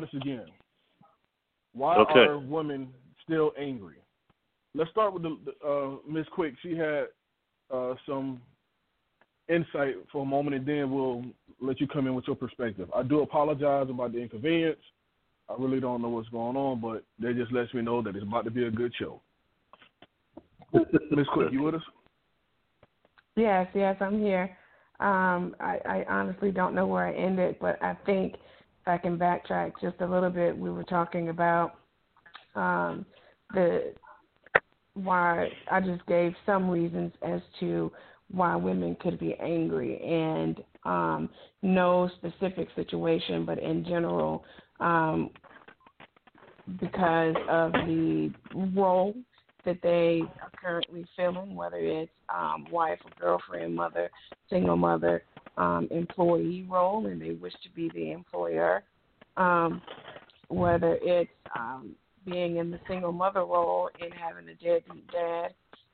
to try this again. Why okay. are women still angry? Let's start with the, the uh, Miss Quick. She had uh, some insight for a moment, and then we'll let you come in with your perspective. I do apologize about the inconvenience. I really don't know what's going on, but that just lets me know that it's about to be a good show. Miss Quick, you with us? Yes, yes, I'm here. Um, I, I honestly don't know where I ended, but I think if I can backtrack just a little bit, we were talking about um, the why I just gave some reasons as to why women could be angry and um, no specific situation, but in general, um, because of the role that they are currently filling, whether it's um, wife or girlfriend, mother, single mother, um, employee role, and they wish to be the employer, um, whether it's um, being in the single mother role and having a deadbeat dad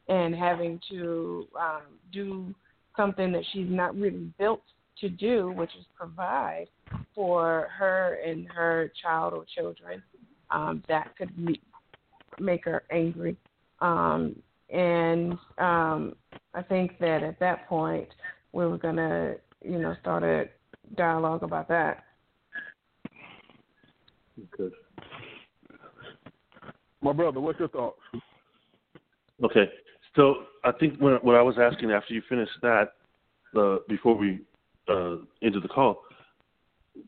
and having to um, do something that she's not really built to do, which is provide for her and her child or children, um, that could me- make her angry. Um, and um, I think that at that point, we were going to, you know, start a dialogue about that. Good. My brother, what's your thoughts? Okay. So I think when, what I was asking after you finished that, uh, before we uh, into the call,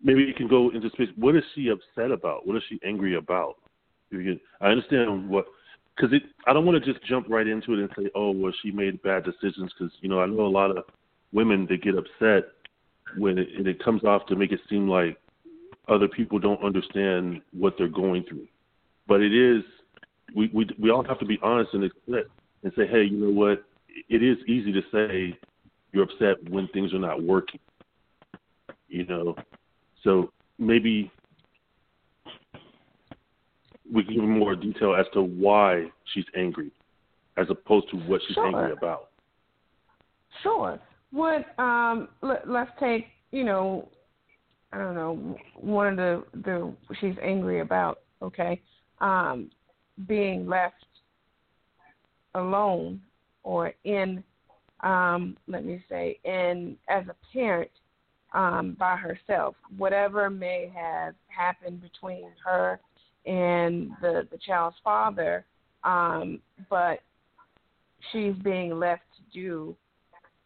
maybe you can go into space. What is she upset about? What is she angry about? Can, I understand what because it. I don't want to just jump right into it and say, oh, well, she made bad decisions. Because you know, I know a lot of women that get upset when it, and it comes off to make it seem like other people don't understand what they're going through. But it is we we we all have to be honest and accept and say, hey, you know what? It is easy to say you're upset when things are not working. You know, so maybe we can give more detail as to why she's angry, as opposed to what she's sure. angry about. Sure. What um let, let's take you know I don't know one of the the she's angry about okay um being left alone or in um let me say in as a parent um by herself. Whatever may have happened between her and the the child's father um but she's being left to do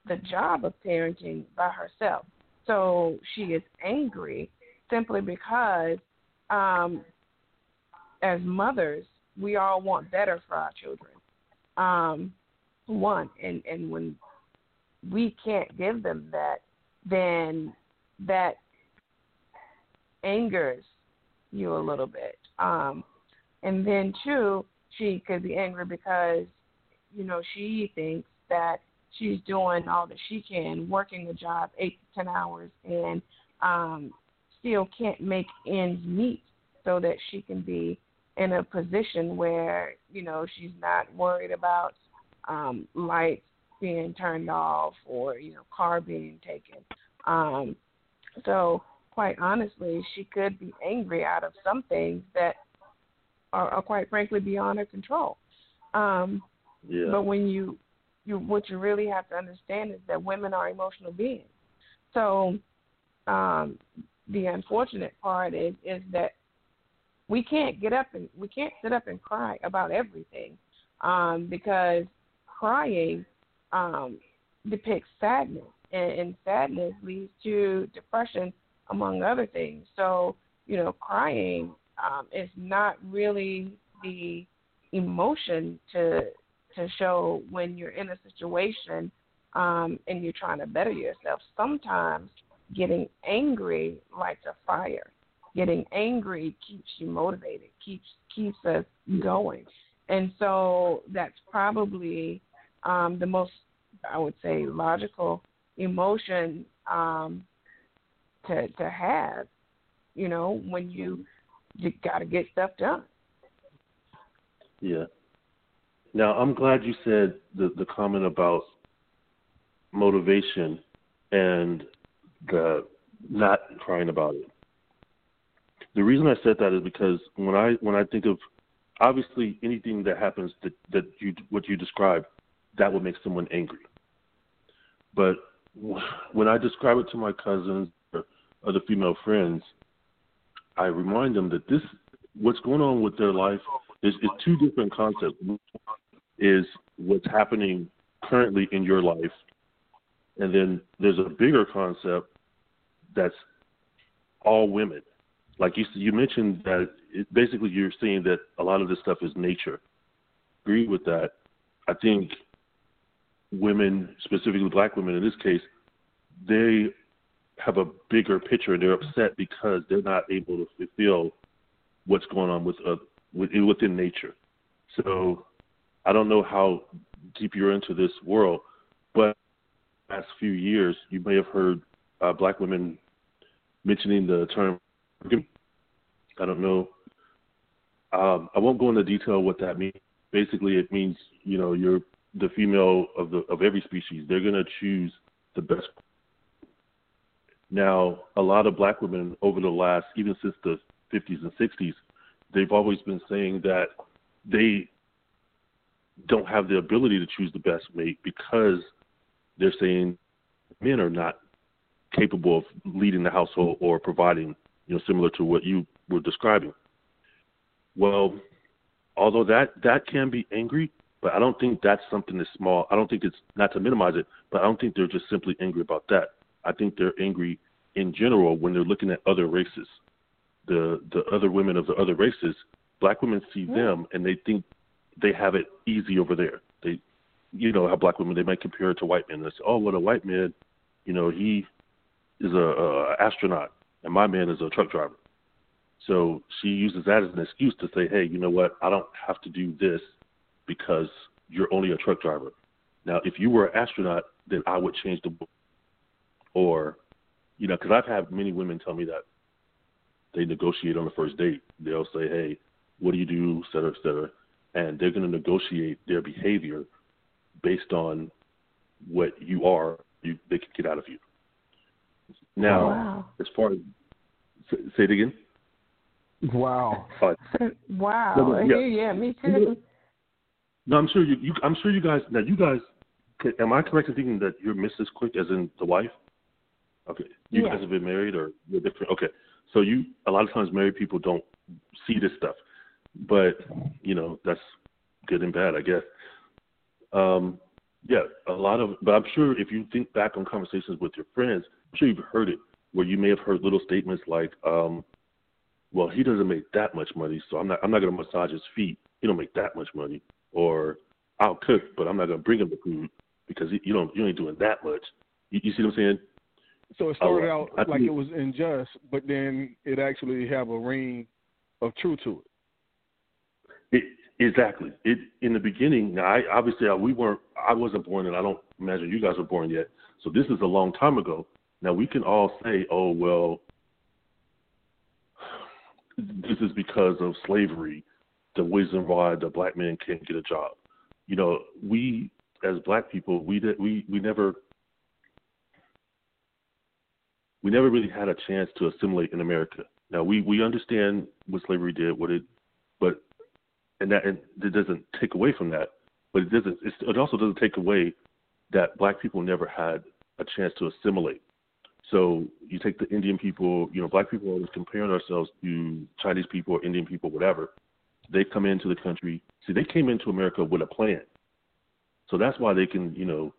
the job of parenting by herself so she is angry simply because um as mothers we all want better for our children. Um, one, and and when we can't give them that, then that angers you a little bit. Um, and then two, she could be angry because you know she thinks that she's doing all that she can, working a job eight to ten hours, and um, still can't make ends meet so that she can be in a position where you know she's not worried about um, lights being turned off or you know car being taken. Um, so quite honestly, she could be angry out of some things that are, are quite frankly beyond her control. Um, yeah. But when you you what you really have to understand is that women are emotional beings. So um, the unfortunate part is is that we can't get up and we can't sit up and cry about everything um, because crying um, depicts sadness, and, and sadness leads to depression, among other things. So, you know, crying um, is not really the emotion to to show when you're in a situation um, and you're trying to better yourself. Sometimes getting angry lights a fire getting angry keeps you motivated, keeps keeps us going. And so that's probably um, the most, I would say, logical emotion um, to to have. You know, when you you got to get stuff done. Yeah. Now I'm glad you said the the comment about motivation and the not crying about it the reason I said that is because when I when I think of obviously anything that happens that that you what you describe that would make someone angry. But when I describe it to my cousins or other female friends, I remind them that this what's going on with their life is, is two different concepts. Is what's happening currently in your life, and then there's a bigger concept that's all women. Like you you mentioned that it, basically you're saying that a lot of this stuff is nature. Agree with that. I think women, specifically black women in this case, they have a bigger picture and they're upset because they're not able to fulfill what's going on with uh, within nature. So I don't know how deep you're into this world, but last few years you may have heard uh, black women mentioning the term. I don't know. Um, I won't go into detail what that means. Basically, it means you know you're the female of the of every species. They're going to choose the best. Now, a lot of black women over the last, even since the 50s and 60s, they've always been saying that they don't have the ability to choose the best mate because they're saying men are not capable of leading the household or providing, you know, similar to what you were describing. Well, although that that can be angry, but I don't think that's something that's small. I don't think it's not to minimize it, but I don't think they're just simply angry about that. I think they're angry in general when they're looking at other races. The the other women of the other races, black women see mm-hmm. them and they think they have it easy over there. They you know, how black women they might compare it to white men. They say, Oh, well a white man, you know, he is a, a astronaut and my man is a truck driver. So she uses that as an excuse to say, Hey, you know what, I don't have to do this because you're only a truck driver. Now, if you were an astronaut, then I would change the. Or, you know, because I've had many women tell me that they negotiate on the first date. They'll say, hey, what do you do, et cetera, et cetera. And they're going to negotiate their behavior based on what you are, you, they can get out of you. Now, wow. as far as, say it again. Wow. Uh, wow. No, yeah. yeah, me too. No, I'm sure you, you. I'm sure you guys. Now, you guys. Am I correct in thinking that you're Mrs. Quick, as in the wife? Okay. You yeah. guys have been married, or you're different. Okay. So you. A lot of times, married people don't see this stuff, but you know that's good and bad, I guess. Um, yeah, a lot of. But I'm sure if you think back on conversations with your friends, I'm sure you've heard it, where you may have heard little statements like, um, "Well, he doesn't make that much money, so I'm not. I'm not going to massage his feet. He don't make that much money." or I'll cook, but I'm not gonna bring him the food because you don't you ain't doing that much. You, you see what I'm saying? So it started out I like think, it was unjust, but then it actually have a ring of truth to it. It exactly. It in the beginning. Now, I obviously we weren't. I wasn't born, and I don't imagine you guys were born yet. So this is a long time ago. Now we can all say, "Oh well, this is because of slavery the reason why the black man can't get a job. You know, we as black people, we did, we we never we never really had a chance to assimilate in America. Now we we understand what slavery did, what it, and that and it doesn't take away from that, but it doesn't. it also doesn't take away that black people never had a chance to assimilate. So you take the Indian people, you know, black people always comparing ourselves to Chinese people or Indian people, whatever they come into the country. See, they came into America with a plan. So that's why they can, you know,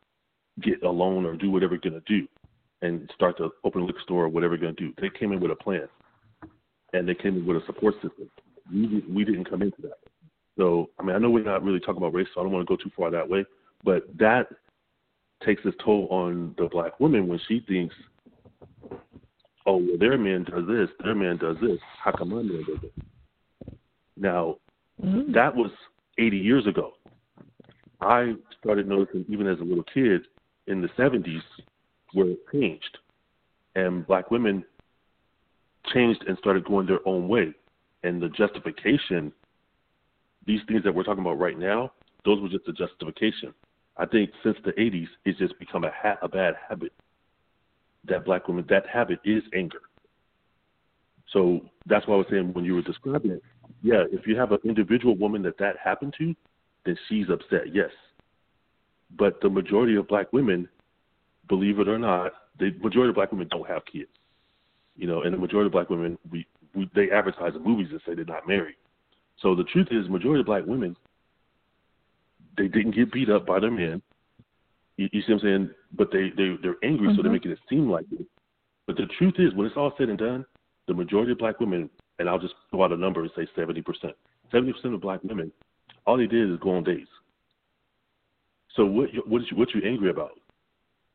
get a loan or do whatever they're going to do and start to open a liquor store or whatever they're going to do. They came in with a plan and they came in with a support system. We, we didn't come into that. So, I mean, I know we're not really talking about race, so I don't want to go too far that way, but that takes its toll on the black woman when she thinks, oh, well, their man does this, their man does this. How come my man does it? Now, mm-hmm. that was 80 years ago. I started noticing, even as a little kid, in the 70s, where it changed, and black women changed and started going their own way. And the justification, these things that we're talking about right now, those were just a justification. I think since the 80s, it's just become a, ha- a bad habit that black women, that habit is anger. So that's why I was saying when you were describing it, yeah, if you have an individual woman that that happened to, then she's upset, yes. But the majority of black women, believe it or not, the majority of black women don't have kids. You know, and the majority of black women, we, we they advertise in movies and say they're not married. So the truth is, majority of black women, they didn't get beat up by their men. You, you see what I'm saying? But they they they're angry, mm-hmm. so they're making it seem like it. But the truth is, when it's all said and done, the majority of black women, and I'll just throw out a number and say 70%. 70% of black women, all they did is go on dates. So what what is you, what you angry about?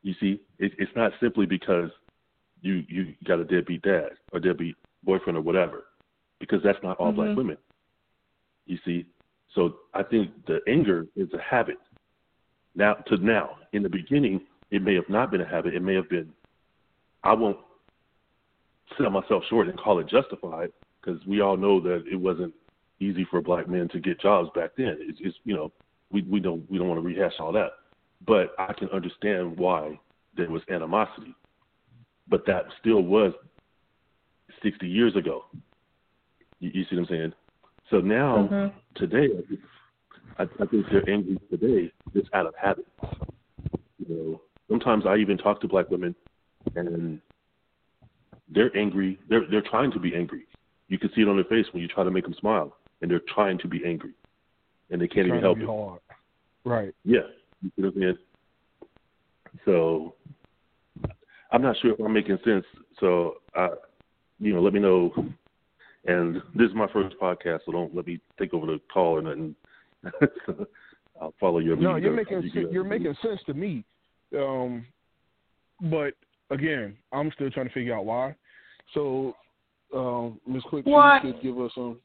You see, it, it's not simply because you you got a deadbeat dad or deadbeat boyfriend or whatever, because that's not all mm-hmm. black women. You see, so I think the anger is a habit. Now to now, in the beginning, it may have not been a habit. It may have been, I won't sell myself short and call it justified because we all know that it wasn't easy for black men to get jobs back then. It's, it's you know we we don't we don't want to rehash all that, but I can understand why there was animosity, but that still was sixty years ago. You, you see what I'm saying? So now mm-hmm. today, I, I think they're angry today just out of habit. You know, sometimes I even talk to black women, and they're angry. They're they're trying to be angry. You can see it on their face when you try to make them smile, and they're trying to be angry, and they can't even help it. Hard. Right. Yeah. You know what I mean? So I'm not sure if I'm making sense. So I, you know, let me know. And this is my first podcast, so don't let me take over the call or nothing. I'll follow your lead. No, you're making you you're making sense to me. Um, but again, I'm still trying to figure out why. So, um, Ms. Quick, what? you could give us some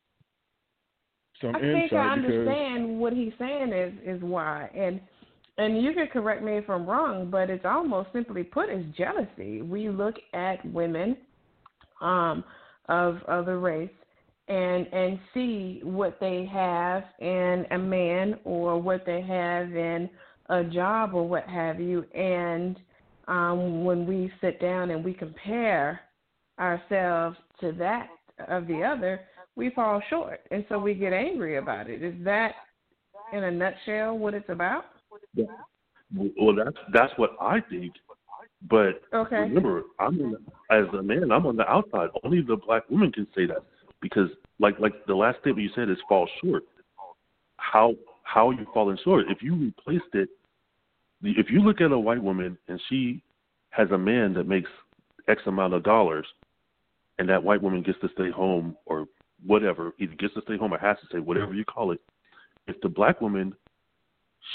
some I insight. think I understand what he's saying is is why, and and you can correct me if I'm wrong, but it's almost simply put as jealousy. We look at women um, of the race and and see what they have in a man or what they have in a job or what have you, and um, when we sit down and we compare ourselves to that of the other, we fall short, and so we get angry about it. Is that, in a nutshell, what it's about? Yeah. Well, that's that's what I think. But okay. remember, I'm in, as a man, I'm on the outside. Only the black woman can say that because, like, like the last statement you said is fall short. How how are you falling short? If you replaced it, if you look at a white woman and she has a man that makes X amount of dollars, and that white woman gets to stay home or whatever, either gets to stay home or has to stay, whatever you call it. If the black woman,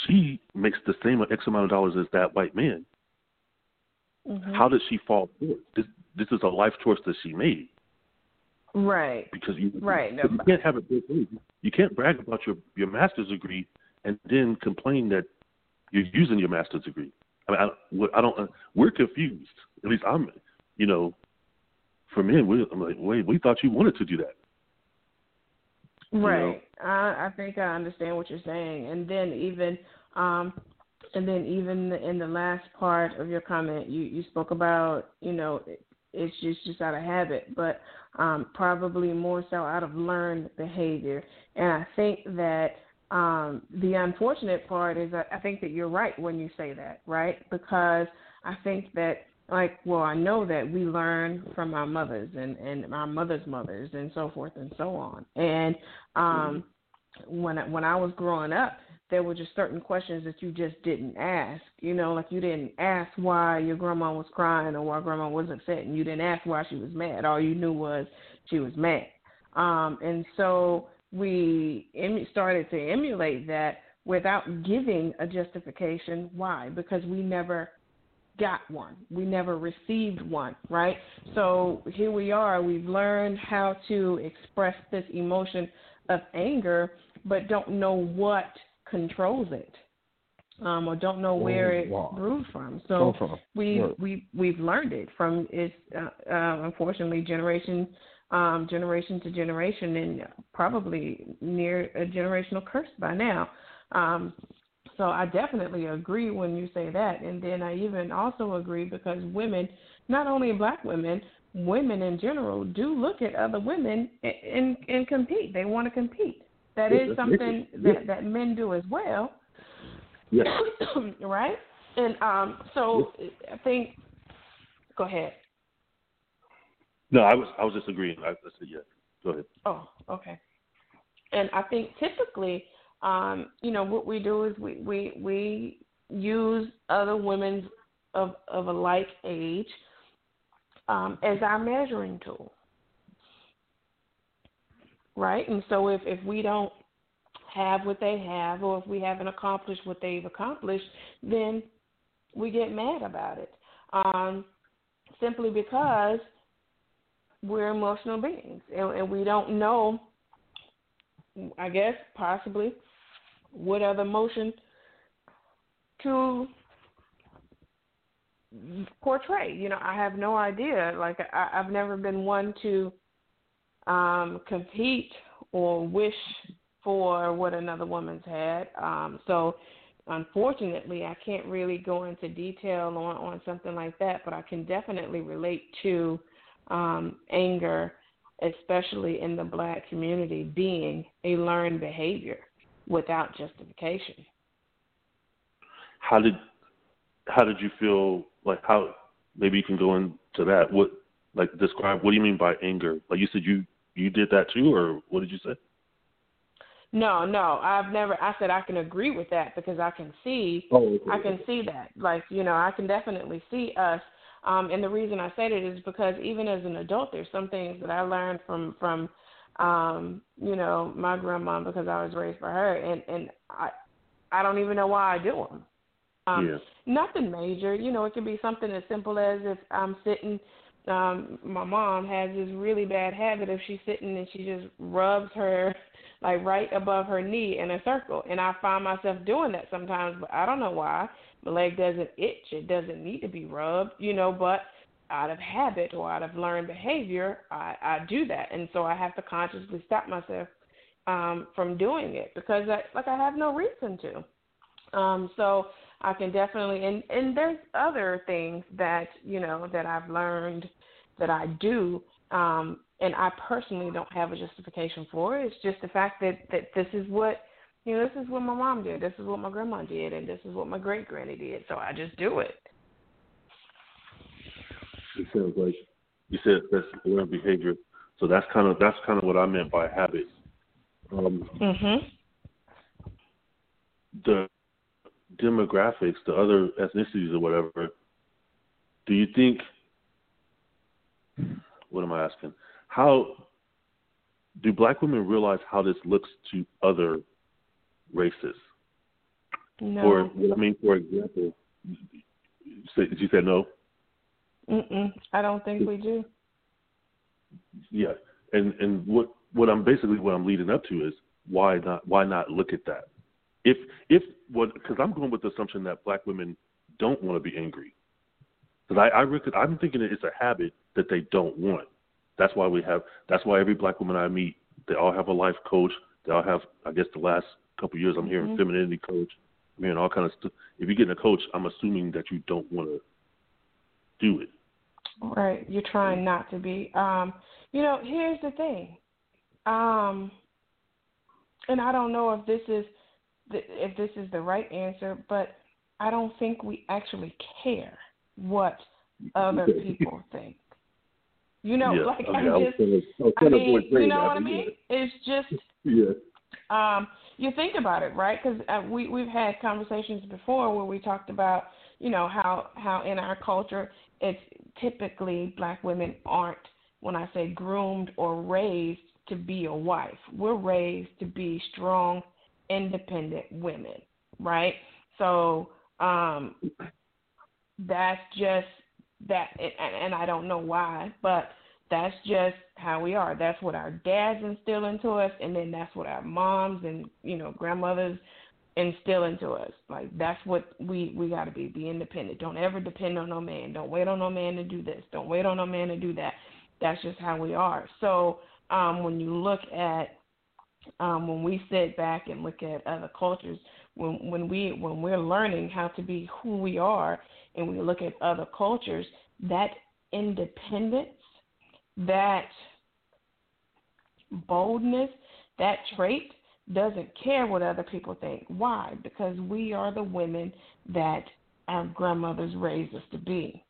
she makes the same X amount of dollars as that white man, mm-hmm. how did she fall short? This this is a life choice that she made. Right. Because you right. No, you can't have it both ways. You can't brag about your your master's degree and then complain that you're using your master's degree. I mean, I, I don't. We're confused. At least I'm. You know, for men, we, I'm like, wait, we thought you wanted to do that. Right. I, I think I understand what you're saying, and then even, um, and then even in the last part of your comment, you you spoke about you know it's just just out of habit, but um, probably more so out of learned behavior, and I think that um, the unfortunate part is that I think that you're right when you say that, right? Because I think that like well i know that we learn from our mothers and and our mothers mothers and so forth and so on and um mm-hmm. when I, when i was growing up there were just certain questions that you just didn't ask you know like you didn't ask why your grandma was crying or why grandma was upset and you didn't ask why she was mad all you knew was she was mad um and so we started to emulate that without giving a justification. Why? Because we never got one. We never received one, right? So here we are. We've learned how to express this emotion of anger, but don't know what controls it. Um, or don't know where it wow. brewed from. So from. we we we've learned it from its uh, uh, unfortunately generation um, generation to generation, and probably near a generational curse by now. Um, so I definitely agree when you say that, and then I even also agree because women, not only black women, women in general do look at other women and and, and compete. They want to compete. That is something that that men do as well. Yes. right? And um so I think go ahead. No, I was I was just agreeing. I, I said yes. Go ahead. Oh, okay. And I think typically, um, you know, what we do is we we we use other women of of a like age um, as our measuring tool, right? And so if if we don't have what they have, or if we haven't accomplished what they've accomplished, then we get mad about it. Um, simply because we're emotional beings and, and we don't know I guess possibly what other emotion to portray. You know, I have no idea. Like I, I've never been one to um, compete or wish for what another woman's had. Um, so unfortunately, I can't really go into detail on on something like that, but I can definitely relate to um, anger especially in the black community, being a learned behavior without justification. How did how did you feel like how maybe you can go into that. What like describe what do you mean by anger? Like you said you you did that too or what did you say? No, no, I've never. I said I can agree with that because I can see, oh, okay. I can see that. Like you know, I can definitely see us um, and the reason I say it is because even as an adult, there's some things that I learned from from um, you know my grandma because I was raised by her, and and I I don't even know why I do them. Um, yeah. Nothing major, you know. It can be something as simple as if I'm sitting. Um, my mom has this really bad habit of she's sitting and she just rubs her like right above her knee in a circle, and I find myself doing that sometimes, but I don't know why my leg doesn't itch. It doesn't need to be rubbed, you know, but out of habit or out of learned behavior, I, I do that. And so I have to consciously stop myself um, from doing it because I, like I have no reason to. Um, so I can definitely, and, and there's other things that, you know, that I've learned that I do. Um, and I personally don't have a justification for it. It's just the fact that, that this is what you know, this is what my mom did, this is what my grandma did, and this is what my great granny did. So I just do it. It sounds like you said that's learned behavior. So that's kind of that's kind of what I meant by habit. Um, mhm. The demographics, the other ethnicities or whatever. Do you think? What am I asking? How do black women realize how this looks to other races? No. I mean, for example, did you say no? Mm-mm. I don't think we do. Yeah, and and what what I'm basically what I'm leading up to is why not why not look at that? If if what because I'm going with the assumption that black women don't want to be angry. Because I I reckon, I'm thinking it's a habit that they don't want. That's why we have. That's why every black woman I meet, they all have a life coach. They all have, I guess, the last couple of years, I'm hearing mm-hmm. femininity coach. I'm hearing all kind of stuff. If you're getting a coach, I'm assuming that you don't want to do it. Right. You're trying not to be. Um, you know, here's the thing. Um, and I don't know if this is if this is the right answer, but I don't think we actually care what other people think. You know, yeah, like okay. I just, I, I mean, you know what I mean? It's just, yeah. Um, you think about it, right? Because uh, we we've had conversations before where we talked about, you know, how how in our culture it's typically black women aren't, when I say groomed or raised to be a wife. We're raised to be strong, independent women, right? So um, that's just that, and, and I don't know why, but that's just how we are. That's what our dads instill into us, and then that's what our moms and you know grandmothers instill into us. Like that's what we we got to be. Be independent. Don't ever depend on no man. Don't wait on no man to do this. Don't wait on no man to do that. That's just how we are. So um, when you look at um, when we sit back and look at other cultures, when when we when we're learning how to be who we are, and we look at other cultures, that independence that boldness, that trait doesn't care what other people think. Why? Because we are the women that our grandmothers raised us to be.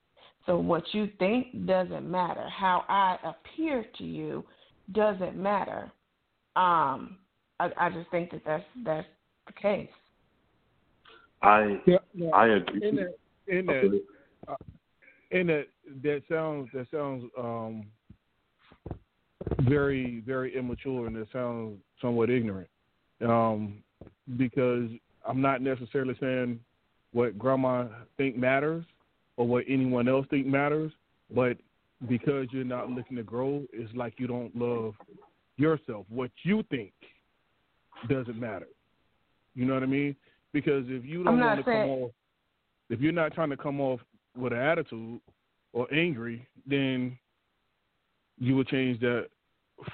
So what you think doesn't matter. How I appear to you doesn't matter. Um, I, I just think that that's that's the case. I yeah, yeah. I agree. In that, in that, uh, in that, that sounds that sounds um, very very immature and it sounds somewhat ignorant. Um, because I'm not necessarily saying what grandma think matters or what anyone else think matters, but because you're not looking to grow, it's like you don't love yourself. What you think doesn't matter. You know what I mean? Because if you don't want to saying... come off, if you're not trying to come off with an attitude or angry, then you would change that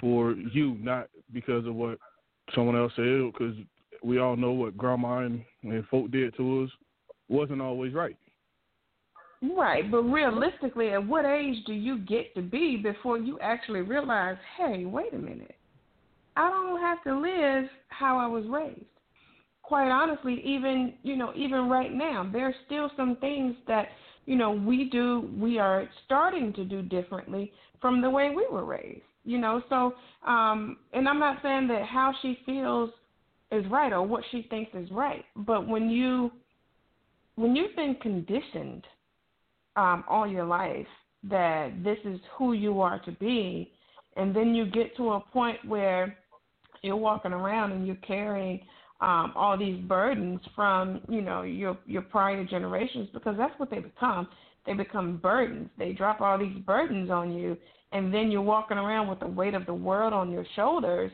for you, not because of what someone else said. Because we all know what grandma and, and folk did to us wasn't always right. Right, but realistically, at what age do you get to be before you actually realize, hey, wait a minute, I don't have to live how I was raised. Quite honestly, even you know, even right now, there's still some things that you know we do, we are starting to do differently from the way we were raised. You know, so um, and I'm not saying that how she feels is right or what she thinks is right, but when you when you've been conditioned um, all your life that this is who you are to be, and then you get to a point where you're walking around and you're carrying um, all these burdens from you know your your prior generations because that's what they become. They become burdens. They drop all these burdens on you, and then you're walking around with the weight of the world on your shoulders.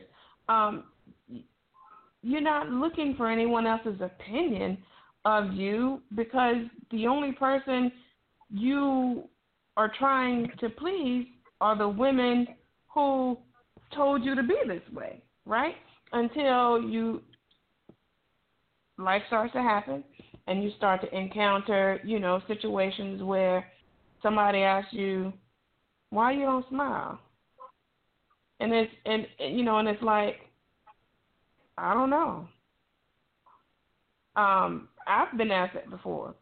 Um, you're not looking for anyone else's opinion of you because the only person you are trying to please are the women who told you to be this way, right? Until you life starts to happen and you start to encounter, you know, situations where somebody asks you, "Why you don't smile?" And it's and you know, and it's like, I don't know. Um, I've been asked that before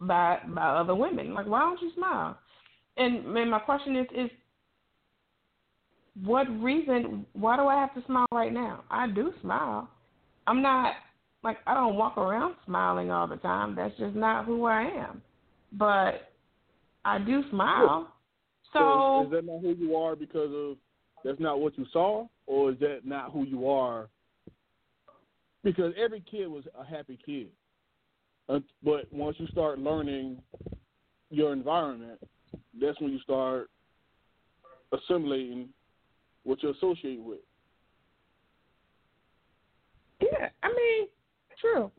by by other women. Like, why don't you smile? And man, my question is is what reason why do I have to smile right now? I do smile. I'm not like I don't walk around smiling all the time. That's just not who I am. But I do smile. So, so is that not who you are because of that's not what you saw, or is that not who you are? Because every kid was a happy kid. Uh, but once you start learning your environment, that's when you start assimilating what you associate with. Yeah, I mean, true.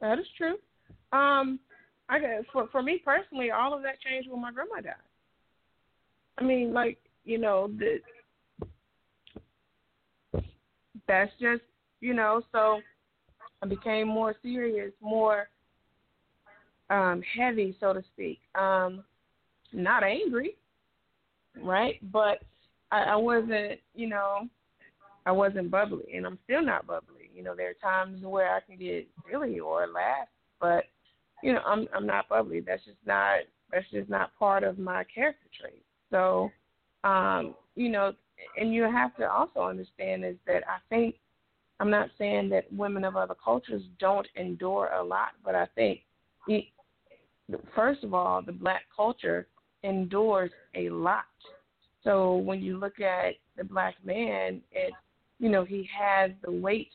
That is true. Um, I guess for for me personally, all of that changed when my grandma died. I mean, like you know, the that's just you know, so I became more serious, more um, heavy, so to speak. Um, not angry, right? But I, I wasn't, you know, I wasn't bubbly, and I'm still not bubbly. You know, there are times where I can get silly or laugh, but you know, I'm I'm not bubbly. That's just not that's just not part of my character trait. So, um, you know, and you have to also understand is that I think I'm not saying that women of other cultures don't endure a lot, but I think, first of all, the black culture endures a lot. So when you look at the black man, it, you know, he has the weight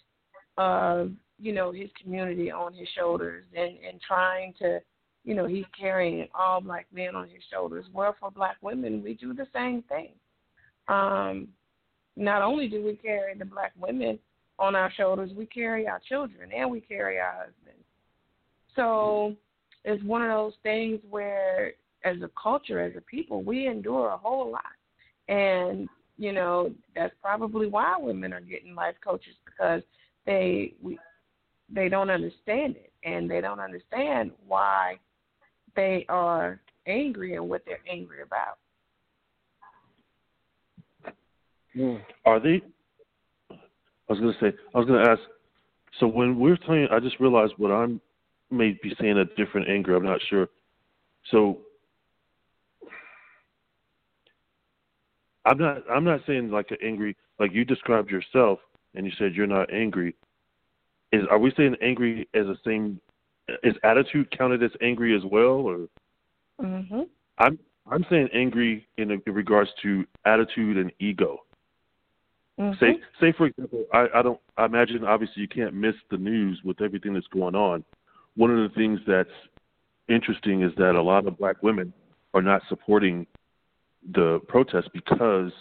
of, you know, his community on his shoulders and, and trying to, you know, he's carrying all black men on his shoulders. Well, for black women, we do the same thing. Um, not only do we carry the black women on our shoulders, we carry our children and we carry our husbands. So it's one of those things where, as a culture, as a people, we endure a whole lot. And, you know, that's probably why women are getting life coaches because they we, they don't understand it and they don't understand why they are angry and what they're angry about. Mm. Are they? I was going to say. I was going to ask. So when we're talking, I just realized what I'm may be saying a different anger. I'm not sure. So I'm not. I'm not saying like an angry, like you described yourself, and you said you're not angry. Is are we saying angry as the same? Is attitude counted as angry as well, or? Mm-hmm. I'm I'm saying angry in, in regards to attitude and ego. Mm-hmm. Say say for example, I, I don't I imagine obviously you can't miss the news with everything that's going on. One of the things that's interesting is that a lot of black women are not supporting the protest because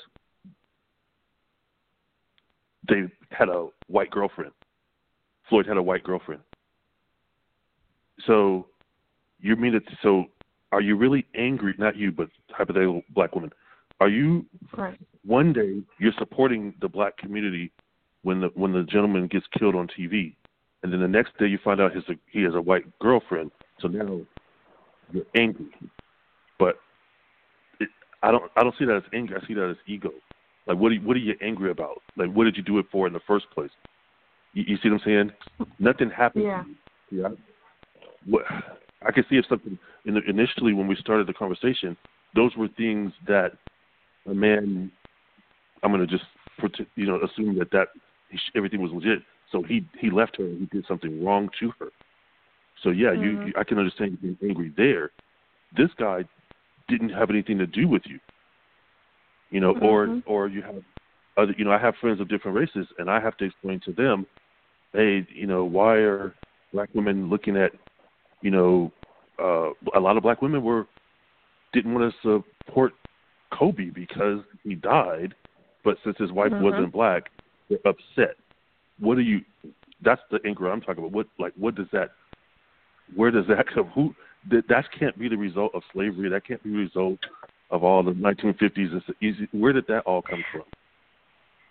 they had a white girlfriend. Floyd had a white girlfriend. So you mean it so are you really angry not you but hypothetical black women are you right. One day you're supporting the black community when the when the gentleman gets killed on TV, and then the next day you find out his he has a white girlfriend. So now you're angry, but it, I don't I don't see that as anger. I see that as ego. Like what are you, what are you angry about? Like what did you do it for in the first place? You, you see what I'm saying? Nothing happened. Yeah. Yeah. What I can see if something in the, initially when we started the conversation, those were things that a man, I'm going to just you know assume that that everything was legit. So he he left her and he did something wrong to her. So yeah, mm-hmm. you, you I can understand you being angry there. This guy didn't have anything to do with you. You know, mm-hmm. or or you have other you know I have friends of different races and I have to explain to them, hey, you know, why are black women looking at, you know, uh, a lot of black women were didn't want to support Kobe because he died, but since his wife mm-hmm. wasn't black, they're upset. What do you? That's the anger I'm talking about. What like what does that? Where does that come? Who? That that can't be the result of slavery. That can't be the result of all the 1950s. It's Easy. Where did that all come from?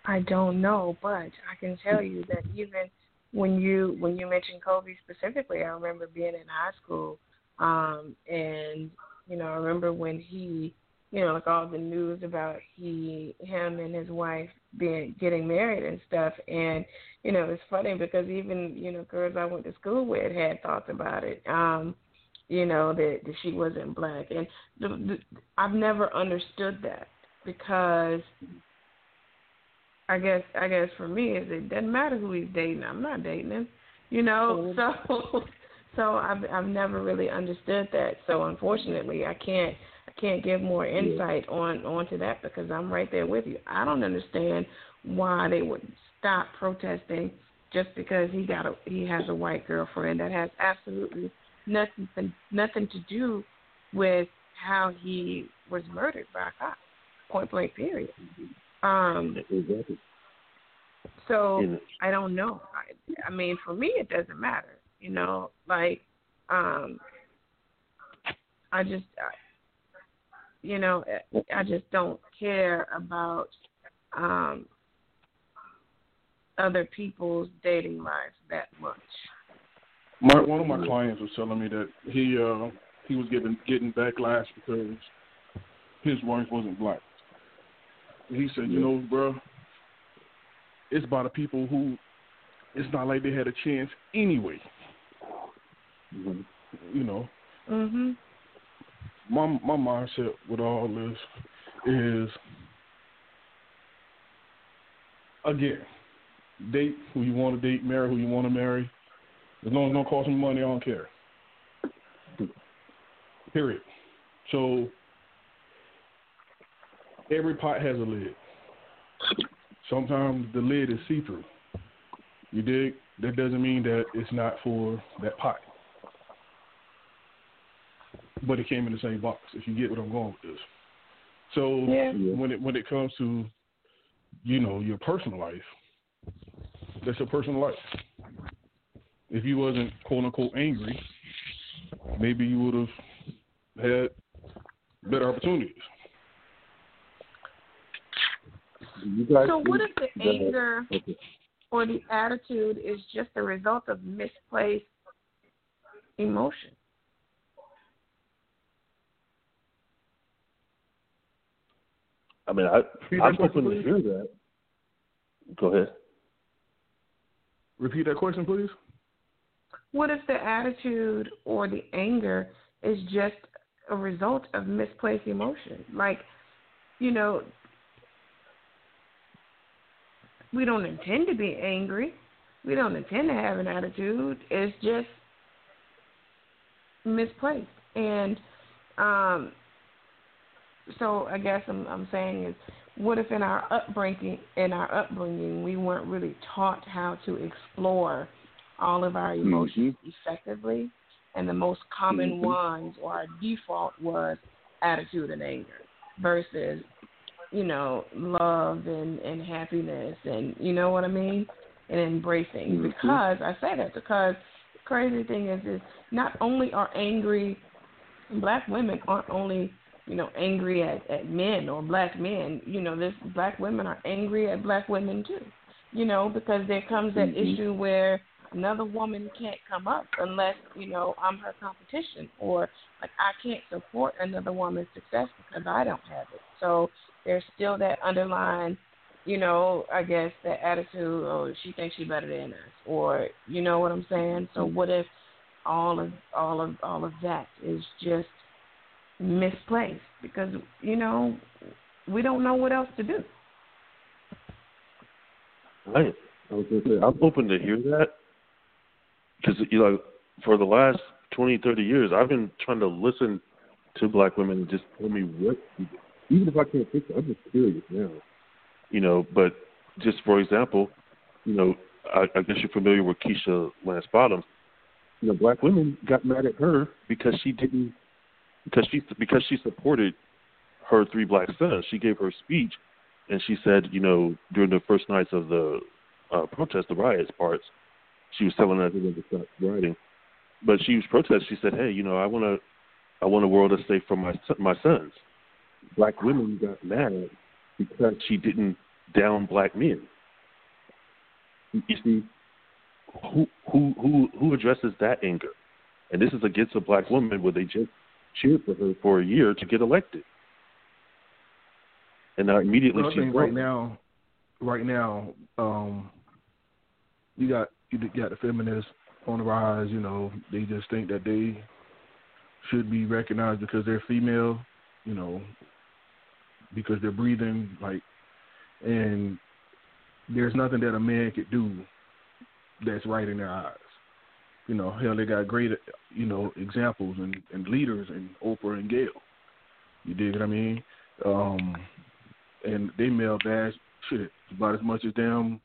I don't know, but I can tell you that even when you when you mentioned Kobe specifically, I remember being in high school, um, and you know, I remember when he you know, like all the news about he, him, and his wife being getting married and stuff. And you know, it's funny because even you know, girls I went to school with had thoughts about it. Um, you know that, that she wasn't black, and the, the, I've never understood that because I guess I guess for me is it doesn't matter who he's dating. I'm not dating him, you know. So so I've I've never really understood that. So unfortunately, I can't can't give more insight on onto that because I'm right there with you. I don't understand why they would stop protesting just because he got a he has a white girlfriend that has absolutely nothing nothing to do with how he was murdered by a cop. Point blank period. Um so I don't know. I, I mean for me it doesn't matter. You know, like um I just you know, I just don't care about um, other people's dating lives that much. My, one of my clients was telling me that he uh, he was getting getting backlash because his wife wasn't black. he said, you know, bro, it's by the people who it's not like they had a chance anyway. Mm-hmm. You know. Mhm my my mindset with all this is again, date who you want to date, marry who you want to marry. As long as it don't cost me money, I don't care. Period. So every pot has a lid. Sometimes the lid is see through. You dig? That doesn't mean that it's not for that pot but it came in the same box. If you get what I'm going with this. So yeah. when it when it comes to you know your personal life, that's your personal life. If you wasn't quote unquote angry, maybe you would have had better opportunities. so what if the anger or the attitude is just a result of misplaced emotion? I mean, I I'm open to hear that. Go ahead. Repeat that question, please. What if the attitude or the anger is just a result of misplaced emotion? Like, you know, we don't intend to be angry. We don't intend to have an attitude. It's just misplaced. And um, so I guess I'm, I'm saying is, what if in our upbringing, in our upbringing, we weren't really taught how to explore all of our emotions mm-hmm. effectively, and the most common mm-hmm. ones or our default was attitude and anger versus, you know, love and and happiness and you know what I mean, and embracing. Mm-hmm. Because I say that because the crazy thing is, is not only are angry black women aren't only you know angry at at men or black men you know this black women are angry at black women too you know because there comes that mm-hmm. issue where another woman can't come up unless you know I'm her competition or like I can't support another woman's success because I don't have it. So there's still that underlying you know I guess that attitude oh she thinks she's better than us or you know what I'm saying? So what if all of all of all of that is just misplaced because you know we don't know what else to do. Right. I was gonna say I'm open to hear that because you know for the last twenty, thirty years I've been trying to listen to black women and just tell me what even if I can't fix it, I'm just curious now. You know, but just for example, you know, I, I guess you're familiar with Keisha Lance Bottoms you know, black women got mad at her because she didn't because she because she supported her three black sons. She gave her speech, and she said, you know, during the first nights of the uh, protest, the riots parts, she was telling everyone to stop rioting. But she was protesting. She said, hey, you know, I want to, I want a world that's safe for my my sons. Black women got mad because she didn't down black men. You see, who who who who addresses that anger? And this is against a black woman where they just cheered for her for a year to get elected, and now immediately well, she's right now, right now, um, you got you got the feminists on the rise. You know, they just think that they should be recognized because they're female. You know, because they're breathing like, and there's nothing that a man could do that's right in their eyes. You know, hell, they got great, you know, examples and, and leaders in Oprah and Gayle. You dig what I mean? Um, and they male bash shit about as much as damn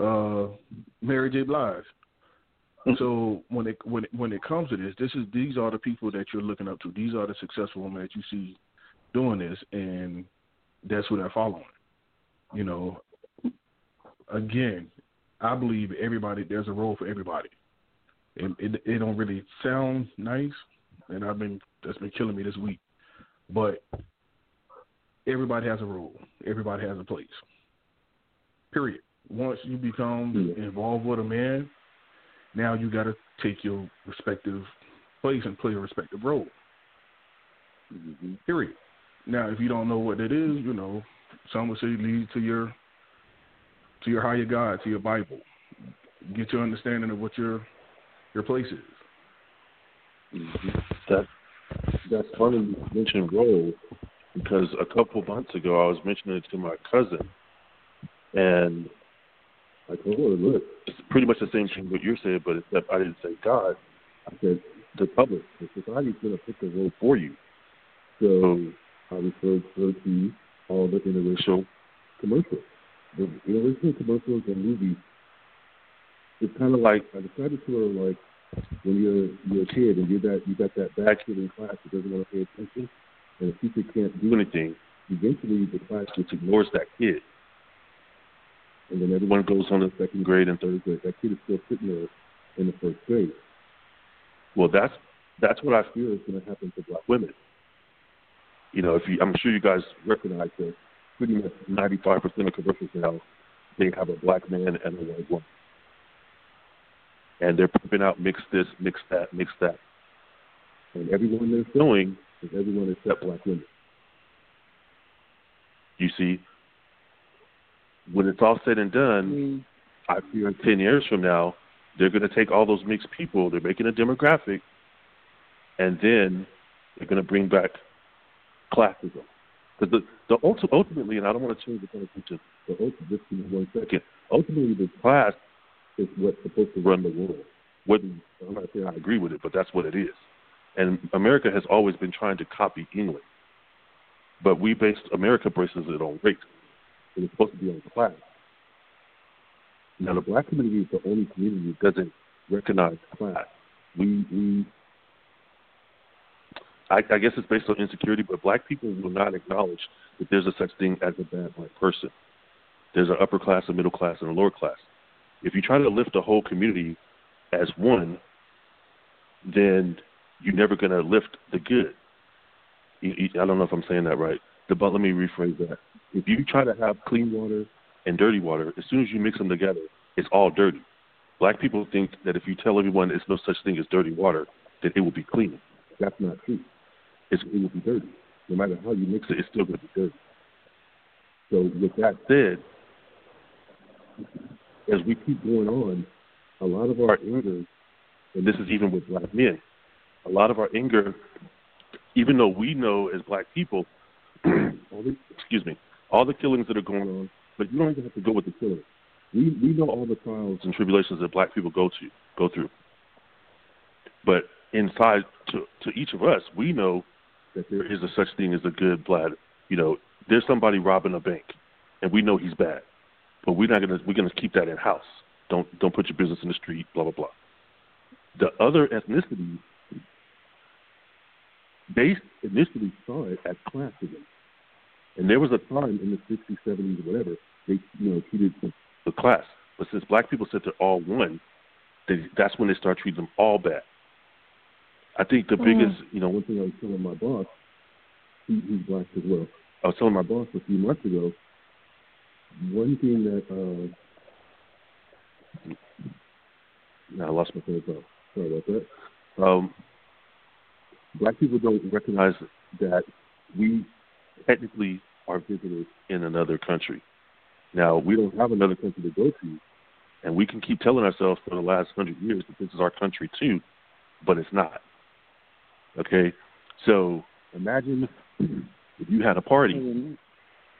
uh, Mary J. Blige. Hmm. So when it when it, when it comes to this, this is these are the people that you're looking up to. These are the successful women that you see doing this, and that's who they're following. You know, again, I believe everybody there's a role for everybody. It, it it don't really sound nice, and I've been that's been killing me this week. But everybody has a role. Everybody has a place. Period. Once you become involved with a man, now you got to take your respective place and play a respective role. Mm-hmm. Period. Now, if you don't know what that is, you know, some would say lead to your to your higher God, to your Bible. Get your understanding of what your your place is. Mm-hmm. That that's funny you mentioned role because a couple months ago I was mentioning it to my cousin, and told her, look, it's pretty much the same thing what you're saying, but except I didn't say God. I said the public, the society's going to pick the role for you. So I referred to all the interracial commercials the to commercials and movies, it's kind of like I decided to her like when you're you're a kid and you're that you got that bad kid in class that doesn't want to pay attention, and the teacher can't do anything. Eventually, the class just ignores that kid, and then everyone goes on to second grade and third grade. That kid is still sitting there in the first grade. Well, that's that's what I feel is going to happen to black women. You know, if you, I'm sure you guys recognize that pretty much 95% of commercials now, they have a black man and a white woman. And they're pumping out mix this, mix that, mix that. And everyone they're filming is everyone except black women. You see, when it's all said and done, mm. I fear ten years from now, they're going to take all those mixed people. They're making a demographic, and then they're going to bring back classism. Because the, the ultimately, and I don't want to change the conversation, but ultimately, just in one second, ultimately the class is what's supposed to run the world. Whether I'm not saying I agree with it, but that's what it is. And America has always been trying to copy England, but we based America bases it on race. It was supposed to be on class. Now the black community is the only community that doesn't recognize class. We we I, I guess it's based on insecurity, but black people will not acknowledge that there's a such thing as a bad black person. There's an upper class, a middle class, and a lower class. If you try to lift the whole community as one, then you're never going to lift the good. I don't know if I'm saying that right, but let me rephrase that. If you try to have clean water and dirty water, as soon as you mix them together, it's all dirty. Black people think that if you tell everyone there's no such thing as dirty water, that it will be clean. That's not true it's, it will be dirty. No matter how you mix it, it's still going to be dirty. So with that said, as we keep going on, a lot of our anger, and this is even with black men, a lot of our anger, even though we know as black people, all the, excuse me, all the killings that are going on, but you don't even have to go with the killing. We we know all the trials and tribulations that black people go to go through. But inside to to each of us, we know that there is a such thing as a good blood. You know, there's somebody robbing a bank, and we know he's bad, but we're not gonna we're gonna keep that in house. Don't don't put your business in the street. Blah blah blah. The other ethnicities, they initially saw it as classism, and there was a time in the 60s, 70s, or whatever they you know treated the class. But since black people said they're all one, they, that's when they start treating them all bad. I think the mm. biggest, you know, one thing I was telling my boss, he, he's black as well. I was telling my boss a few months ago, one thing that, uh, I lost my train of thought. Sorry about that. Um, black people don't recognize that we technically are visitors in another country. Now, we don't have another country to go to, and we can keep telling ourselves for the last hundred years that this is our country too, but it's not. Okay, so imagine if you had a party and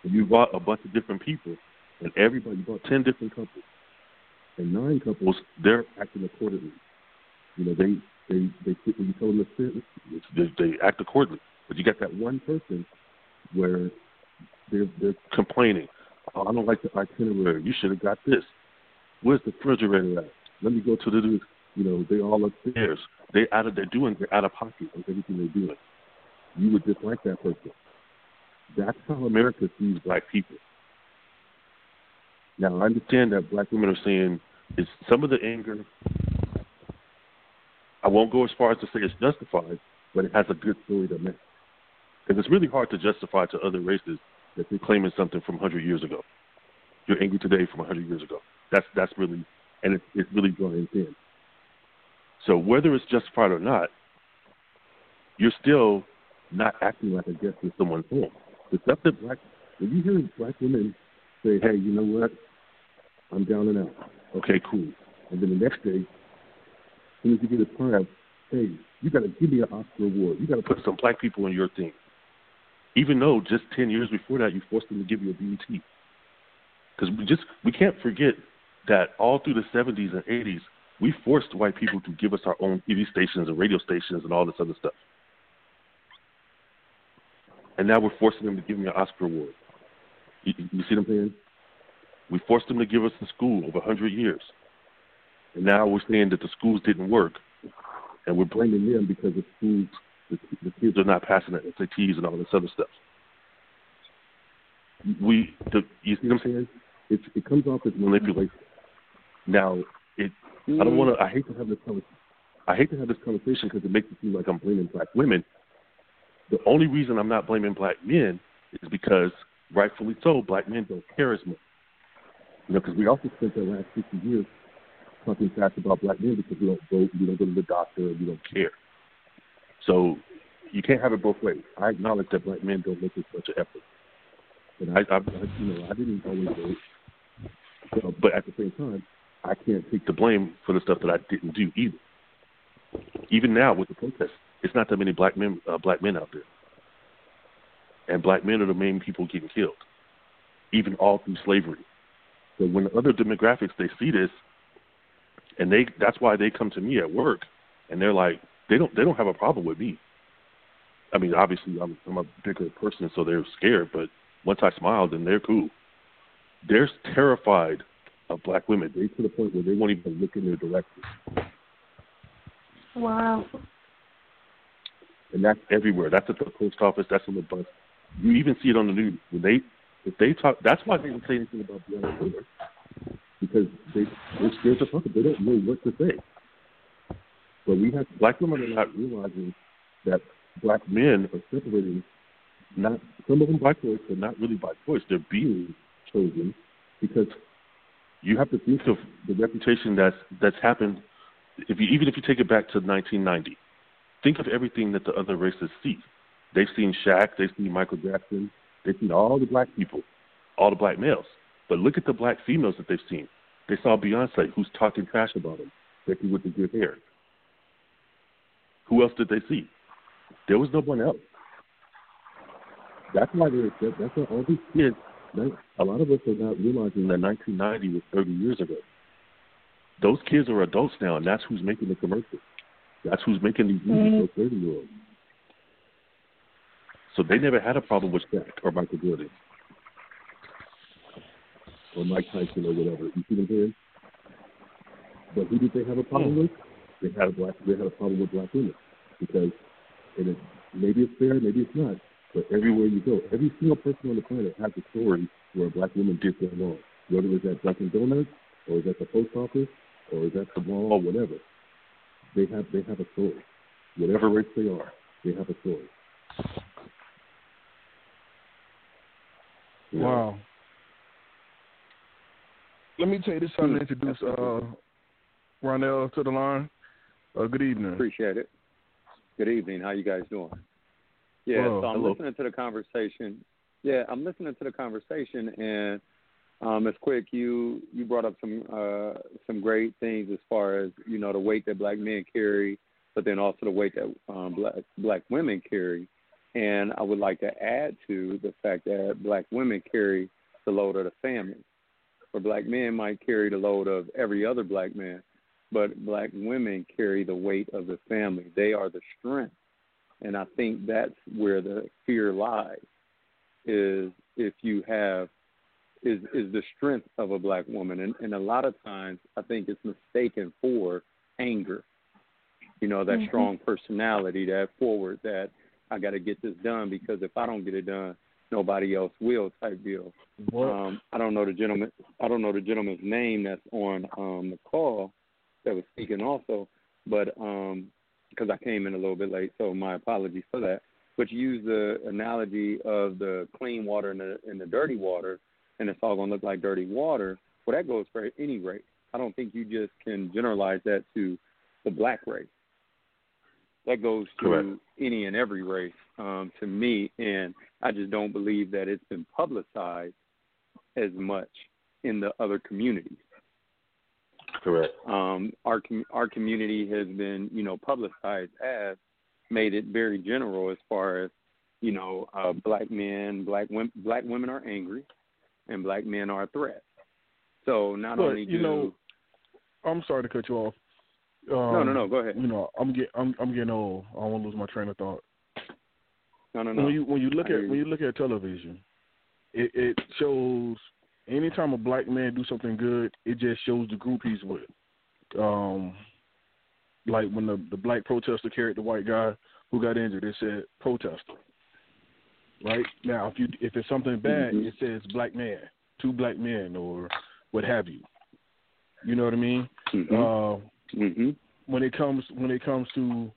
you brought a bunch of different people, and everybody brought ten different couples, and nine couples they're acting accordingly. You know, they they they sit when you tell them to sit, they, they act accordingly. But you got that one person where they're they're complaining. Oh, I don't like the itinerary. You should have got this. Where's the refrigerator at? Let me go to the you know, they all upstairs. They out of they're doing they're out of pocket with everything they're doing. You would dislike that person. That's how America sees black people. Now I understand that black women are saying is some of the anger I won't go as far as to say it's justified, but it has a good story to make. Because it's really hard to justify to other races that they're claiming something from 100 years ago. You're angry today from 100 years ago. That's that's really, and it's, it's really drawing thin. So whether it's justified or not, you're still not acting like a guest in someone's home. The stuff that black when you hear black women say, Hey, you know what? I'm down and out. Okay, cool. And then the next day, as soon as you get a time, hey, you gotta give me an Oscar award. You gotta put some black people in your thing. Even though just ten years before that you forced them to give you a BET. Because we just we can't forget that all through the seventies and eighties we forced white people to give us our own TV stations and radio stations and all this other stuff. And now we're forcing them to give me an Oscar award. You, you see what I'm saying? We forced them to give us the school over 100 years. And now we're saying that the schools didn't work. And we're blaming them because the schools, the, the kids are not passing the SATs and all this other stuff. We, the, you see what I'm saying? It's, it comes off as manipulation. Now, it. I don't want to. I hate to have this conversation. I hate to have this conversation because it makes it seem like I'm blaming black women. The only reason I'm not blaming black men is because, rightfully so, black men don't care as much. You know, because we also spent the last 50 years talking fast about black men because we don't vote, we don't go to the doctor, we don't care. So you can't have it both ways. I acknowledge that black men don't make as much effort. and I, I you know I didn't always vote, so, but at the same time, I can't take the blame for the stuff that I didn't do either. Even now with the protests, it's not that many black men uh, black men out there, and black men are the main people getting killed, even all through slavery. So when other demographics they see this, and they that's why they come to me at work, and they're like they don't they don't have a problem with me. I mean, obviously I'm, I'm a bigger person, so they're scared. But once I smile, then they're cool. They're terrified of black women. They to the point where they won't even look in their direction. Wow. And that's everywhere. That's at the post office. That's on the bus. You even see it on the news when they if they talk. That's why they didn't say anything about Breonna Taylor because they they're scared to talk. They don't know what to say. But we have black women are not realizing that black men are separating. Not some of them by choice, but not really by choice. They're being chosen because you have to think of the reputation that's that's happened. If you even if you take it back to 1990, think of everything that the other races see. They've seen Shaq, they've seen Michael Jackson, they've seen all the black people, all the black males. But look at the black females that they've seen. They saw Beyonce, who's talking trash about them, Becky with the good hair. Who else did they see? There was no one else. That's why they're that's why all these kids. A lot of us are not realizing that 1990 was 30 years ago. Those kids are adults now, and that's who's making the commercials. That's who's making these movies mm-hmm. for 30 year olds. So they never had a problem with Shaq or Michael Jordan or Mike Tyson or whatever. You see what I'm saying? But who did they have a problem mm. with? They had a black. They had a problem with black women because, and it, maybe it's fair, maybe it's not. But everywhere you go, every single person on the planet has a story where a black woman did something wrong. Whether it's at Dunkin' Donuts, or is at the post office, or is at the mall, or whatever. They have they have a story. Whatever race they are, they have a story. Wow. Let me take this time to introduce uh, Ronell to the line. Uh, good evening. Appreciate it. Good evening. How you guys doing? Yeah, so I'm hello. listening to the conversation. Yeah, I'm listening to the conversation, and um, it's quick. You you brought up some uh, some great things as far as you know the weight that black men carry, but then also the weight that um, black black women carry. And I would like to add to the fact that black women carry the load of the family, where black men might carry the load of every other black man, but black women carry the weight of the family. They are the strength, and I think that's where the fear lies. Is if you have is is the strength of a black woman, and, and a lot of times I think it's mistaken for anger. You know that mm-hmm. strong personality, that forward, that I got to get this done because if I don't get it done, nobody else will type deal. Um, I don't know the gentleman. I don't know the gentleman's name that's on um, the call that was speaking also, but um, because I came in a little bit late, so my apologies for that. But you use the analogy of the clean water and the and the dirty water, and it's all gonna look like dirty water. Well, that goes for any race. I don't think you just can generalize that to the black race that goes to Correct. any and every race um, to me, and I just don't believe that it's been publicized as much in the other communities. Correct. Um, our our community has been, you know, publicized as made it very general as far as, you know, uh, black men, black women, black women are angry, and black men are a threat. So not but, only do you know, I'm sorry to cut you off. Um, no, no, no. Go ahead. You know, I'm get I'm I'm getting old. I don't want to lose my train of thought. No, no, no. When you when you look at when you look at television, it, it shows anytime a black man do something good, it just shows the group he's with. Um, like when the the black protester carried the white guy who got injured, it said protester. Right now, if you if it's something bad, mm-hmm. it says black man, two black men, or what have you. You know what I mean? Mm-hmm. Uh, Mm-hmm. When it comes when it comes to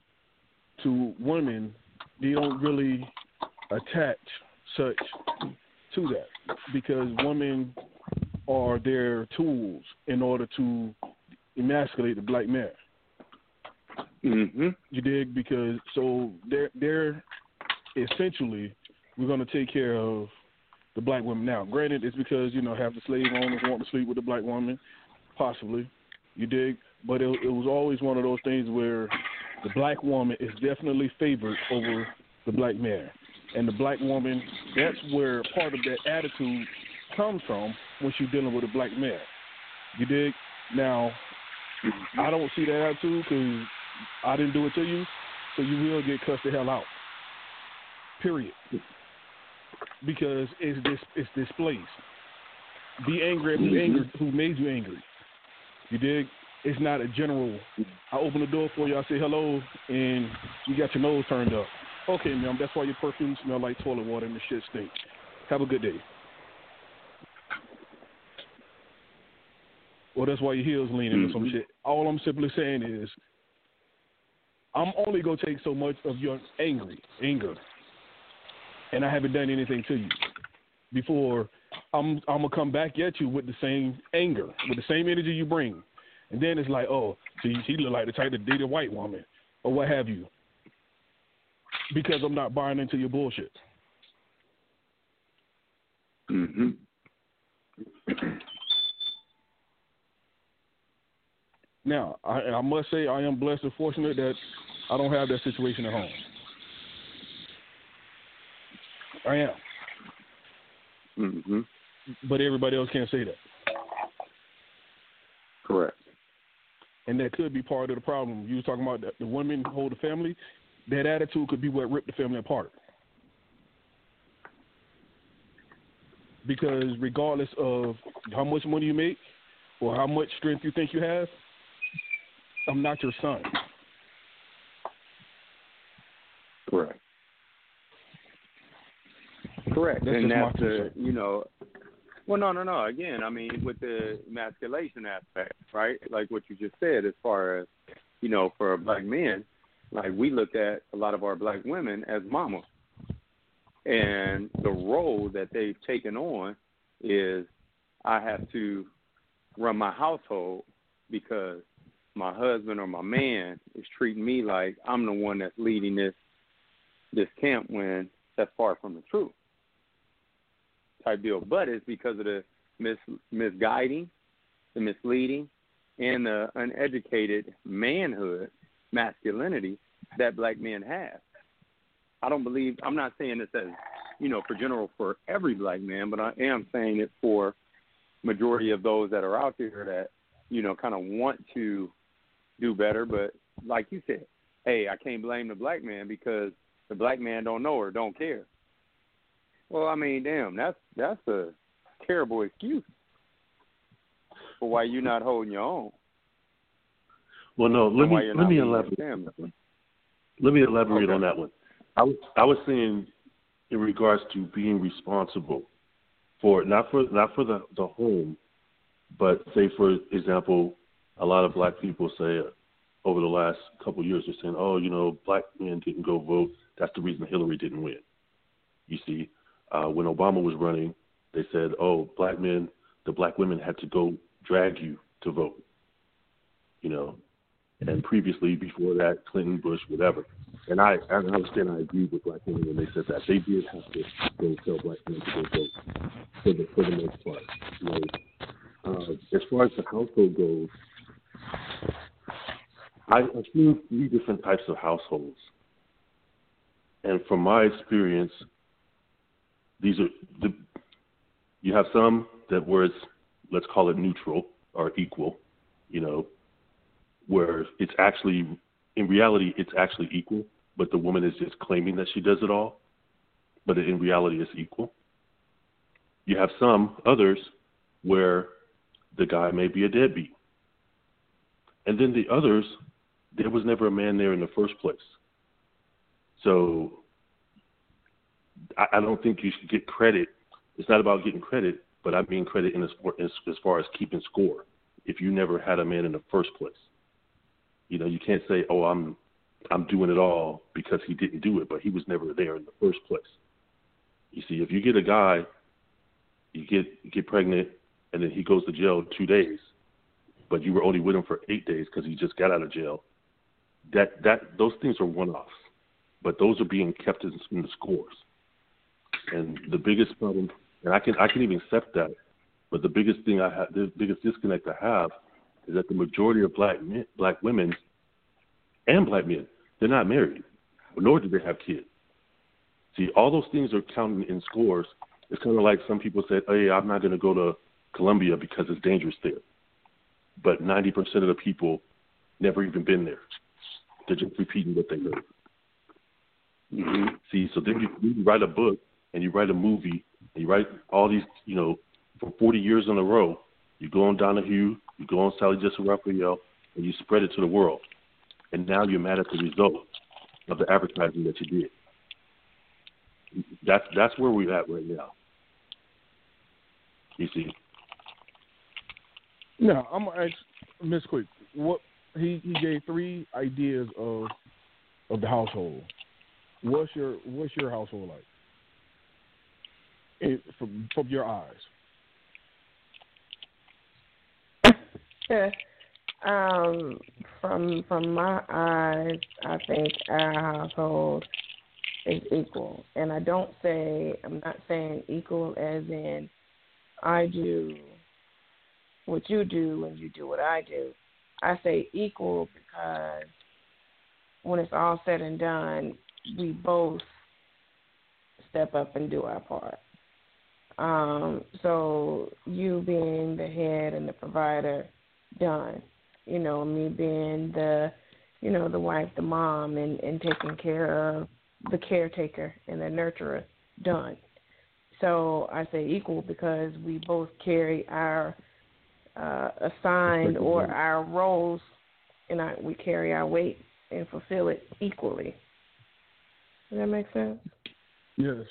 to women, they don't really attach such to that because women are their tools in order to emasculate the black man. Mm-hmm. You dig? Because so they're they're essentially we're going to take care of the black women. Now, granted, it's because you know half the slave owners want to sleep with the black woman, possibly. You dig? But it, it was always one of those things where the black woman is definitely favored over the black man, and the black woman. That's where part of that attitude comes from when she's dealing with a black man. You dig? Now, I don't see that attitude because I didn't do it to you, so you will get cussed the hell out. Period. Because it's this it's displaced. Be angry at who angry who made you angry. You dig? It's not a general. I open the door for you. I say hello, and you got your nose turned up. Okay, ma'am. That's why your perfume smell like toilet water and the shit stink. Have a good day. Well, that's why your heels leaning mm-hmm. or some mm-hmm. shit. All I'm simply saying is, I'm only gonna take so much of your angry anger, and I haven't done anything to you before. I'm I'm gonna come back at you with the same anger, with the same energy you bring, and then it's like, oh, she she look like the type to date a white woman or what have you, because I'm not buying into your bullshit. Mm-hmm. Now, I, I must say I am blessed and fortunate that I don't have that situation at home. I am. Mm-hmm. But everybody else can't say that. Correct. And that could be part of the problem. You were talking about the, the women hold the family. That attitude could be what ripped the family apart. Because regardless of how much money you make or how much strength you think you have, I'm not your son. Correct. Correct. That's and that's the you know well no no no. Again, I mean with the emasculation aspect, right? Like what you just said as far as, you know, for black men, like we look at a lot of our black women as mamas. And the role that they've taken on is I have to run my household because my husband or my man is treating me like I'm the one that's leading this this camp when that's far from the truth type deal. But it's because of the mis misguiding, the misleading, and the uneducated manhood, masculinity that black men have. I don't believe I'm not saying this as you know for general for every black man, but I am saying it for majority of those that are out there that you know kind of want to do better. But like you said, hey, I can't blame the black man because the black man don't know or don't care. Well, I mean, damn, that's that's a terrible excuse for why you're not holding your own. Well, no, let me let me elaborate. Let me elaborate okay. on that one. I was I was saying in regards to being responsible for not for not for the the home, but say for example, a lot of black people say uh, over the last couple of years they're saying, oh, you know, black men didn't go vote. That's the reason Hillary didn't win. You see, uh, when Obama was running, they said, oh, black men, the black women had to go drag you to vote. You know, and previously before that, Clinton, Bush, whatever. And I, I understand, I agree with black women when they said that they did have to go tell black men to go vote for the for the most part. You know, uh, as far as the household goes, I, I've seen three different types of households, and from my experience, these are the you have some that where it's let's call it neutral or equal, you know, where it's actually in reality it's actually equal, but the woman is just claiming that she does it all, but in reality it's equal. You have some others where the guy may be a deadbeat. And then the others, there was never a man there in the first place. So I, I don't think you should get credit. It's not about getting credit, but I mean credit in as, as, as far as keeping score. If you never had a man in the first place, you know you can't say, "Oh, I'm I'm doing it all because he didn't do it, but he was never there in the first place." You see, if you get a guy, you get you get pregnant, and then he goes to jail two days, but you were only with him for eight days because he just got out of jail. That that those things are one-offs, but those are being kept in, in the scores. And the biggest problem and I can I can even accept that. But the biggest thing I have, the biggest disconnect I have, is that the majority of black men, black women, and black men, they're not married, nor do they have kids. See, all those things are counting in scores. It's kind of like some people say, "Hey, I'm not going to go to Colombia because it's dangerous there." But 90% of the people never even been there. They're just repeating what they heard. Mm-hmm. See, so then you, you write a book and you write a movie and you write all these, you know, for 40 years in a row. You go on Donahue, you go on Sally Jessy Raphael, and you spread it to the world. And now you're mad at the result of the advertising that you did. That's that's where we're at right now. You see. Now I'm gonna ask Miss Quick. What he he gave three ideas of of the household. What's your what's your household like? It, from from your eyes. um, from from my eyes, I think our household is equal, and I don't say I'm not saying equal as in I do what you do and you do what I do. I say equal because when it's all said and done, we both step up and do our part. Um, so you being the head and the provider, done. You know, me being the, you know, the wife, the mom, and and taking care of the caretaker and the nurturer, done. So I say equal because we both carry our uh, assigned or our roles, and I, we carry our weight and fulfill it equally. Does that make sense? Yes.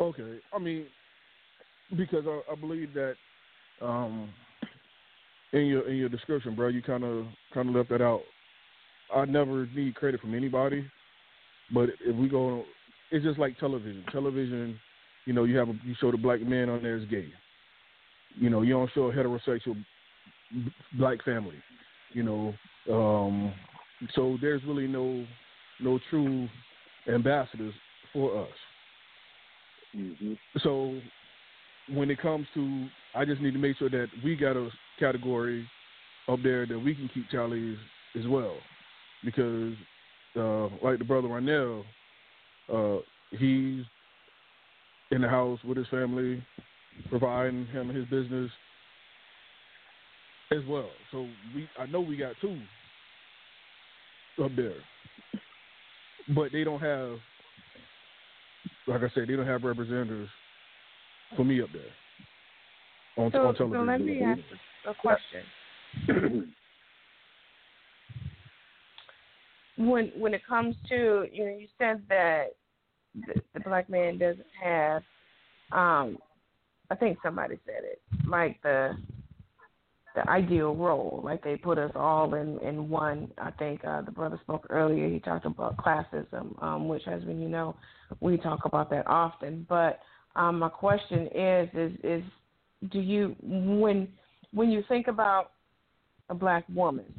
Okay. I mean, because I, I believe that um, in your in your description, bro, you kind of kind of left that out. I never need credit from anybody, but if we go, it's just like television. Television, you know, you have a, you show the black man on there as gay. You know, you don't show a heterosexual black family. You know, um, so there's really no no true ambassadors for us. Mm-hmm. So when it comes to, I just need to make sure that we got a category up there that we can keep Charlie's as well, because uh, like the brother Ronell, uh, he's in the house with his family, providing him his business as well. So we, I know we got two up there, but they don't have, like I said, they don't have representatives for me up there on, so, on television. So let me ask a question. when when it comes to you know you said that the, the black man doesn't have um I think somebody said it like the the ideal role. Like they put us all in in one. I think uh the brother spoke earlier. He talked about classism um which as when you know we talk about that often. But um, my question is, is, is, do you when when you think about a black woman,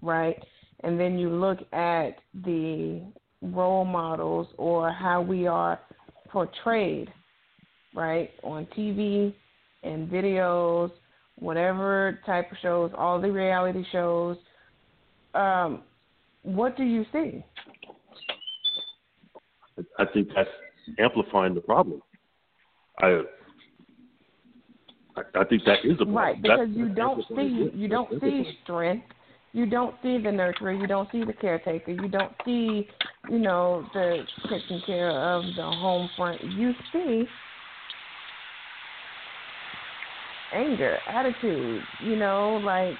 right, and then you look at the role models or how we are portrayed, right, on TV and videos, whatever type of shows, all the reality shows. Um, what do you see? I think that's amplifying the problem. I I, think that is a problem. Right, because that's, you don't see you don't see strength. You don't see the nurturer. You don't see the caretaker. You don't see, you know, the taking care of the home front. You see anger, attitude. You know, like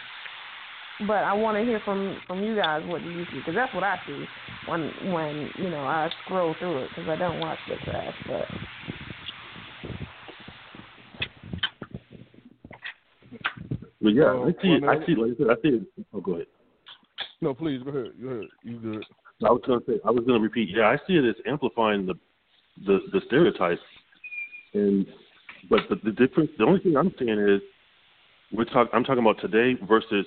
but I want to hear from from you guys. What do you see? Because that's what I see when when you know I scroll through it. Because I don't watch the trash, but. But yeah, I see. I uh, see. Like I said, I see. It. Oh, go ahead. No, please go ahead. Go ahead. You good? I was gonna say. I was gonna repeat. Yeah, I see it as amplifying the the the stereotypes, and but the, the difference. The only thing I'm saying is we're talking. I'm talking about today versus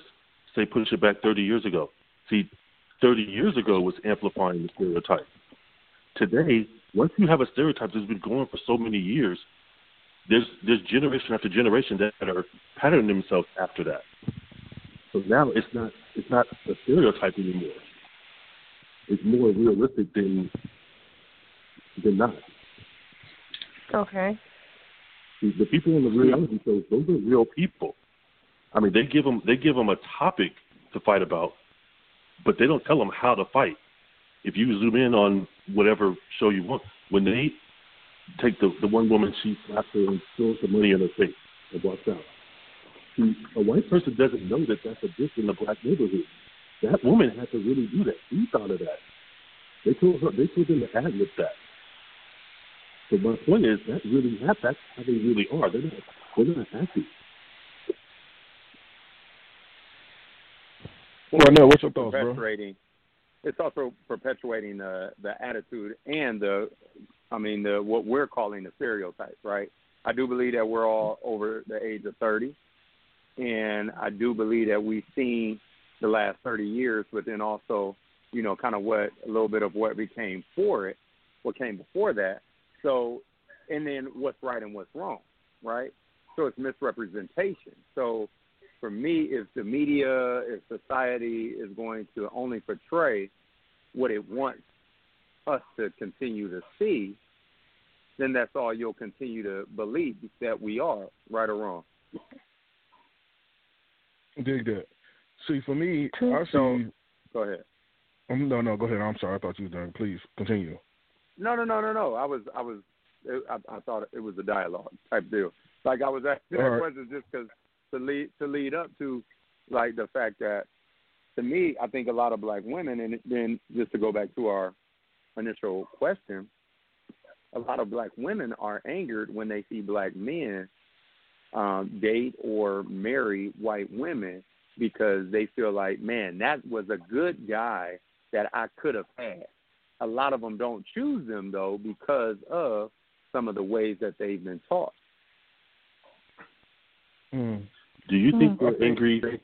say push it back 30 years ago. See, 30 years ago was amplifying the stereotype. today, once you have a stereotype that's been going for so many years, there's there's generation after generation that are patterning themselves after that. So now it's not it's not a stereotype anymore. It's more realistic than than not. Okay. The people in the hmm. reality shows, those are real people. I mean, they give them they give them a topic to fight about, but they don't tell them how to fight. If you zoom in on whatever show you want, when they take the the one woman, she slaps her and throws the money in her face and walks out. See, a white person doesn't know that that's a dish in the black neighborhood. That woman had to really do that. She thought of that. They told her. They told them to ad lib that. So my point is that really that's how they really are. They're not. They're not happy. Well, no, what's your thoughts, perpetuating, bro? It's also perpetuating the the attitude and the, I mean the what we're calling the stereotypes, right? I do believe that we're all over the age of thirty, and I do believe that we've seen the last thirty years, but then also, you know, kind of what a little bit of what became for it, what came before that. So, and then what's right and what's wrong, right? So it's misrepresentation. So for me, if the media, if society is going to only portray what it wants us to continue to see, then that's all you'll continue to believe that we are, right or wrong. Dig that. See, for me, I see. Go ahead. Um, no, no, go ahead. I'm sorry. I thought you were done. Please continue. No, no, no, no, no. I was, I was, I, I thought it was a dialogue type deal. Like I was asking that question just because to lead to lead up to like the fact that to me, I think a lot of black women, and then just to go back to our initial question, a lot of black women are angered when they see black men um, date or marry white women because they feel like, man, that was a good guy that I could have had. A lot of them don't choose them though because of some of the ways that they've been taught. Mm. Do you think they're angry?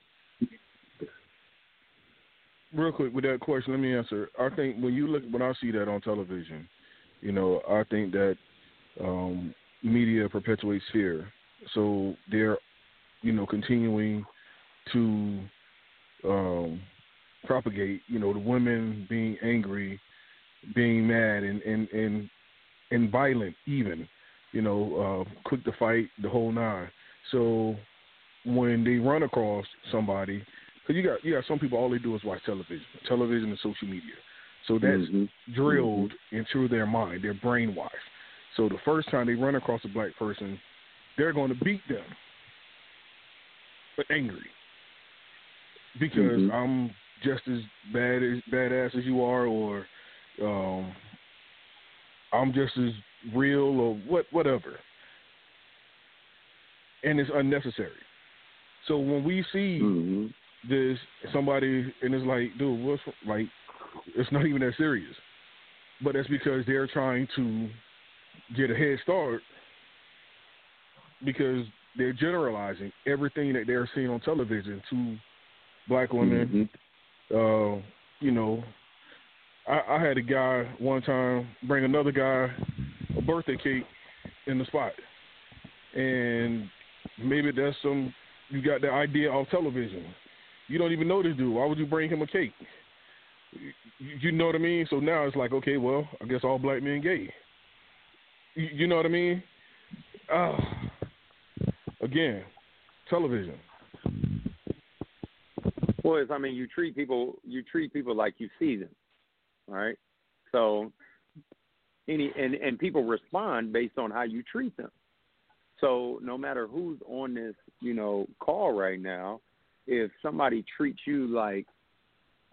Real quick with that question, let me answer. I think when you look, when I see that on television, you know, I think that um, media perpetuates fear. So they're, you know, continuing to um, propagate, you know, the women being angry, being mad, and and and and violent, even, you know, uh, quick to fight, the whole nine. So when they run across somebody, because you got you got some people all they do is watch television, television and social media. So that's mm-hmm. drilled mm-hmm. into their mind. They're brainwashed. So the first time they run across a black person, they're going to beat them, but angry because mm-hmm. I'm just as bad as badass as you are, or um, I'm just as real, or what, whatever. And it's unnecessary. So when we see mm-hmm. this somebody and it's like, dude, what's like? It's not even that serious, but that's because they're trying to get a head start because they're generalizing everything that they're seeing on television to black women. Mm-hmm. Uh, you know, I, I had a guy one time bring another guy a birthday cake in the spot, and maybe that's some you got the idea on television. You don't even know this dude. Why would you bring him a cake? You know what I mean? So now it's like, okay, well, I guess all black men gay. You know what I mean? Uh, again, television. Well, I mean, you treat people you treat people like you see them, right? So any and and people respond based on how you treat them. So no matter who's on this, you know, call right now, if somebody treats you like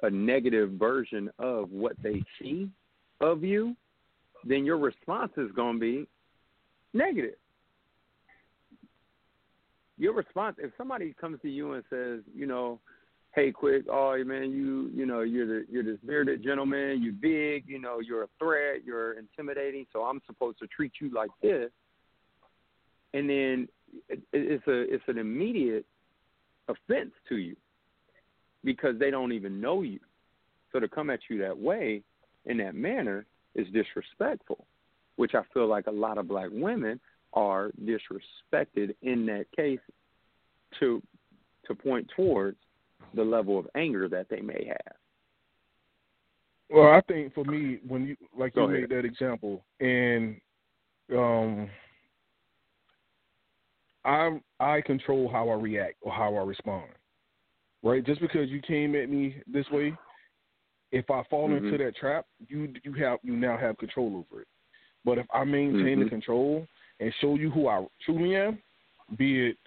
a negative version of what they see of you, then your response is going to be negative. Your response, if somebody comes to you and says, you know, hey, quick, oh man, you, you know, you're the you're this bearded gentleman, you're big, you know, you're a threat, you're intimidating, so I'm supposed to treat you like this and then it's a it's an immediate offense to you because they don't even know you. So to come at you that way, in that manner, is disrespectful, which I feel like a lot of black women are disrespected in that case to to point towards the level of anger that they may have. Well, I think for me, when you like Go you ahead. made that example, and um, I I control how I react or how I respond. Right, just because you came at me this way, if I fall Mhm. into that trap, you you have you now have control over it. But if I maintain the Mhm. control and show you who I truly am, be it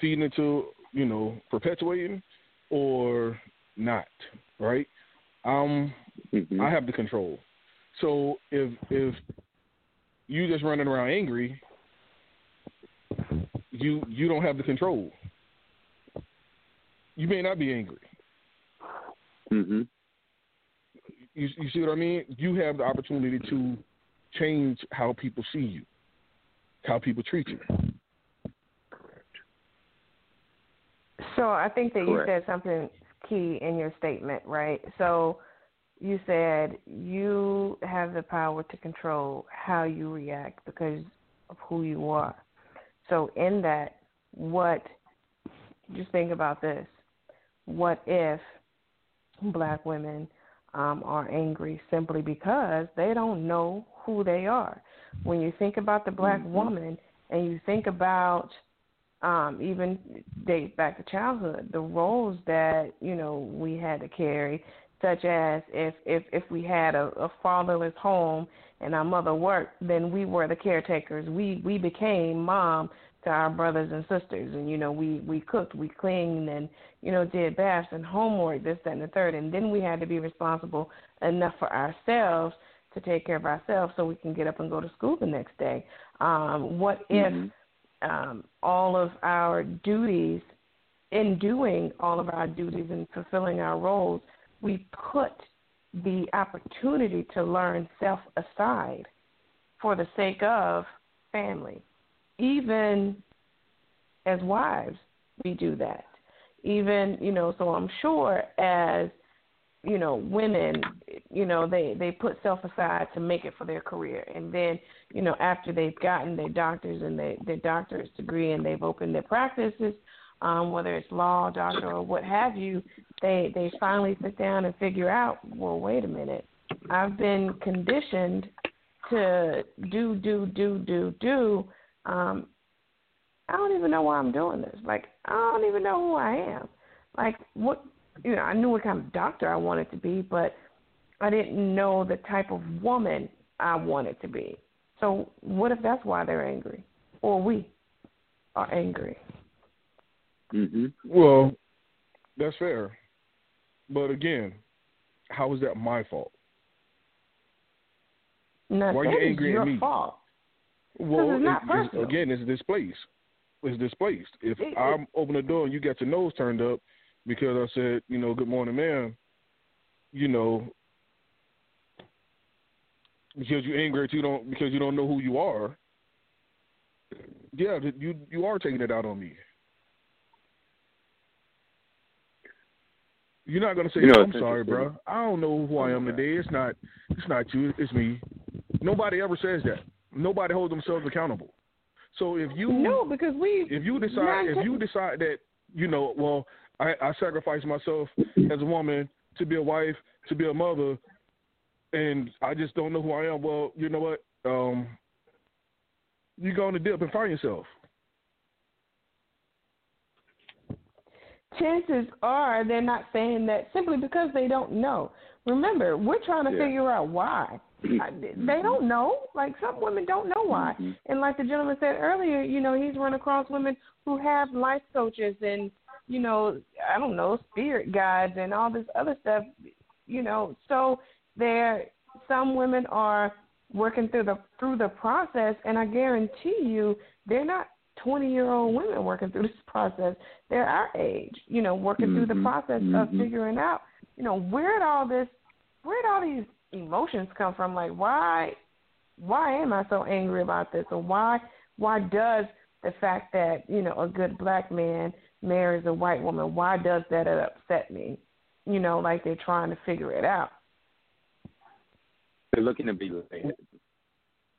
feeding into you know perpetuating or not, right? Um, Mhm. I have the control. So if if you just running around angry, you you don't have the control. You may not be angry. Mhm. You you see what I mean? You have the opportunity to change how people see you, how people treat you. So I think that Correct. you said something key in your statement, right? So you said you have the power to control how you react because of who you are. So in that, what just think about this. What if black women um, are angry simply because they don't know who they are? When you think about the black Mhm. woman and you think about um, even dates back to childhood, the roles that you know we had to carry, such as if if if we had a, a fatherless home and our mother worked, then we were the caretakers. We we became mom to our brothers and sisters, and you know we we cooked, we cleaned, and you know did baths and homework, this that and the third, and then we had to be responsible enough for ourselves to take care of ourselves so we can get up and go to school the next day. Um, what if Mhm. Um, all of our duties, in doing all of our duties and fulfilling our roles, we put the opportunity to learn self aside for the sake of family. Even as wives, we do that. Even, you know, so I'm sure as you know, women, you know, they they put self aside to make it for their career, and then, you know, after they've gotten their doctors and their their doctorate degree, and they've opened their practices, um, whether it's law, doctor, or what have you, they they finally sit down and figure out, well, wait a minute, I've been conditioned to do do do do do. Um, I don't even know why I'm doing this. Like I don't even know who I am. Like what you know, I knew what kind of doctor I wanted to be, but I didn't know the type of woman I wanted to be. So what if that's why they're angry, or we are angry? Mhm. Well, that's fair. But again, how is that my fault? Not Why are you is angry at me? fault. Well, it's not it- it's- again, it's displaced. It's displaced. If It- it- I'm open the door and you got your nose turned up because I said, you know, good morning, ma'am, you know, because you're angry you don't because you don't know who you are. Yeah, you you are taking it out on me. You're not gonna say, You know, "I'm sorry, bro. I don't know who I am today. It's not, it's not you. It's me." Nobody ever says that. Nobody holds themselves accountable. So if you No, because we. if you decide if you decide that you know, well, I, I sacrifice myself as a woman to be a wife, to be a mother, and I just don't know who I am. Well, you know what? Um, you go on the dip and find yourself. chances are they're not saying that simply because they don't know. Remember, we're trying to Yeah. figure out why. I- they don't know. Like some women don't know why. Mhm. And like the gentleman said earlier, you know, he's run across women who have life coaches and you know, I don't know, spirit guides and all this other stuff. You know, so there, some women are working through the through the process, and I guarantee you, they're not twenty year old women working through this process. They're our age, you know, working through the Mhm. process of Mhm. figuring out, you know, where'd all this, where'd all these emotions come from? Like, why, why am I so angry about this, or why, why does the fact that you know a good black man marries a white woman, why does that upset me? You know, like they're trying to figure it out. They're looking to be led.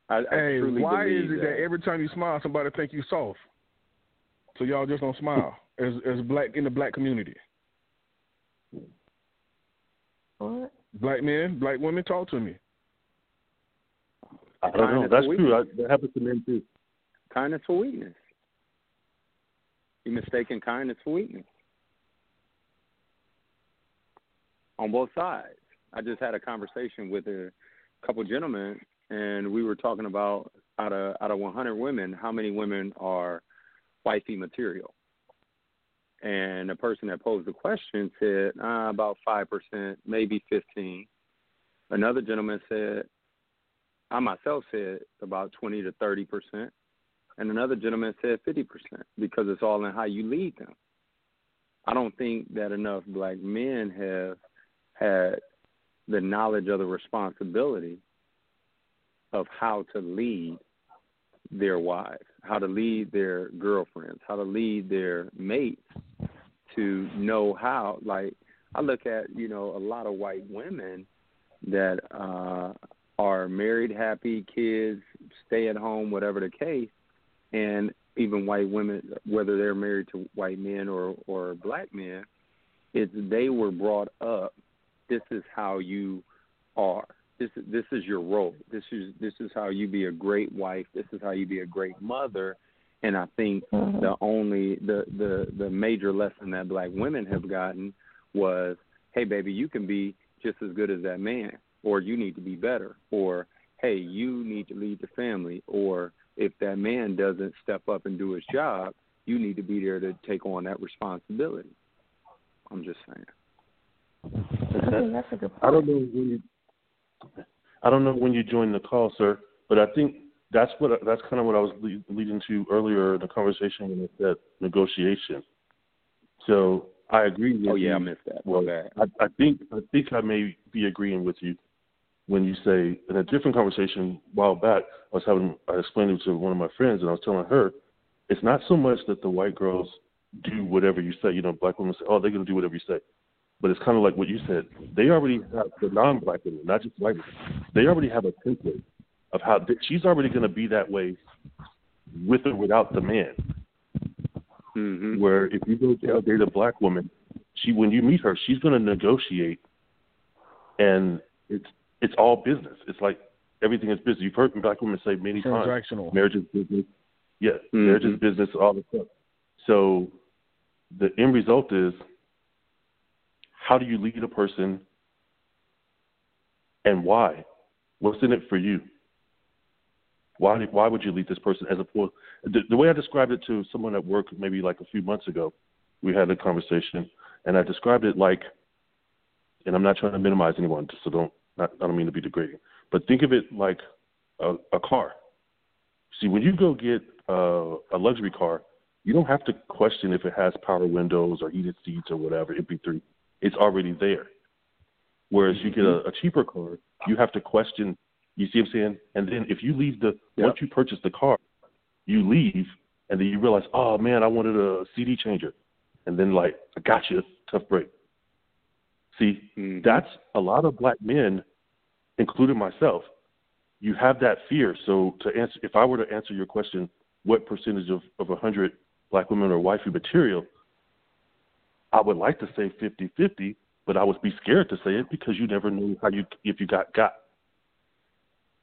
I, hey, why is it that. that every time you smile, somebody think you soft? So y'all just don't smile as as black in the black community. What? Black men, black women, talk to me. I don't know. That's true. I, that happens to men too. Kindness for weakness. You mistaken kindness for weakness. On both sides. I just had a conversation with a couple gentlemen, and we were talking about out of out of 100 women, how many women are wifey material? And the person that posed the question said uh, about five percent, maybe 15. Another gentleman said, I myself said about 20 to 30 percent, and another gentleman said 50 percent because it's all in how you lead them. I don't think that enough black men have had the knowledge of the responsibility of how to lead their wives, how to lead their girlfriends, how to lead their mates to know how like I look at, you know, a lot of white women that uh are married, happy, kids, stay at home, whatever the case, and even white women whether they're married to white men or or black men, it's they were brought up this is how you are. This this is your role. This is this is how you be a great wife. This is how you be a great mother. And I think mm-hmm. the only the the the major lesson that black women have gotten was, hey baby, you can be just as good as that man, or you need to be better, or hey, you need to lead the family, or if that man doesn't step up and do his job, you need to be there to take on that responsibility. I'm just saying. I that's a good point. I don't know when you, I don't know when you joined the call, sir, but I think that's what that's kind of what I was leading to earlier in the conversation when I said negotiation. So I agree with you. Oh yeah, you. I missed that. Well, I, I think I think I may be agreeing with you when you say in a different conversation a while back. I was having I explained it to one of my friends, and I was telling her it's not so much that the white girls do whatever you say. You know, black women say, "Oh, they're going to do whatever you say." But it's kind of like what you said. They already have the non-black women, not just white women. They already have a template of how she's already going to be that way, with or without the man. Mm-hmm. Where if you go to date a black woman, she when you meet her, she's going to negotiate, and it's it's all business. It's like everything is business. You've heard black women say many times, marriage is business. Yeah, mm-hmm. marriage is business. All the stuff. So the end result is how do you lead a person and why? What's in it for you? Why why would you lead this person as opposed the, the way I described it to someone at work maybe like a few months ago, we had a conversation and I described it like and I'm not trying to minimize anyone, so don't not, I don't mean to be degrading, but think of it like a, a car. See, when you go get uh, a luxury car, you don't have to question if it has power windows or heated seats or whatever, MP3 it's already there. Whereas you get a, mm-hmm. a cheaper car, you have to question. You see what I'm saying? And then if you leave the yep. once you purchase the car, you leave, and then you realize, oh man, I wanted a CD changer, and then like I got you, tough break. See, mm-hmm. that's a lot of black men, including myself. You have that fear. So to answer, if I were to answer your question, what percentage of of a hundred black women are wifey material? I would like to say 50-50, but I would be scared to say it because you never knew how you if you got got.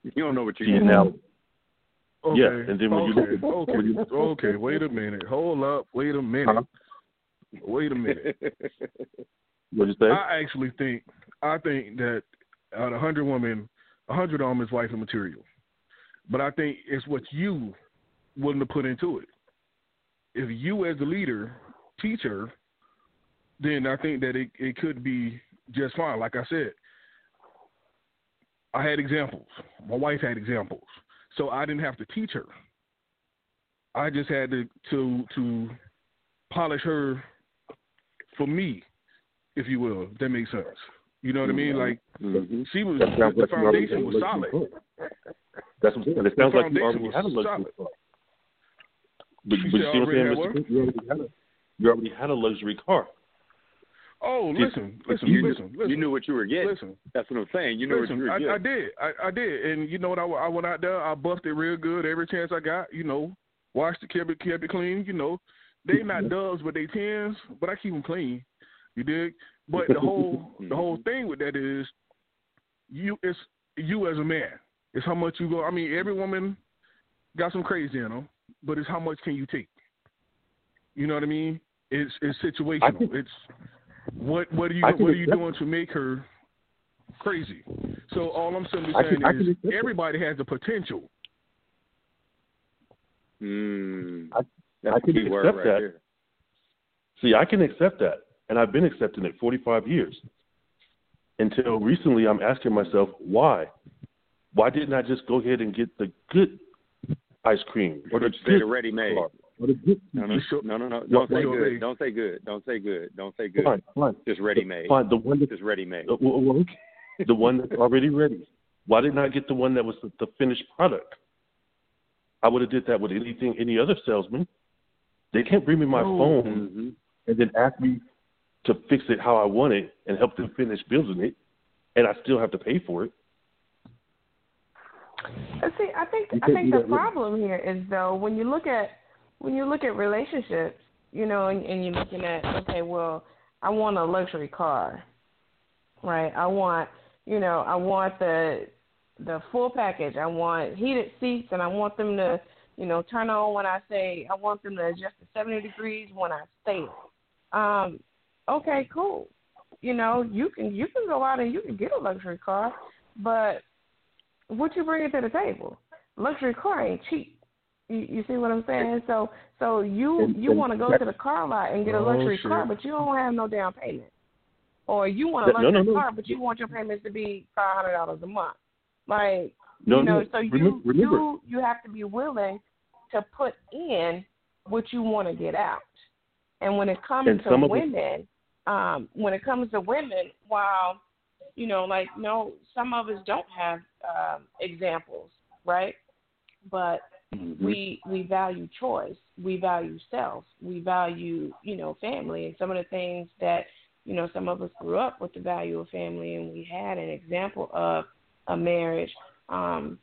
You don't know what you're getting now. Okay. Yeah, and then when okay. you look at okay, you, okay, wait a minute, hold up, wait a minute, huh? wait a minute. what you say? I actually think I think that uh, out of hundred women, a hundred of them is wife and material, but I think it's what you willing to put into it. If you as the leader teach her then I think that it, it could be just fine. Like I said, I had examples. My wife had examples, so I didn't have to teach her. I just had to to to polish her for me, if you will. If that makes sense. You know what mm-hmm. I mean? Mm-hmm. Like mm-hmm. she was the, the foundation was solid. That's what I'm saying. It sounds like you already had a luxury car. But, but you see what I'm saying, Mr. You already, had a, you already had a luxury car. Oh, listen, listen, you, listen, listen. You knew what you were getting. Listen, that's what I'm saying. You knew listen, what you were I, getting. I did, I, I did, and you know what? I, I went out there, I buffed it real good every chance I got. You know, washed it, kept it, kept it clean. You know, they not dubs, but they tens, but I keep them clean. You dig? But the whole the whole thing with that is you it's you as a man. It's how much you go. I mean, every woman got some crazy in them, but it's how much can you take. You know what I mean? It's it's situational. Can, it's what what are you what are you doing to make her crazy? So all I'm simply saying can, is everybody has the potential. Mm, I, I can accept right that. Here. See, I can accept that, and I've been accepting it 45 years. Until recently, I'm asking myself why. Why didn't I just go ahead and get the good ice cream or the, the ready made? No, no, no, no, no. Don't say good. Don't say good. Don't say good. Don't say good. Fine, fine. Just ready made. Fine. The one that's just ready made. The one that's already ready. Why didn't I get the one that was the, the finished product? I would have did that with anything, any other salesman. They can't bring me my oh. phone mm-hmm. and then ask me to fix it how I want it and help them finish building it, and I still have to pay for it. See, I think I think the problem here is though when you look at when you look at relationships, you know, and, and you're looking at okay, well, I want a luxury car, right? I want, you know, I want the the full package. I want heated seats, and I want them to, you know, turn on when I say. I want them to adjust to 70 degrees when I say it. Um, okay, cool. You know, you can you can go out and you can get a luxury car, but what you bring it to the table? Luxury car ain't cheap. You, you see what I'm saying? So so you you want to go to the car lot and get a oh, luxury oh, car, but you don't have no down payment. Or you want a luxury no, no, no. car, but you want your payments to be five hundred dollars a month. Like you know, no. so you remember, you you have to be willing to put in what you want to get out. And when it comes and to women, um, when it comes to women, while you know, like no, some of us don't have um, examples, right? But mm-hmm. we we value choice, we value self, we value you know family, and some of the things that you know some of us grew up with the value of family, and we had an example of a marriage, um,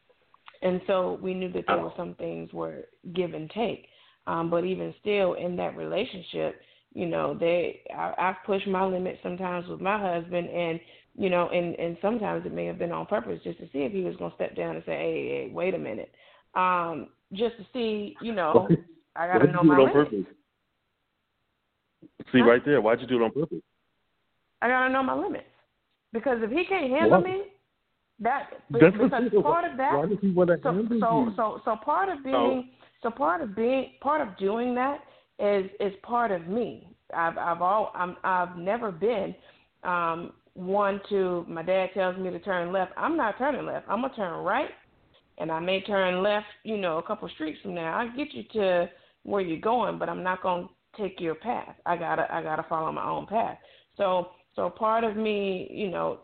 and so we knew that there were some things were give and take. Um, but even still, in that relationship, you know, they I, I've pushed my limits sometimes with my husband, and you know, and and sometimes it may have been on purpose just to see if he was going to step down and say, hey, hey, wait a minute, um, just to see, you know, I got to know my limits. Purpose? See huh? right there, why'd you do it on purpose? I got to know my limits because if he can't handle what? me, that That's because part of that. Why does he want to so, handle so, you? so so part of being so part of being part of doing that is is part of me. I've I've all I'm I've never been um one to my dad tells me to turn left. I'm not turning left. I'm gonna turn right, and I may turn left. You know, a couple streets from there. I'll get you to where you're going, but I'm not gonna take your path. I gotta I gotta follow my own path. So so part of me, you know,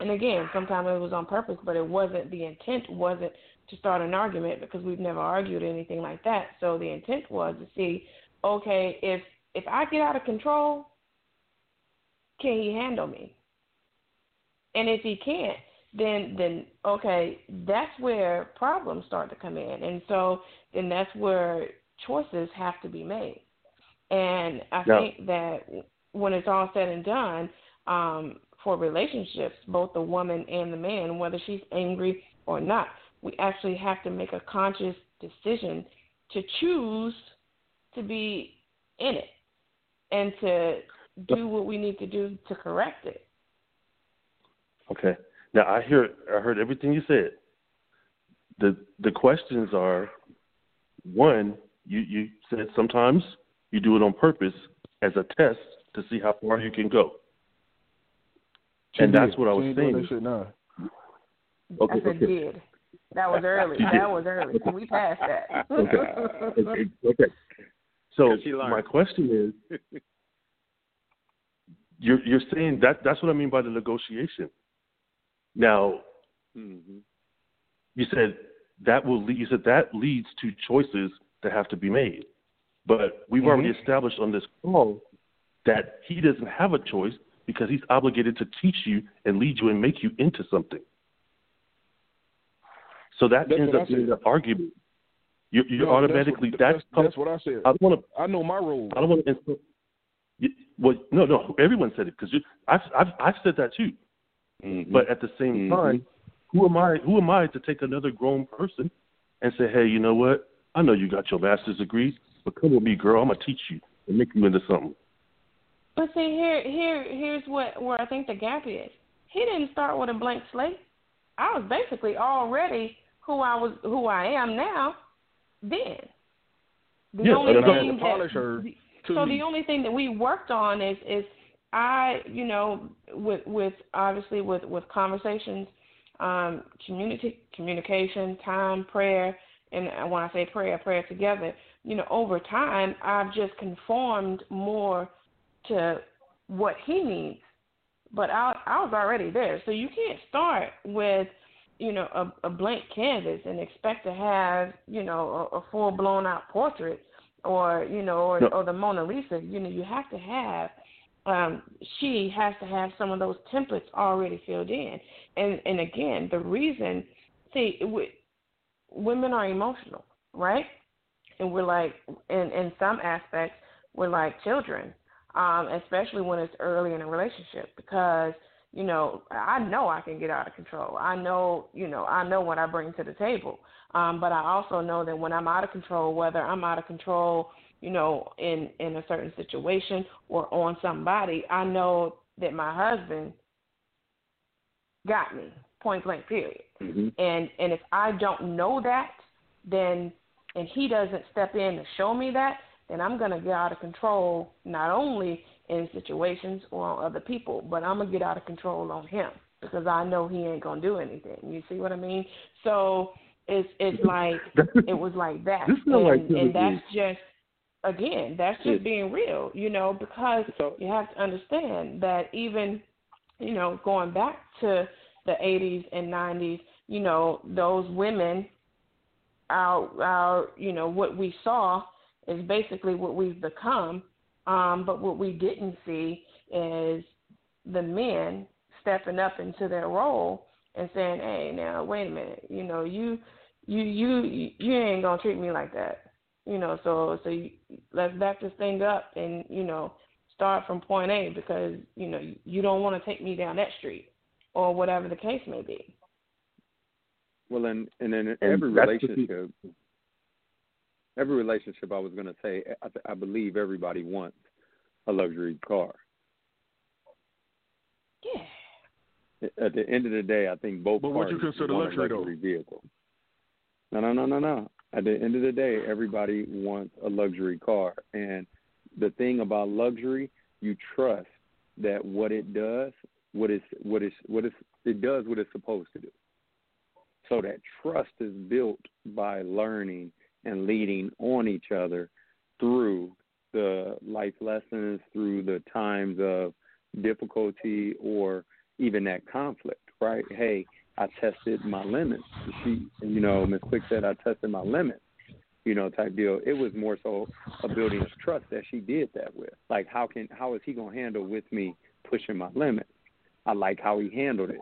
and again, sometimes it was on purpose, but it wasn't. The intent wasn't to start an argument because we've never argued anything like that. So the intent was to see, okay, if if I get out of control, can he handle me? And if he can't, then then okay, that's where problems start to come in. And so then that's where choices have to be made. And I yeah. think that when it's all said and done, um, for relationships, both the woman and the man, whether she's angry or not, we actually have to make a conscious decision to choose to be in it and to do what we need to do to correct it. Okay. Now I hear I heard everything you said. The the questions are one, you, you said sometimes you do it on purpose as a test to see how far you can go. She and did. that's what I was she saying. That shit now. Okay, I said okay. did. That was early. that was early. We passed that. okay. okay. So my question is, you're you're saying that that's what I mean by the negotiation. Now, mm-hmm. you said that will lead, you said that leads to choices that have to be made. But we've mm-hmm. already established on this call that he doesn't have a choice because he's obligated to teach you and lead you and make you into something. So that that's ends up being an argument. You, you no, automatically that's what, that's, that's, what I said. I don't want to. I know my role. I don't want to. Well, no, no. Everyone said it because I've, I've I've said that too. Mm-hmm. But at the same mm-hmm. time, who am I? Who am I to take another grown person and say, "Hey, you know what? I know you got your master's degree, but come with me, girl. I'm gonna teach you and make you into something." But see, here, here, here's what where I think the gap is. He didn't start with a blank slate. I was basically already who I was, who I am now. Then the only thing that, so the only thing that we worked on is is I, you know, with with obviously with with conversations, um, community communication, time, prayer, and when I say prayer, prayer together. You know, over time, I've just conformed more to what he needs. But I I was already there, so you can't start with you know a, a blank canvas and expect to have you know a, a full blown out portrait or you know or, no. or the Mona Lisa. You know, you have to have um, she has to have some of those templates already filled in. And and again, the reason, see, we, women are emotional, right? And we're like, in in some aspects, we're like children, um, especially when it's early in a relationship, because you know I know I can get out of control. I know, you know, I know what I bring to the table. Um, but I also know that when I'm out of control, whether I'm out of control you know, in in a certain situation or on somebody, I know that my husband got me point blank period. Mm-hmm. And and if I don't know that, then and he doesn't step in to show me that, then I'm gonna get out of control not only in situations or on other people, but I'm gonna get out of control on him because I know he ain't gonna do anything. You see what I mean? So it's it's like it was like that, and, like and that's just again, that's just being real, you know, because so, you have to understand that even, you know, going back to the 80s and 90s, you know, those women, our, our, you know, what we saw is basically what we've become. Um, but what we didn't see is the men stepping up into their role and saying, "Hey, now wait a minute, you know, you, you, you, you ain't gonna treat me like that." You know, so so you, let's back this thing up and you know start from point A because you know you don't want to take me down that street or whatever the case may be. Well, and and in every relationship, every relationship, I was going to say, I, I believe everybody wants a luxury car. Yeah. At the end of the day, I think both but parties what you consider want luxury, a luxury though? vehicle. No, no, no, no, no. At the end of the day, everybody wants a luxury car, and the thing about luxury, you trust that what it does, what is what is what is it does what it's supposed to do. So that trust is built by learning and leading on each other through the life lessons, through the times of difficulty or even that conflict, right? Hey, I tested my limits. She, you know, Miss Quick said I tested my limits, you know, type deal. It was more so a building of trust that she did that with. Like, how can how is he gonna handle with me pushing my limits? I like how he handled it.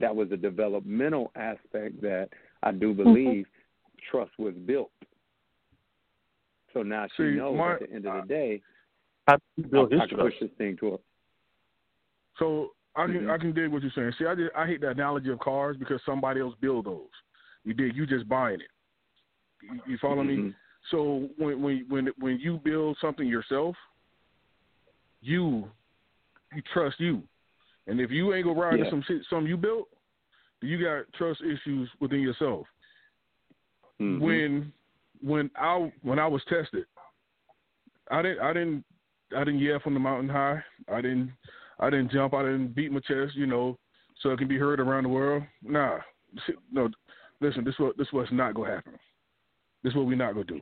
That was a developmental aspect that I do Mm-hmm. believe mm-hmm. trust was built. So now she See, knows my, at the end of the day, I, build I, push this thing to her. So I can mm-hmm. I can dig what you're saying. See, I just, I hate the analogy of cars because somebody else build those. You did. You just buying it. You, you follow mm-hmm. me? So when when when when you build something yourself, you you trust you, and if you ain't gonna ride yeah. some shit some you built, you got trust issues within yourself. Mm-hmm. When when I when I was tested, I didn't I didn't I didn't yell from the mountain high. I didn't I didn't jump. I didn't beat my chest, you know, so it can be heard around the world. Nah, no. Listen, this what this what's not gonna happen. This is what we're not gonna do.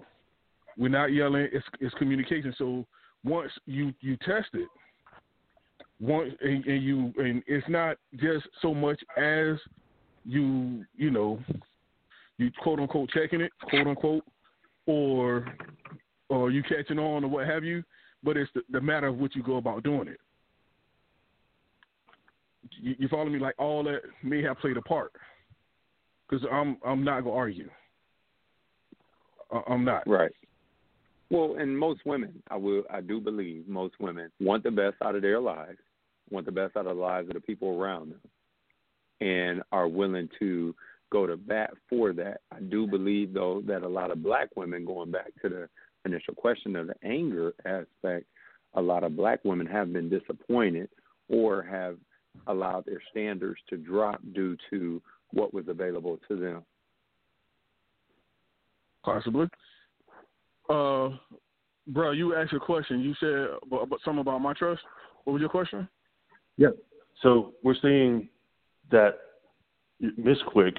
We're not yelling. It's it's communication. So once you you test it, once and, and you and it's not just so much as you you know you quote unquote checking it quote unquote or or you catching on or what have you but it's the, the matter of what you go about doing it. You, you follow me? Like all that may have played a part, because I'm I'm not gonna argue. I'm not. Right. Well, and most women, I will, I do believe most women want the best out of their lives, want the best out of the lives of the people around them, and are willing to go to bat for that. I do believe, though, that a lot of black women, going back to the initial question of the anger aspect, a lot of black women have been disappointed or have allowed their standards to drop due to what was available to them. Possibly. Uh, bro, you asked a question. You said about, something about my trust. What was your question? Yeah. So we're seeing that Miss Quick,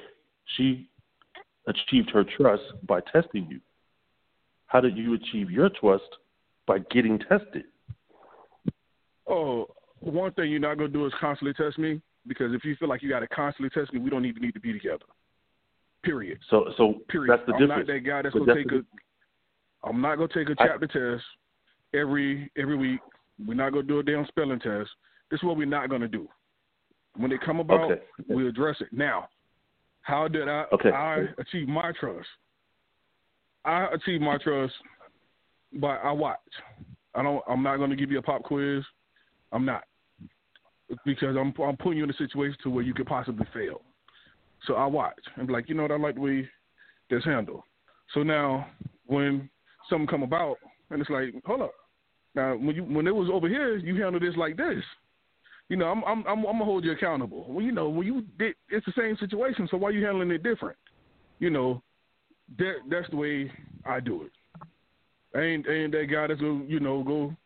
she achieved her trust by testing you. How did you achieve your trust by getting tested? Oh, one thing you're not gonna do is constantly test me because if you feel like you got to constantly test me, we don't even need to be together. Period. So, so period. that's the I'm difference. not that guy that's gonna take a. I'm not gonna take a chapter I, test every every week. We're not gonna do a damn spelling test. This is what we're not gonna do. When they come about, okay. we address it. Now, how did I okay. I achieve my trust? I achieve my trust by I watch. I don't. I'm not going to give you a pop quiz. I'm not because I'm I'm putting you in a situation to where you could possibly fail. So I watch and be like, you know what, I like the way this handled. So now when something come about and it's like, hold up. Now when you when it was over here, you handle this like this. You know, I'm I'm I'm, I'm gonna hold you accountable. Well, you know, when you did, it's the same situation. So why are you handling it different? You know, that that's the way I do it. I ain't ain't that guy that's gonna you know go,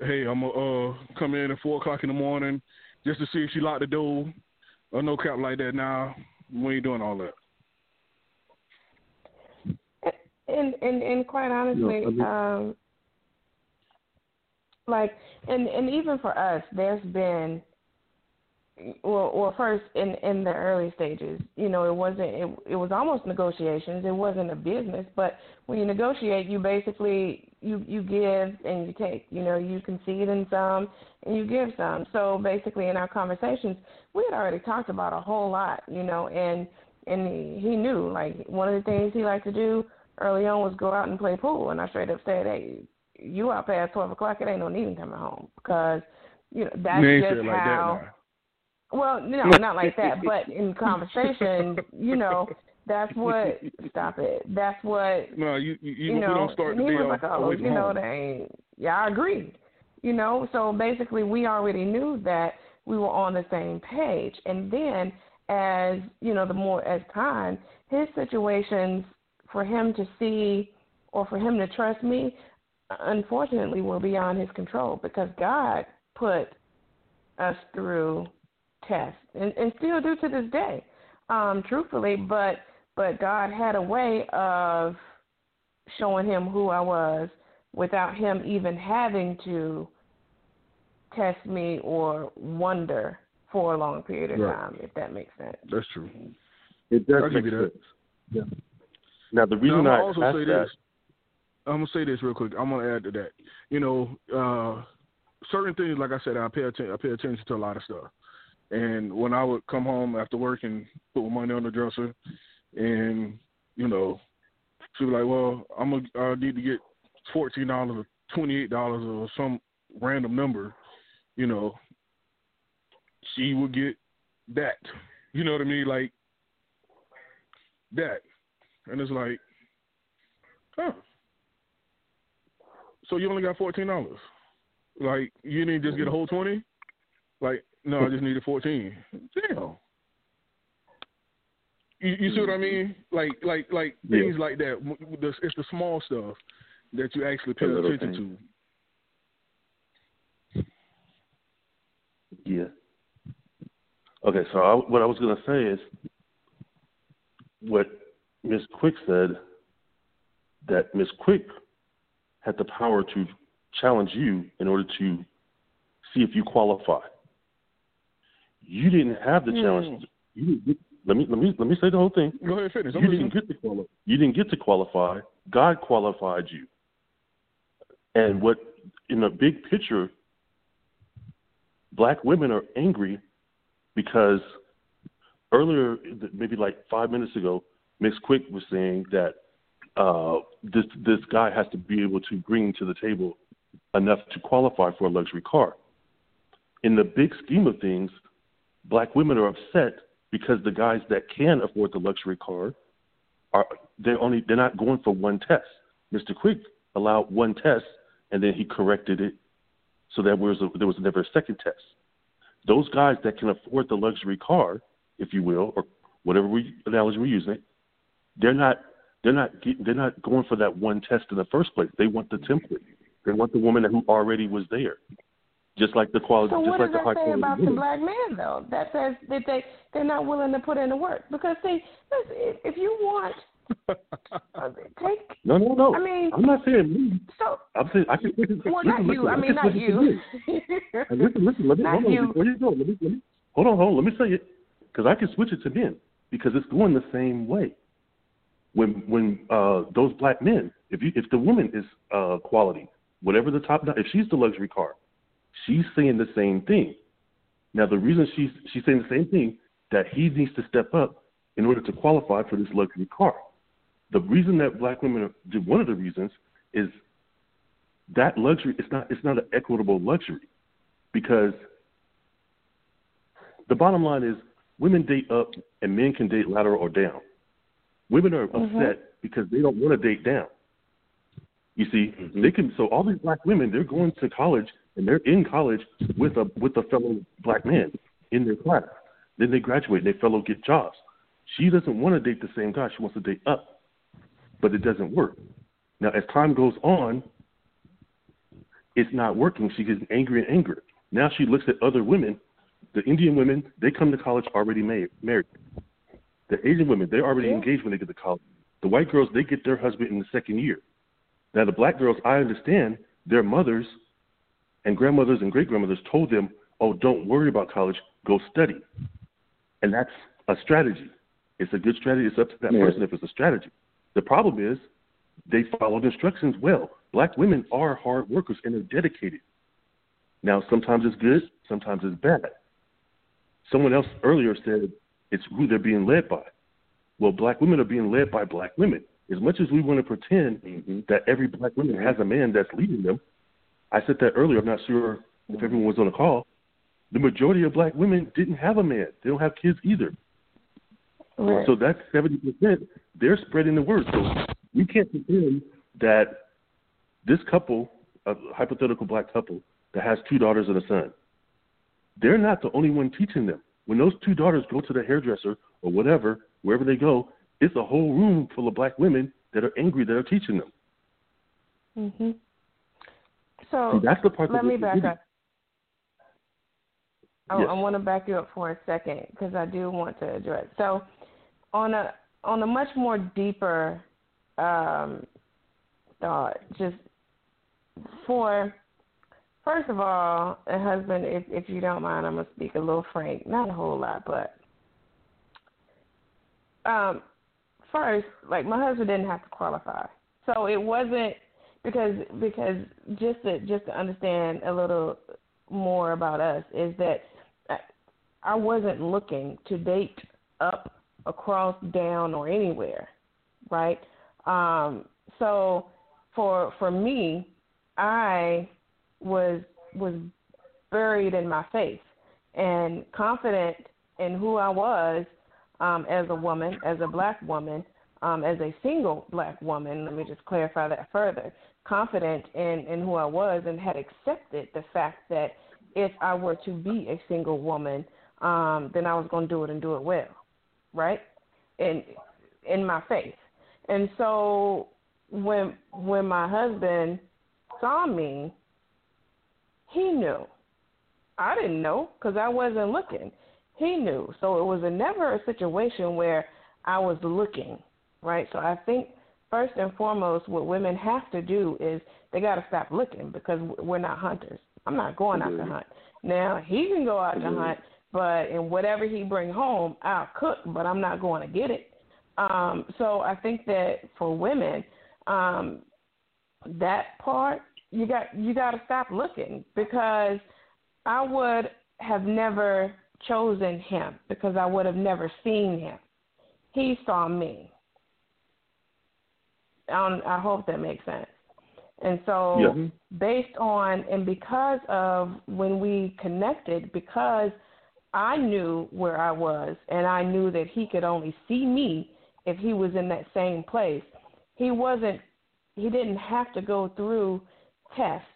hey, I'm gonna uh, come in at four o'clock in the morning just to see if she locked the door or no crap like that. Now nah, we ain't doing all that. And and and quite honestly, no, I mean, um, like and and even for us, there's been well, well, first in in the early stages, you know, it wasn't. It, it was almost negotiations. It wasn't a business, but when you negotiate, you basically you you give and you take. You know, you concede in some and you give some. So basically, in our conversations, we had already talked about a whole lot. You know, and and he, he knew like one of the things he liked to do early on was go out and play pool. And I straight up said, hey, you out past twelve o'clock, it ain't no need in coming home because you know that's just how. Like well, no, not like that, but in conversation, you know, that's what. Stop it. That's what. No, you you, you know. don't start the day was like, oh, you know, they ain't. Yeah, I agree. You know, so basically, we already knew that we were on the same page, and then as you know, the more as time, his situations for him to see or for him to trust me, unfortunately, were beyond his control because God put us through tests, and, and still do to this day, um, truthfully. But but God had a way of showing him who I was without him even having to test me or wonder for a long period of right. time, if that makes sense. That's true. It does I'll make sense. Yeah. Now the reason now, I also say that, this. I'm gonna say this real quick. I'm gonna add to that. You know, uh, certain things, like I said, I pay attention. I pay attention to a lot of stuff. And when I would come home after work and put my money on the dresser, and you know, she was like, "Well, I'm gonna I need to get fourteen dollars or twenty eight dollars or some random number," you know, she would get that. You know what I mean? Like that, and it's like, huh? So you only got fourteen dollars? Like you didn't just get a whole twenty? Like no, I just needed 14. Damn. You, you see what I mean? Like, like, like yeah. things like that. It's the small stuff that you actually pay attention to. Yeah. Okay, so I, what I was going to say is what Miss Quick said that Miss Quick had the power to challenge you in order to see if you qualify. You didn't have the challenge. Mm. You didn't get, let me let me let me say the whole thing. Go ahead, finish. I'm you didn't get to qualify. You didn't get to qualify. God qualified you. And what in the big picture, black women are angry because earlier, maybe like five minutes ago, Miss Quick was saying that uh, this this guy has to be able to bring to the table enough to qualify for a luxury car. In the big scheme of things, black women are upset because the guys that can afford the luxury car are they're only they're not going for one test. Mr. Quick allowed one test and then he corrected it so that there was, a, there was never a second test. Those guys that can afford the luxury car, if you will, or whatever we, analogy we're using, they're not they're not they're not going for that one test in the first place. They want the template. They want the woman who already was there. Just like the quality, so just what like does the high that say about women. the black man though? That says that they they're not willing to put in the work because see, if you want uh, take no no no. I mean, I'm not saying me. So I'm saying I can. Listen, well, listen, not you. listen, I mean, not you. listen, listen. Let me not hold on you. before you go. Let me, let me hold on, hold on. Let me say it because I can switch it to men because it's going the same way. When when uh, those black men, if you if the woman is uh, quality, whatever the top, if she's the luxury car, she's saying the same thing. Now the reason she's she's saying the same thing that he needs to step up in order to qualify for this luxury car. The reason that black women are one of the reasons is that luxury it's not it's not an equitable luxury because the bottom line is women date up and men can date lateral or down. Women are mm-hmm. upset because they don't want to date down. You see, mm-hmm. they can so all these black women they're going to college and they're in college with a with a fellow black man in their class. Then they graduate and they fellow get jobs. She doesn't want to date the same guy. She wants to date up, but it doesn't work. Now, as time goes on, it's not working. She gets angry and angry. Now she looks at other women. The Indian women, they come to college already made, married. The Asian women, they're already yeah. engaged when they get to college. The white girls, they get their husband in the second year. Now, the black girls, I understand their mothers and grandmothers and great grandmothers told them, oh, don't worry about college, go study. And that's a strategy. It's a good strategy. It's up to that yeah. person if it's a strategy. The problem is they followed instructions well. Black women are hard workers and they're dedicated. Now, sometimes it's good, sometimes it's bad. Someone else earlier said it's who they're being led by. Well, black women are being led by black women. As much as we want to pretend mm-hmm. that every black woman has a man that's leading them, I said that earlier. I'm not sure if everyone was on the call. The majority of black women didn't have a man. They don't have kids either. Right. So that's seventy percent. They're spreading the word. So we can't pretend that this couple, a hypothetical black couple that has two daughters and a son, they're not the only one teaching them. When those two daughters go to the hairdresser or whatever, wherever they go, it's a whole room full of black women that are angry that are teaching them. Mhm. So See, that's the part let me back up. I, Yes. I want to back you up for a second because I do want to address. So, on a on a much more deeper um, thought, just for first of all, husband, if if you don't mind, I'm gonna speak a little frank, not a whole lot, but um, first, like my husband didn't have to qualify, so it wasn't because because just to just to understand a little more about us is that I wasn't looking to date up, across, down, or anywhere, right? Um, so for for me, I was was buried in my faith and confident in who I was um, as a woman, as a black woman, um, as a single black woman. Let me just clarify that further. Confident in in who I was and had accepted the fact that if I were to be a single woman um, then I was going to do it and do it well, right? In in my faith. And so when when my husband saw me, he knew. I didn't know because I wasn't looking. He knew. So it was a, never a situation where I was looking, right? So I think first and foremost, what women have to do is they got to stop looking because we're not hunters. I'm not going out to hunt. Now he can go out to hunt but in whatever he bring home, I'll cook, but I'm not going to get it. Um, so I think that for women, um, that part you got you got to stop looking because I would have never chosen him because I would have never seen him. He saw me. Um, I hope that makes sense. And so, yeah. based on and because of when we connected, because I knew where I was and I knew that he could only see me if he was in that same place. He wasn't, he didn't have to go through tests.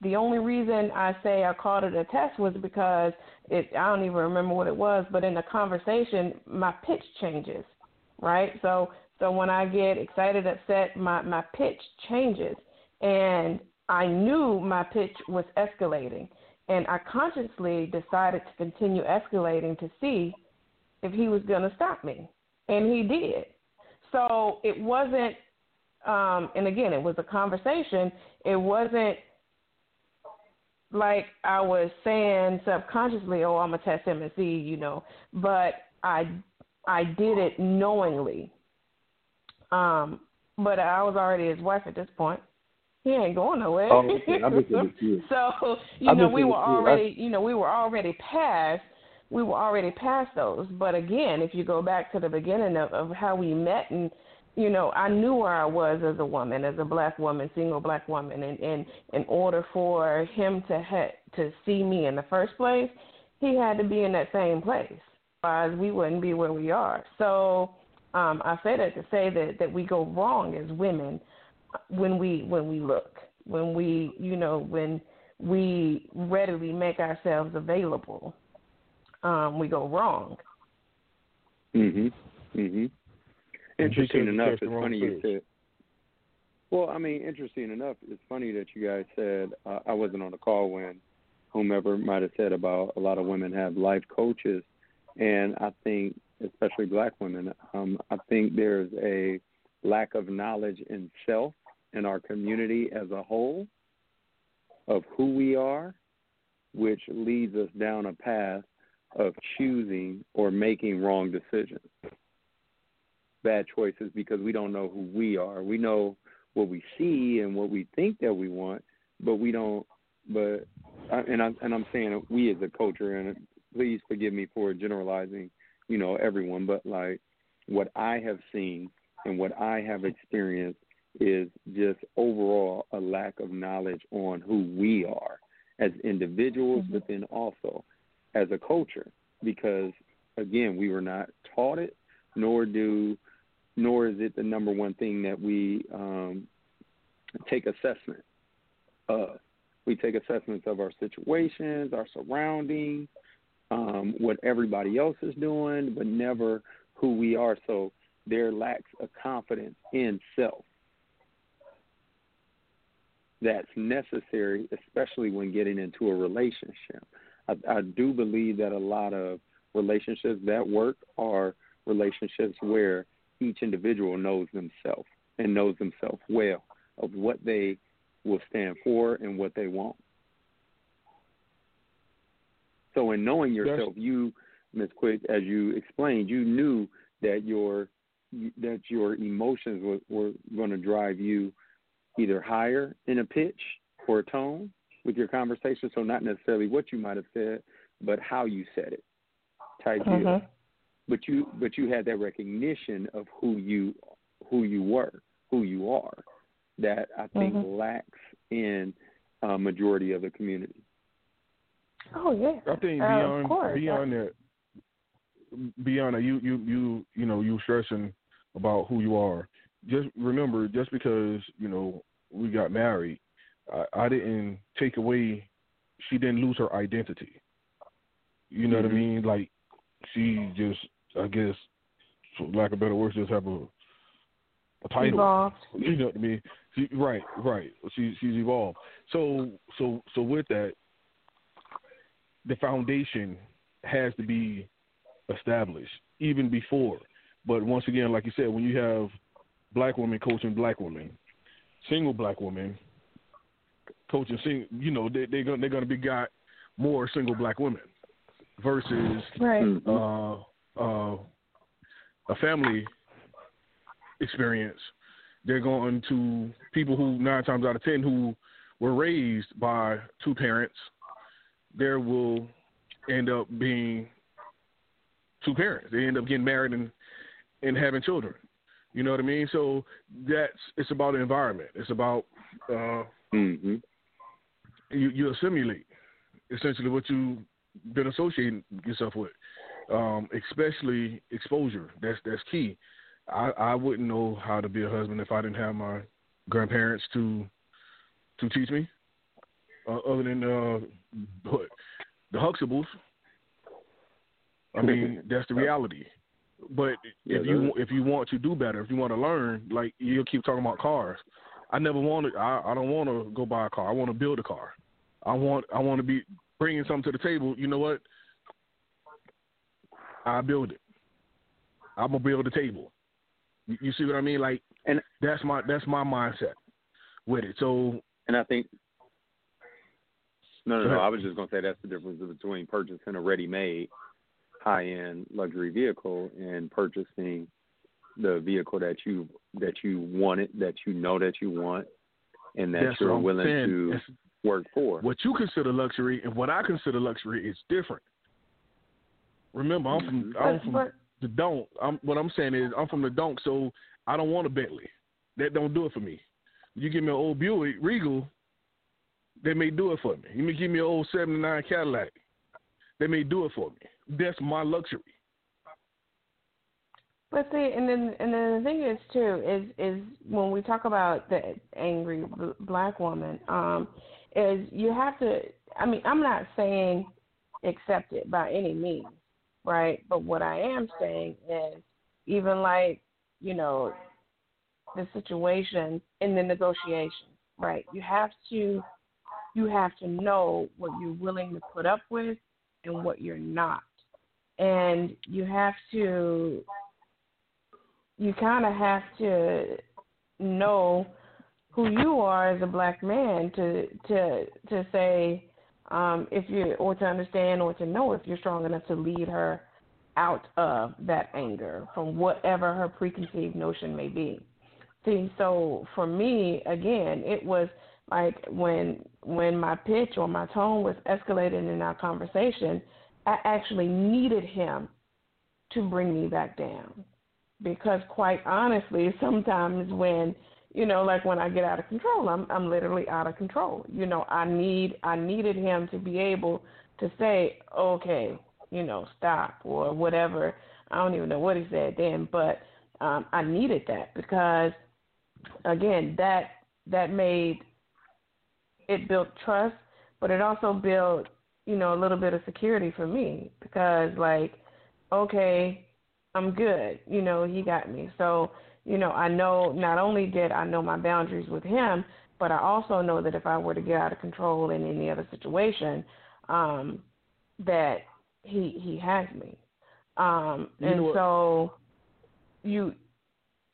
The only reason I say I called it a test was because it, I don't even remember what it was, but in the conversation, my pitch changes, right? So, so when I get excited, upset, my, my pitch changes and I knew my pitch was escalating. And I consciously decided to continue escalating to see if he was going to stop me. And he did. So it wasn't, um, and again, it was a conversation. It wasn't like I was saying subconsciously, oh, I'm to test him and see, you know, but I, I did it knowingly. Um, but I was already his wife at this point. He ain't going nowhere. Oh, okay. So you know we were already you know we were already past we were already past those. But again, if you go back to the beginning of, of how we met and you know, I knew where I was as a woman, as a black woman, single black woman, and, and in order for him to ha- to see me in the first place, he had to be in that same place. Otherwise, we wouldn't be where we are. So um, I say that to say that that we go wrong as women when we when we look, when we you know when we readily make ourselves available, um, we go wrong. Mhm. Mhm. Interesting enough, it's funny you said. Well, I mean, interesting enough, it's funny that you guys said uh, I wasn't on the call when whomever might have said about a lot of women have life coaches, and I think, especially black women, um, I think there's a lack of knowledge in self in our community as a whole of who we are, which leads us down a path of choosing or making wrong decisions, bad choices, because we don't know who we are. We know what we see and what we think that we want, but we don't. But and I'm and I'm saying we as a culture, and please forgive me for generalizing, you know, everyone, but like what I have seen and what I have experienced is just overall a lack of knowledge on who we are as individuals, mm-hmm. but then also as a culture, because again, we were not taught it, nor do, nor is it the number one thing that we um, take assessment of. We take assessments of our situations, our surroundings, um, what everybody else is doing, but never who we are. So there lacks a confidence in self that's necessary, especially when getting into a relationship. I, I do believe that a lot of relationships that work are relationships where each individual knows themselves and knows themselves well of what they will stand for and what they want. So, in knowing yourself, you, Ms. Quick, as you explained, you knew that your that your emotions were, were going to drive you either higher in a pitch or a tone with your conversation. So not necessarily what you might have said, but how you said it, type. Mm-hmm. But you but you had that recognition of who you who you were, who you are, that I think mm-hmm. lacks in a majority of the community. Oh yeah. I think uh, beyond uh, beyond that beyond that you you you you know you stressing about who you are just remember, just because you know we got married, I, I didn't take away. She didn't lose her identity. You know mm-hmm. what I mm-hmm. mean? Like she just, I guess, for lack of better words, just have a a title. Evolved. You know what I mean? She, right, right. She she's evolved. So so so with that, the foundation has to be established even before. But once again, like you said, when you have black women coaching black women, single black women coaching single. You know, they they're gonna they're gonna be got more single black women versus right. uh, uh, a family experience. They're going to people who nine times out of ten who were raised by two parents, there will end up being two parents. They end up getting married and and having children. You know what I mean? So that's it's about the environment. It's about uh, mm-hmm. you you assimilate essentially what you've been associating yourself with, um, especially exposure. That's that's key. I I wouldn't know how to be a husband if I didn't have my grandparents to to teach me. Uh, other than uh, the Huxtables. I mean, that's the reality. But yeah, if you if you want to do better, if you want to learn, like you'll keep talking about cars. I never wanted. I I don't want to go buy a car. I want to build a car. I want I want to be bringing something to the table. You know what? I build it. I'm gonna build a table. You, you see what I mean? Like, and that's my that's my mindset with it. So, and I think no, no, no. I was just gonna say that's the difference between purchasing a ready-made high-end luxury vehicle and purchasing the vehicle that you that you wanted, that you know that you want, and that that's you're willing to it's, work for. What you consider luxury and what I consider luxury is different. Remember, I'm from I'm from the don't. I'm, what I'm saying is I'm from the don't, so I don't want a Bentley. That don't do it for me. You give me an old Buick Regal, they may do it for me. You may give me an old '79 Cadillac, they may do it for me. That's my luxury. But see, and then and then the thing is too is is when we talk about the angry black woman, um, is you have to. I mean, I'm not saying accept it by any means, right? But what I am saying is, even like you know, the situation in the negotiation, right? You have to you have to know what you're willing to put up with and what you're not. And you have to you kind of have to know who you are as a black man to to to say um, if you or to understand or to know if you're strong enough to lead her out of that anger from whatever her preconceived notion may be. See, so for me, again, it was like when when my pitch or my tone was escalating in our conversation, I actually needed him to bring me back down because quite honestly, sometimes when you know, like when I get out of control, I'm I'm literally out of control. You know, I need I needed him to be able to say, okay, you know, stop or whatever. I don't even know what he said then, but um, I needed that because again, that that made it built trust, but it also built you know a little bit of security for me because like, okay, I'm good. You know, he got me. So, you know, I know not only did I know my boundaries with him, but I also know that if I were to get out of control in any other situation, um, that he he has me. Um, and so you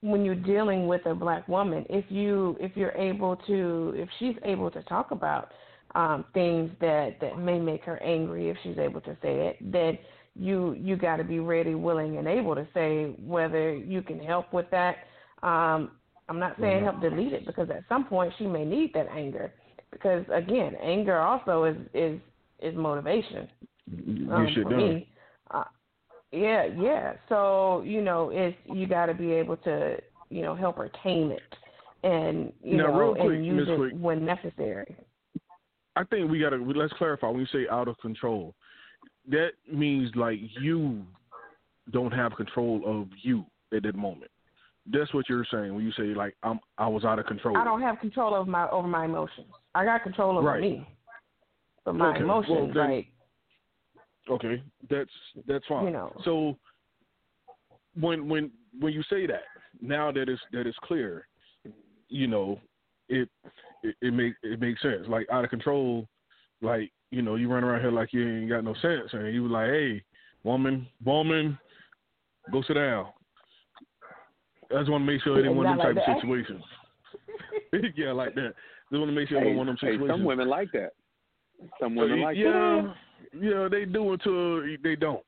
when you're dealing with a black woman, if you if you're able to if she's able to talk about um, things that that may make her angry, if she's able to say it, then you you got to be ready, willing, and able to say whether you can help with that. Um, I'm not saying help delete it because at some point she may need that anger because again, anger also is is is motivation. Um, you should know. Uh, yeah, yeah. So you know, it's you got to be able to you know help her tame it and you now, know real quick, and use Ms. it Quick, when necessary. I think we got to let's clarify when you say out of control that means like you don't have control of you at that moment. That's what you're saying when you say like I'm I was out of control. I don't have control over my over my emotions. I got control over right. me. But my okay. emotions, well, then, right? Okay, that's that's fine. You know. So when when when you say that, now that is that is clear, you know, it it, it makes it makes sense. Like out of control, like you know, you run around here like you ain't got no sense, and you was like, hey, woman, woman, go sit down. I just want to make sure it ain't one of them like type that. of situations. yeah, like that. Just want to make sure it Hey, ain't one of them hey, situations. some women like that. Some women like yeah, that. yeah, they do until they don't.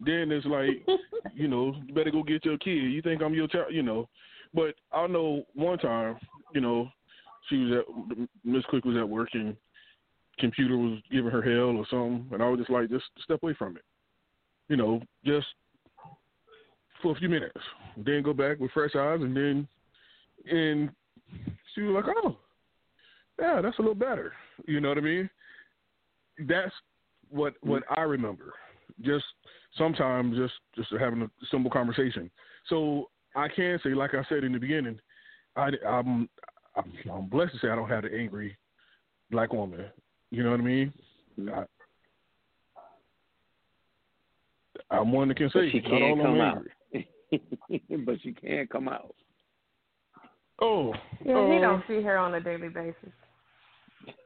Then it's like, you know, you better go get your kid. You think I'm your child, you know. But I know one time, you know, she was at Miss Quick was at work and computer was giving her hell or something, and I was just like, just step away from it. You know, just for a few minutes, then go back with fresh eyes, and then and she was like, oh, yeah, that's a little better. You know what I mean? That's what what I remember. Just sometimes just just having a simple conversation. So I can say, like I said in the beginning, I, I'm I'm blessed to say I don't have an angry black woman. You know what I mean? I, I'm one that can say she can't come out. but she can't come out. Oh, yeah, uh, he don't see her on a daily basis.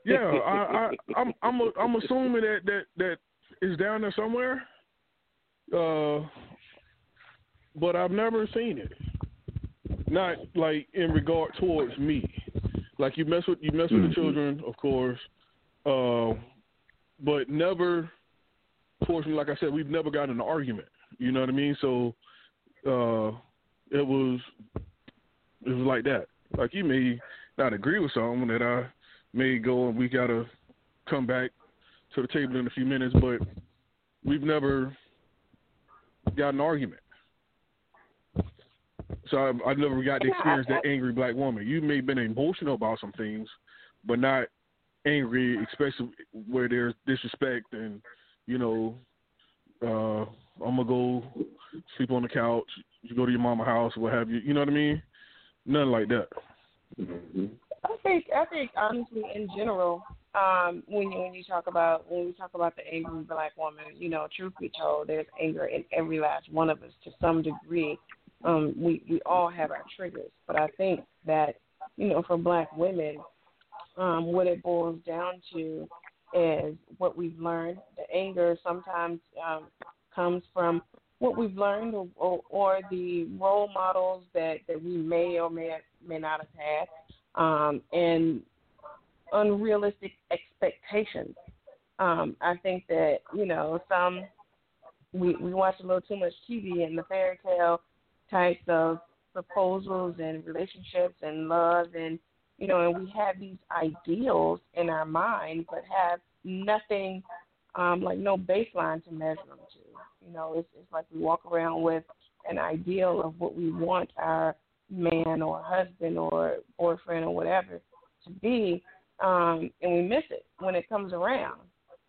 Yeah, I, I, I'm, I'm, a, I'm assuming that that that is down there somewhere. Uh, but I've never seen it. Not like in regard towards me. Like you mess with you mess with mm-hmm. the children, of course. Uh, but never fortunately. Like I said, we've never gotten an argument. You know what I mean? So uh, it was it was like that. Like you may not agree with something that I may go and we gotta come back to the table in a few minutes, but we've never got an argument. So I, I never got to experience that angry black woman. You may have been emotional about some things, but not angry, especially where there's disrespect and you know, uh, I'm gonna go sleep on the couch. You go to your mama house, what have you? You know what I mean? Nothing like that. Mm-hmm. I think I think honestly, in general, um, when you when you talk about when we talk about the angry black woman, you know, truth be told, there's anger in every last one of us to some degree um, we we all have our triggers, but I think that you know for Black women, um, what it boils down to is what we've learned. The anger sometimes um, comes from what we've learned or, or, or the role models that, that we may or may may not have had, um, and unrealistic expectations. Um, I think that you know some we we watch a little too much TV and the fairy tale types of proposals and relationships and love and you know and we have these ideals in our mind but have nothing um like no baseline to measure them to you know it's it's like we walk around with an ideal of what we want our man or husband or boyfriend or whatever to be um and we miss it when it comes around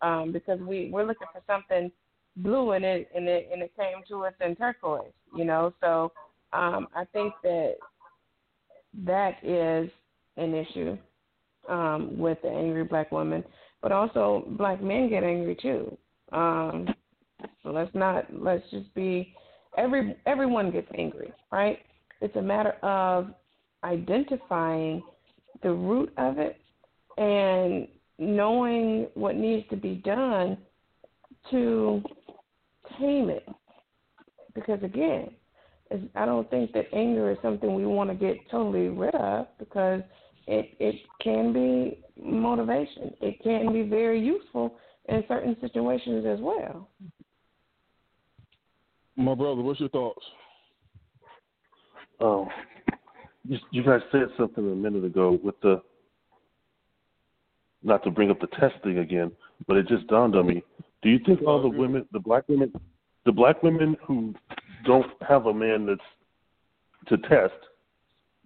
um because we we're looking for something blue and it and it and it came to us in turquoise, you know. So um, I think that that is an issue um, with the angry black woman, but also black men get angry too. Um, so let's not let's just be every everyone gets angry, right? It's a matter of identifying the root of it and knowing what needs to be done to tame it. Because again, I don't think that anger is something we want to get totally rid of because it it can be motivation. It can be very useful in certain situations as well. My brother, what's your thoughts? Oh, you, you guys said something a minute ago with the not to bring up the testing again, but it just dawned on me. Do you think all the women, the black women, the black women who don't have a man that's to test,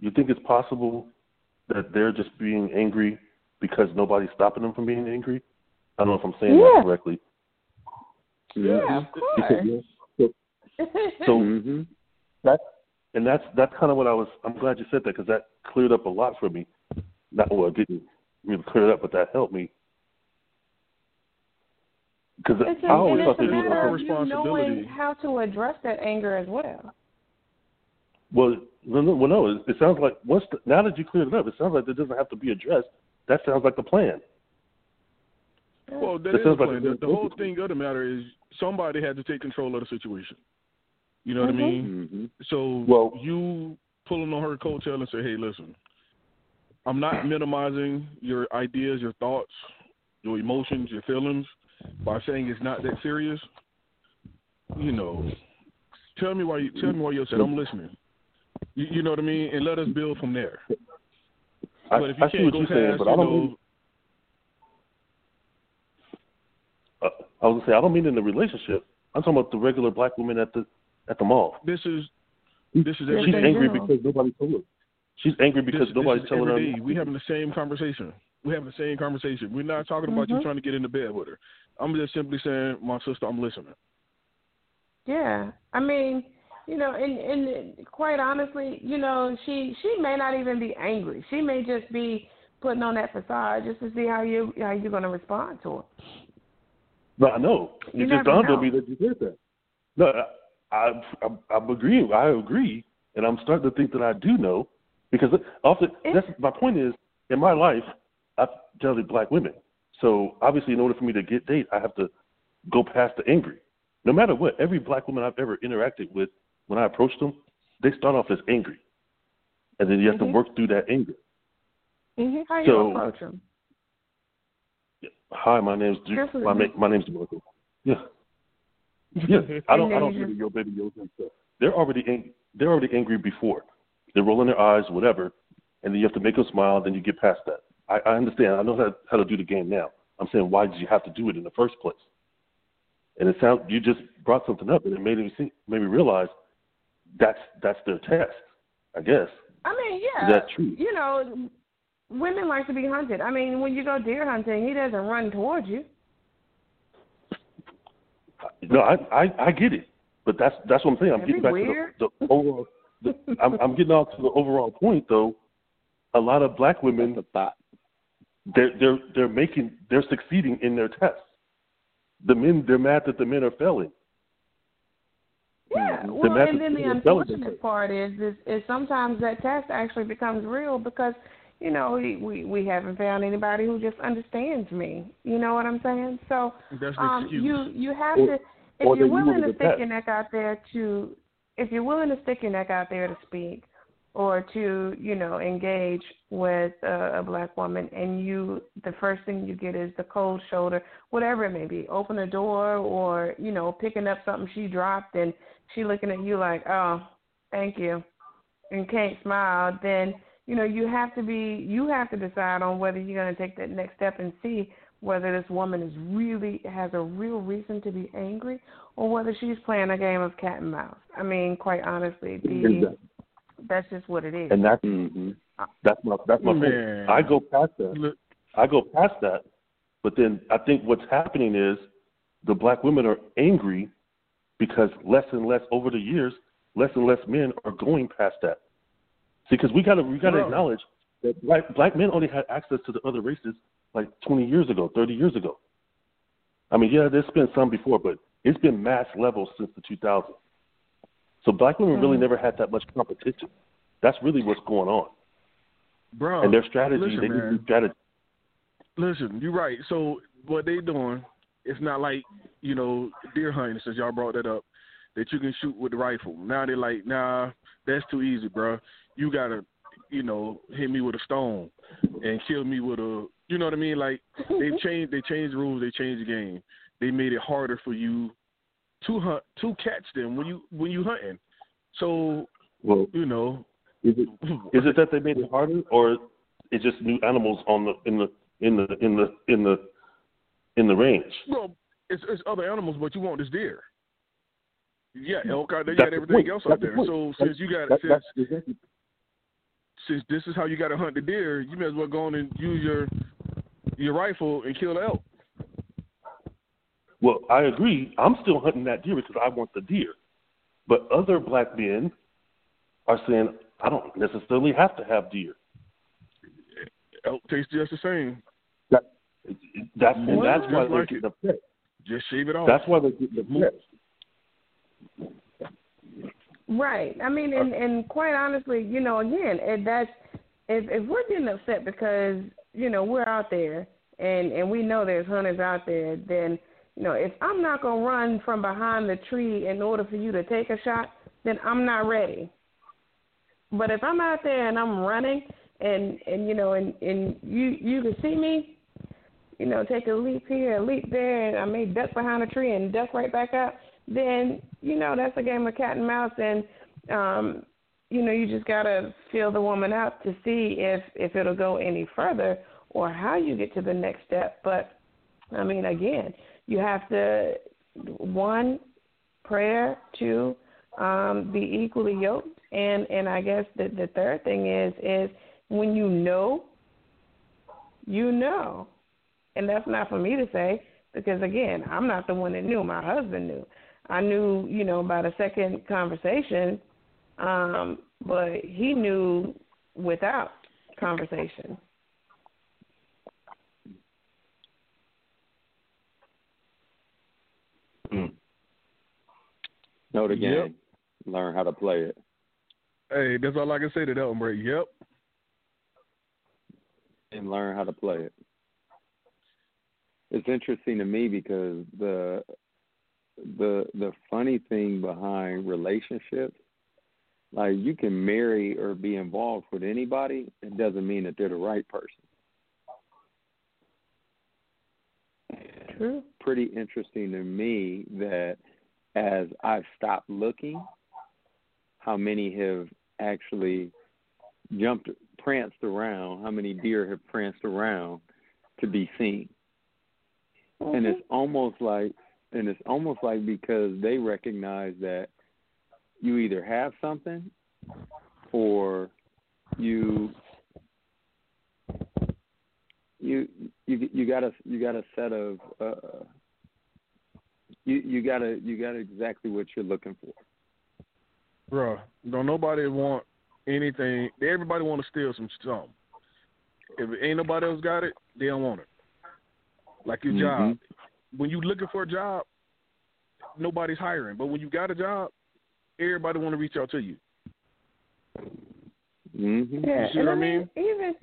you think it's possible that they're just being angry because nobody's stopping them from being angry? I don't know if I'm saying yeah. that correctly. Yeah, of course. So, so mm-hmm. that and that's that's kind of what I was. I'm glad you said that because that cleared up a lot for me. Not well, it didn't really clear it up, but that helped me because I always thought they were a responsibility. Knowing how to address that anger as well. Well, well, no. It, it sounds like once the, now that you cleared it up, it sounds like it doesn't have to be addressed. That sounds like the plan. Well, that, that is the plan. Like the, the whole thing of the matter is somebody had to take control of the situation. You know mm-hmm. what I mean? Mm-hmm. So well, you pulling on her coattail and say, "Hey, listen, I'm not minimizing your ideas, your thoughts, your emotions, your feelings by saying it's not that serious, you know, tell me why you tell me why you said I'm listening. You, you know what I mean, and let us build from there. I, but if you I see what you're saying, but I don't. Mean, uh, I was gonna say I don't mean in the relationship. I'm talking about the regular black woman at the at the mall. This is this is she's angry because nobody told her. She's angry because this, nobody's this telling her. We having the same conversation. We having the same conversation. We're not talking about mm-hmm. you trying to get into bed with her. I'm just simply saying, my sister, I'm listening. Yeah, I mean, you know, and and quite honestly, you know, she she may not even be angry. She may just be putting on that facade just to see how you how you're going to respond to her. No, I know. You it just dawned on me that you did that. No, I, I I'm agreeing. I agree, and I'm starting to think that I do know because also that's my point is in my life I've dated black women. So obviously, in order for me to get date, I have to go past the angry. No matter what, every black woman I've ever interacted with, when I approach them, they start off as angry, and then you have mm-hmm. to work through that anger. Mm-hmm. How you so, approach them? Hi, my name's Duke. my, my name's DeMarco. Yeah. Yeah. I don't I don't do the yo baby yo stuff. They're already angry. they're already angry before. They're rolling their eyes, whatever, and then you have to make them smile. Then you get past that. I, I understand. I know how, how to do the game now. I'm saying, why did you have to do it in the first place? And it sounds you just brought something up, and it made me see, made me realize that's that's their test. I guess. I mean, yeah. Is that true? You know, women like to be hunted. I mean, when you go deer hunting, he doesn't run towards you. No, I I, I get it, but that's that's what I'm saying. I'm That'd getting back weird. to the, the overall. The, I'm, I'm getting off to the overall point though. A lot of black women, they're they're they're making they're succeeding in their tests. The men they're mad that the men are failing. Yeah, well, and then the unfortunate part is, is is sometimes that test actually becomes real because you know, we, we we haven't found anybody who just understands me. You know what I'm saying? So um, you you have or, to if you're willing to stick your neck out there to if you're willing to stick your neck out there to speak or to you know engage with a, a black woman and you the first thing you get is the cold shoulder whatever it may be open the door or you know picking up something she dropped and she looking at you like oh thank you and can't smile then you know, you have to be you have to decide on whether you're going to take that next step and see whether this woman is really has a real reason to be angry or whether she's playing a game of cat and mouse. I mean, quite honestly, the, that's just what it is. And that's mm-hmm. that's my that's my point. I go past that. I go past that, but then I think what's happening is the black women are angry because less and less over the years, less and less men are going past that. See, because we gotta we gotta acknowledge that black black men only had access to the other races like 20 years ago, 30 years ago. I mean, yeah, there's been some before, but it's been mass level since the 2000s. So black women mm-hmm. really never had that much competition. That's really what's going on. Bro, and their strategy, listen, they man. strategy. Listen, you're right. So what they doing, it's not like you know deer hunting. Since y'all brought that up, that you can shoot with the rifle. Now they're like, nah, that's too easy, bro you gotta, you know, hit me with a stone and kill me with a, you know what I mean? Like they changed, they changed the rules, they changed the game. They made it harder for you to hunt, to catch them when you when you hunting. So, well, you know, is it is it that they made it harder, or it's just new animals on the in the in the in the in the in the range? Well, it's, it's other animals, but you want this deer. Yeah, elk out there, you got everything else out there. So since you got since, since this is how you got to hunt the deer, you may as well go on and use your your rifle and kill the elk. Well, I agree. I'm still hunting that deer because I want the deer. But other black men are saying I don't necessarily have to have deer. Elk tastes just the same. That, that's and that's why they're like getting upset. Just shave it off. That's why they're getting upset. Right. I mean, and and quite honestly, you know, again, it, that's if if we're getting upset because you know we're out there and and we know there's hunters out there, then you know if I'm not gonna run from behind the tree in order for you to take a shot, then I'm not ready. But if I'm out there and I'm running and and you know and and you you can see me, you know, take a leap here, a leap there, and I may duck behind a tree and duck right back up then you know that's a game of cat and mouse, and um, you know, you just gotta feel the woman out to see if if it'll go any further or how you get to the next step. But I mean, again, you have to one prayer, two um, be equally yoked, and and I guess the the third thing is is when you know, you know, and that's not for me to say because again, I'm not the one that knew. My husband knew. I knew, you know, by the second conversation, um, but he knew without conversation. Mm. Know the game. Yep. Learn how to play it. Hey, that's all I can say to that one, Bray. Yep. And learn how to play it. It's interesting to me because the the the funny thing behind relationships, like you can marry or be involved with anybody, it doesn't mean that they're the right person. True. Pretty interesting to me that as I've stopped looking, how many have actually jumped, pranced around, how many deer have pranced around to be seen. Mm-hmm. And it's almost like and it's almost like because they recognize that you either have something or you you you you got a you got a set of uh you you got a you got exactly what you're looking for. Bro, don't nobody want anything. Everybody want to steal some something. If ain't nobody else got it, they don't want it. Like your mm-hmm. job. When you looking for a job, nobody's hiring. But when you got a job, everybody want to reach out to you. Mm-hmm. Yeah, you see what I mean? Even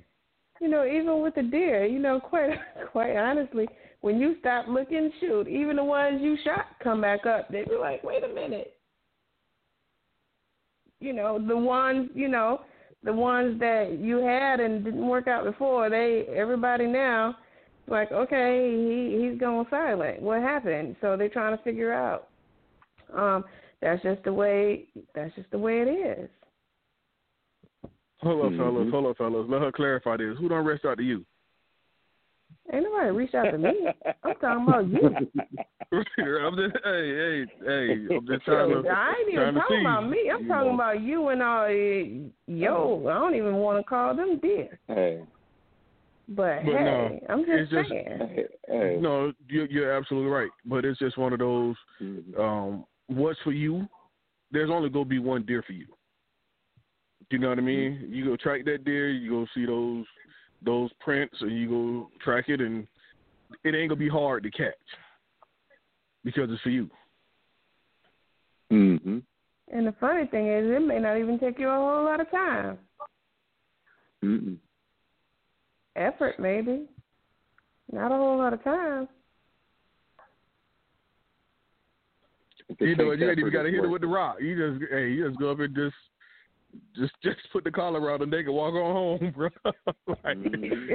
you know, even with the deer, you know, quite quite honestly, when you stop looking, shoot, even the ones you shot come back up. They be like, wait a minute. You know, the ones, you know, the ones that you had and didn't work out before, they everybody now like, okay, he he's going silent. What happened? So they're trying to figure out. Um, that's just the way. That's just the way it is. Hold up, mm-hmm. fellas. Hold up, fellas. Let her clarify this. Who don't reach out to you? Ain't nobody reached out to me. I'm talking about you. I'm just, hey, hey, hey. I'm just trying to. I ain't even talking about me. I'm talking know. about you and all. Yo, I don't even want to call them dear. Hey. But, but hey, no, I'm just, just saying. Hey, No, you're, you're absolutely right. But it's just one of those. Mm-hmm. Um, what's for you? There's only gonna be one deer for you. Do you know what I mean? Mm-hmm. You go track that deer. You go see those those prints, and you go track it, and it ain't gonna be hard to catch because it's for you. Mhm. And the funny thing is, it may not even take you a whole lot of time. Mm effort, maybe. Not a whole lot of time. You know, you ain't even got to hit it with the rock. You just, hey, you just go up and just, just, just put the collar around the neck and walk on home, bro. like,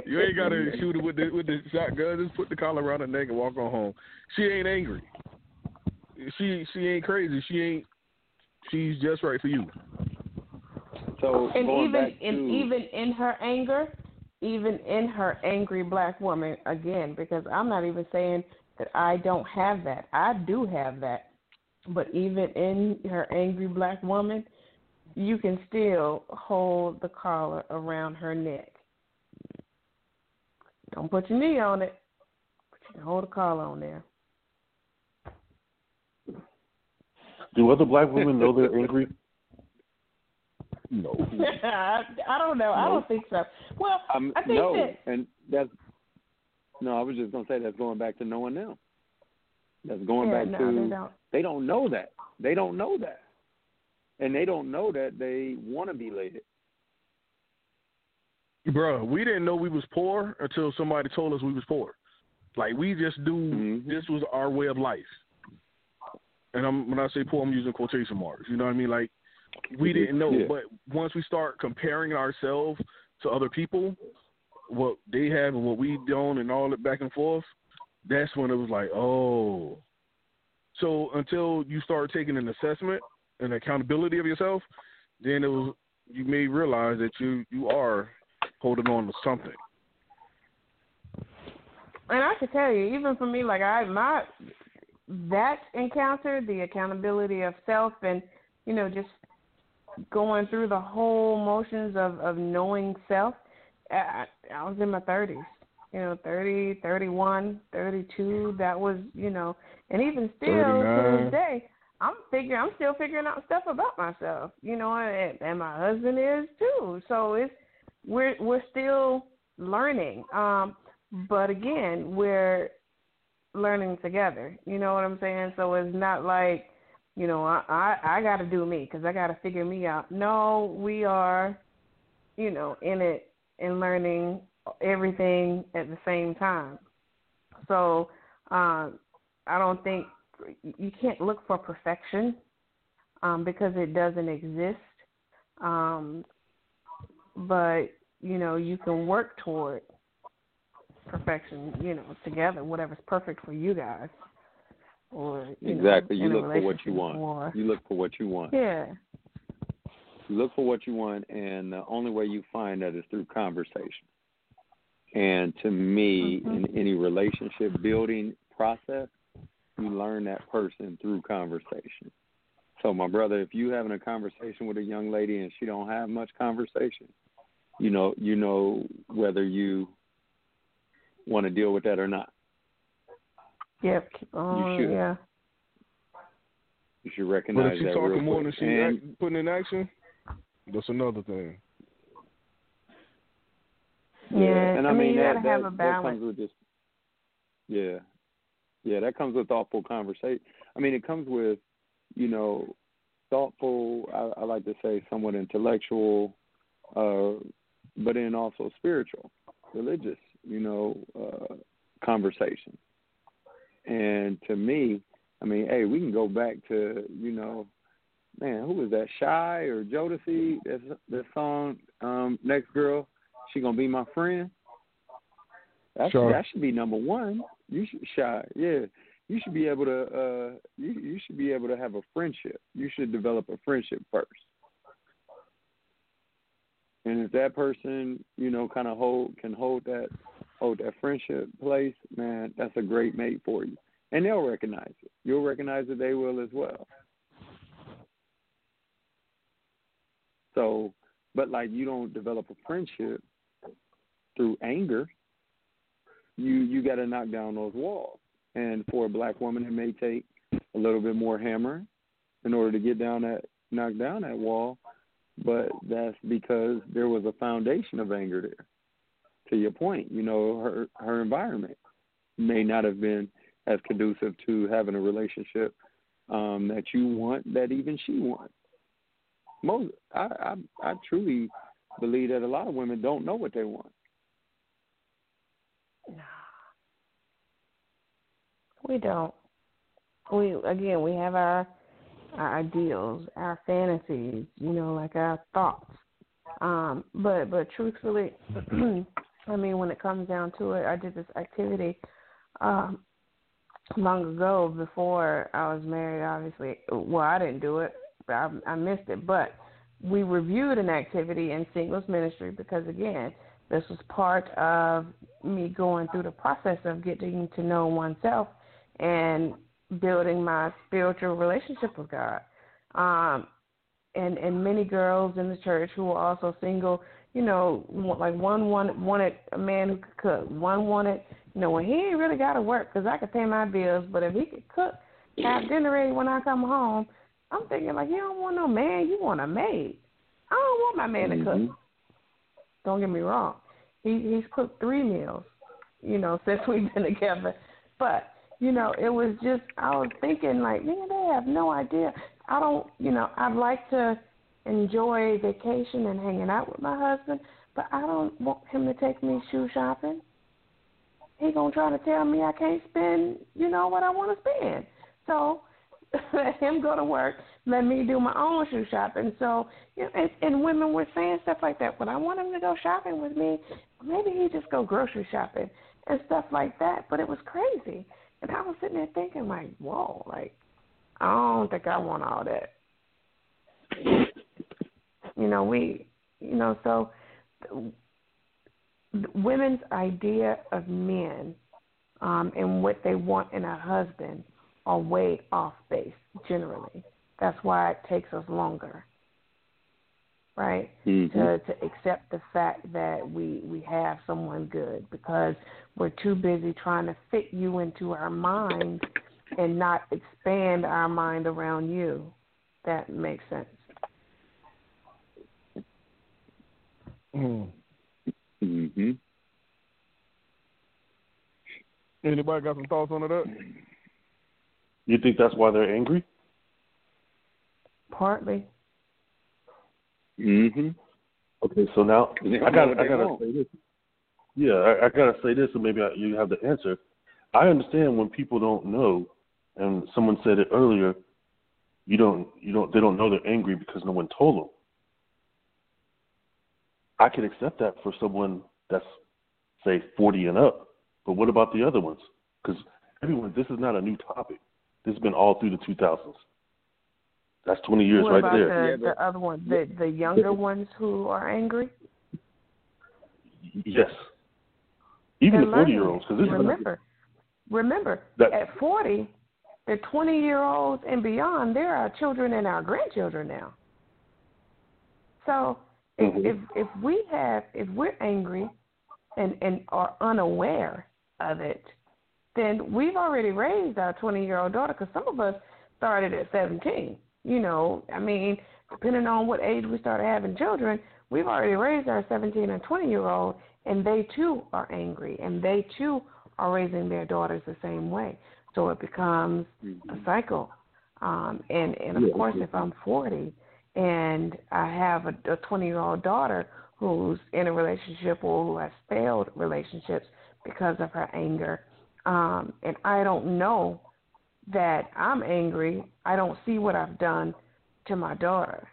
you ain't got to shoot it with the with the shotgun. Just put the collar around the neck and walk on home. She ain't angry. She she ain't crazy. She ain't. She's just right for you. So and even to... and even in her anger, even in her angry black woman again because I'm not even saying that I don't have that. I do have that. But even in her angry black woman, you can still hold the collar around her neck. Don't put your knee on it, but you can hold the collar on there. Do other black women know they're angry? No. I, I don't know. No. I don't think so. Well, um, I think no, that, and that's no. I was just gonna say that's going back to knowing them. That's going yeah, back no, to they don't. they don't know that. They don't know that, and they don't know that they want to be led. Bro, we didn't know we was poor until somebody told us we was poor. Like we just do. mm-hmm. this was our way of life. And I'm, when I say poor, I'm using quotation marks. You know what I mean? Like we didn't know. Yeah. But once we start comparing ourselves to other people, what they have and what we don't, and all that back and forth, that's when it was like, oh. So until you start taking an assessment and accountability of yourself, then it was you may realize that you you are holding on to something. And I can tell you, even for me, like I my that encounter, the accountability of self, and you know, just going through the whole motions of of knowing self. I, I was in my thirties, you know, thirty, thirty-one, thirty-two. That was, you know, and even still 39. to this day, I'm figuring, I'm still figuring out stuff about myself, you know, and, and my husband is too. So it's we're we're still learning. Um, but again, we're learning together. You know what I'm saying? So it's not like, you know, I I, I got to do me because I got to figure me out. No, we are, you know, in it and learning everything at the same time. So um, I don't think you can't look for perfection um, because it doesn't exist. Um, but you know, you can work toward perfection. You know, together, whatever's perfect for you guys. Or exactly, know, you look for what you want. Or, you look for what you want. Yeah. You look for what you want, and the only way you find that is through conversation. And to me, mm-hmm. in any relationship building process, you learn that person through conversation. So, my brother, if you having a conversation with a young lady and she don't have much conversation, you know, you know whether you want to deal with that or not. Yep. Keep on. You should. Yeah. You should recognize that. but if she's talking more than she act, putting in action, that's another thing. Yeah, and I, I mean, mean you that, gotta that, have a balance. That comes with just, yeah, yeah, that comes with thoughtful conversation. I mean, it comes with, you know, thoughtful. I, I like to say somewhat intellectual, uh, but then also spiritual, religious. You know, uh, conversation. And to me, I mean, hey, we can go back to you know, man, who was that? Shai or Jodeci? That that song, um, next girl she gonna be my friend. That sure. that should be number one. You should shy, yeah. You should be able to uh you you should be able to have a friendship. You should develop a friendship first. And if that person, you know, kind of hold can hold that hold that friendship place, man, that's a great mate for you. And they'll recognize it. You'll recognize it. They will as well. So, but like you don't develop a friendship through anger, you you got to knock down those walls. And for a black woman, it may take a little bit more hammer in order to get down that knock down that wall. But that's because there was a foundation of anger there. To your point, you know, her her environment may not have been as conducive to having a relationship um, that you want, that even she wants. Most, I, I, I truly believe that a lot of women don't know what they want. We don't. We again, we have our our ideals, our fantasies, you know, like our thoughts. Um, but but truthfully, I mean, when it comes down to it, I did this activity um, long ago before I was married. Obviously, well, I didn't do it, but I, I missed it. But we reviewed an activity in singles ministry because again, this was part of me going through the process of getting to know oneself and building my spiritual relationship with God. Um, and and many girls in the church who were also single, you know, like one wanted wanted a man who could cook, one wanted, you know, well he ain't really got to work because I could pay my bills, but if he could cook, have dinner ready when I come home, I'm thinking like you don't want no man, you want a maid. I don't want my man mm-hmm. to cook. Don't get me wrong. He he's cooked three meals, you know, since we've been together. But, you know, it was just I was thinking like, man, they have no idea. I don't you know, I'd like to enjoy vacation and hanging out with my husband, but I don't want him to take me shoe shopping. He gonna try to tell me I can't spend, you know, what I want to spend. So let him go to work, let me do my own shoe shopping. So, you know, and, and women were saying stuff like that. When I want him to go shopping with me, maybe he just go grocery shopping and stuff like that. But it was crazy, and I was sitting there thinking, like, whoa, like I don't think I want all that. You know, we, you know, so women's idea of men um, and what they want in a husband are way off base generally. That's why it takes us longer, right? Mm-hmm. To to accept the fact that we we have someone good because we're too busy trying to fit you into our mind and not expand our mind around you. That makes sense. Hmm. Mm-hmm. Anybody got some thoughts on that? You think that's why they're angry? Partly. Mhm. Okay, so now Yeah, I got I gotta say this. Yeah, I, I gotta say this, and maybe I, you have the answer. I understand when people don't know, and someone said it earlier. You don't, you don't, they don't know they're angry because no one told them. I can accept that for someone that's say 40 and up, but what about the other ones? Because everyone, this is not a new topic. This has been all through the 2000s. That's 20 years what right about there. the, Yeah, the other ones, the the younger ones who are angry? Yes. Even They're the 40 year olds, because this is remember, remember That- at forty, the twenty year olds and beyond, they're our children and our grandchildren now. So if Mhm. if if we have if we're angry and and are unaware of it, then we've already raised our twenty year old daughter. Because some of us started at seventeen. You know, I mean, depending on what age we started having children, we've already raised our 17 and 20 year old, and they too are angry, and they too are raising their daughters the same way. So it becomes a cycle. Um, and and of Yeah, course, if I'm 40 and I have a 20 year old daughter who's in a relationship or who has failed relationships because of her anger, um, and I don't know that I'm angry, I don't see what I've done to my daughter.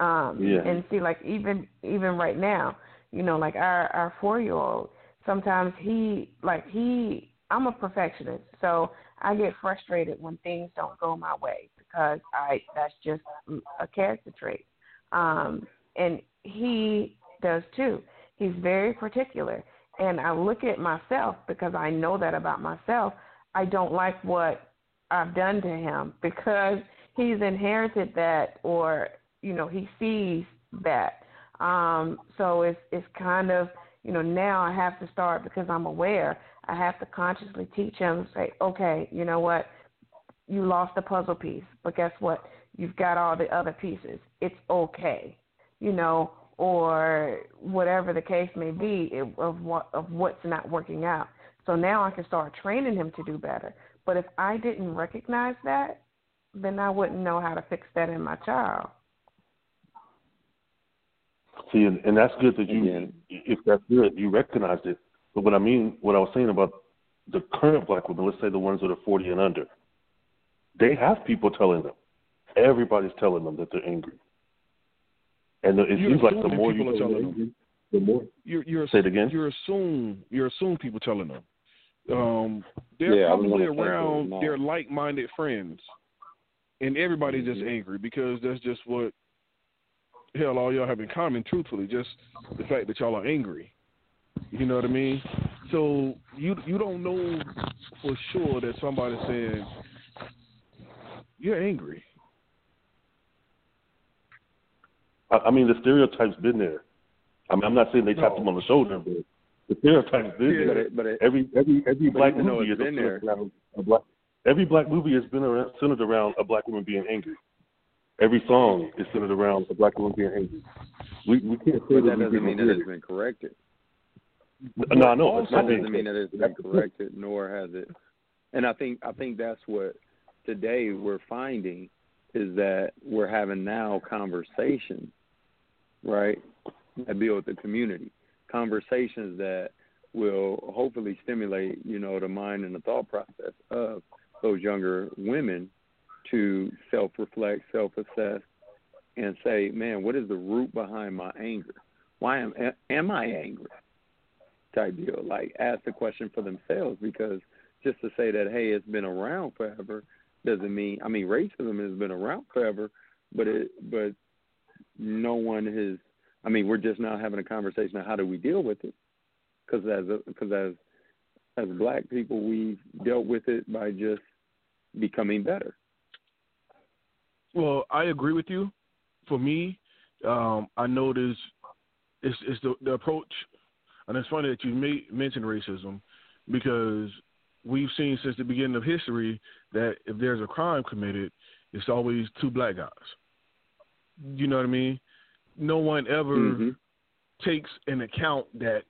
Um Yeah. and see like even even right now, you know, like our our four year old, sometimes he like he I'm a perfectionist, so I get frustrated when things don't go my way because I that's just a character trait. Um and he does too. He's very particular. And I look at myself because I know that about myself. I don't like what I've done to him because he's inherited that or you know he sees that um so it's it's kind of you know now i have to start because i'm aware i have to consciously teach him say okay you know what you lost a puzzle piece but guess what? You've got all the other pieces. It's okay you know or whatever the case may be of what of what's not working out. So now i can start training him to do better. But if i didn't recognize that then i wouldn't know how to fix that in my child. See, and, and that's good that you, Again. if that's good, you recognized it. But what I mean, what I was saying about the current black women, let's say the ones that are 40 and under, they have people telling them. Everybody's telling them that they're angry. And it You seems like the more you people are tell them telling angry, the more. You're, you're Say it again? You assume you assume people telling them. Um, they're Yeah, probably gonna say that around now. their like-minded friends, and everybody's just Mhm. angry because that's just what hell all y'all have in common. Truthfully, just the fact that y'all are angry. You know what I mean? So you you don't know for sure that somebody's saying you're angry. I, I mean, the stereotype's been there. I mean, I'm not saying they tapped No. them on the shoulder, but the stereotype's been Yeah, But there. it, but it, Every every every black movie it's is been there- around a black. Every black movie has been around, centered around a black woman being angry. Every song is centered around a black woman being angry. We we can't say but that, that doesn't mean that it's been corrected. it. No, I know. It's not That doesn't mean that it's been That's the point. corrected, nor has it. And I think I think that's what today we're finding is that we're having now conversations, right, that build the community. Conversations that will hopefully stimulate, you know, the mind and the thought process of those younger women to self-reflect, self-assess, and say, "Man, what is the root behind my anger? Why am am I angry?" Type deal. Like, ask the question for themselves because just to say that, hey, it's been around forever doesn't mean. I mean, racism has been around forever, but it but no one has. I mean, we're just now having a conversation on how do we deal with it, because as because as as black people, we've dealt with it by just becoming better. Well, I agree with you. For me, um, I notice it's, it's the, the approach, and it's funny that you may, mentioned racism because we've seen since the beginning of history that if there's a crime committed, it's always two black guys. You know what I mean? No one ever mm-hmm. takes an account that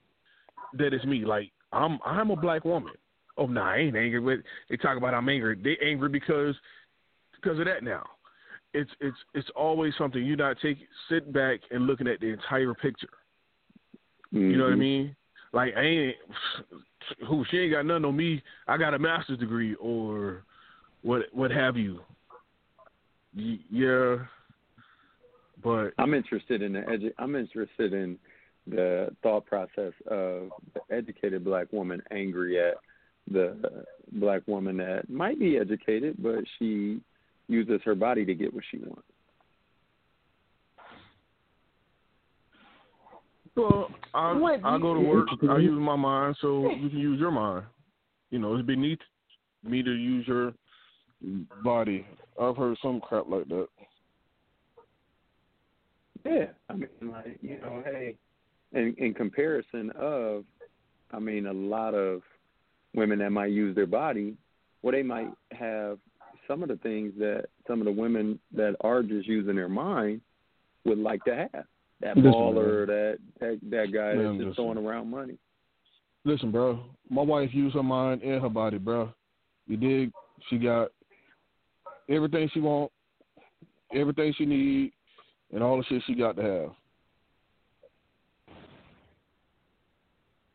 that is me. Like I'm I'm a black woman. Oh no, nah, I ain't angry with. They talk about I'm angry. They angry because because of that now. It's it's it's always something you not take sit back and looking at the entire picture. Mm-hmm. You know what I mean? Like I ain't who she ain't got nothing on me. I got a master's degree or what what have you. Yeah, but I'm interested in the edu- I'm interested in the thought process of the educated black woman angry at the black woman that might be educated, but she uses her body to get what she wants. Well, I I go to work. I use my mind, so you can use your mind. You know, it's beneath me to use your body. I've heard some crap like that. Yeah, I mean, like you know, hey, in in comparison of, I mean, a lot of women that might use their body, well, they might have some of the things that some of the women that are just using their mind would like to have. That listen, baller, that, that that guy man, that's just listen. throwing around money. Listen, bro, my wife used her mind and her body, bro. You dig? She got everything she want, everything she need, and all the shit she got to have.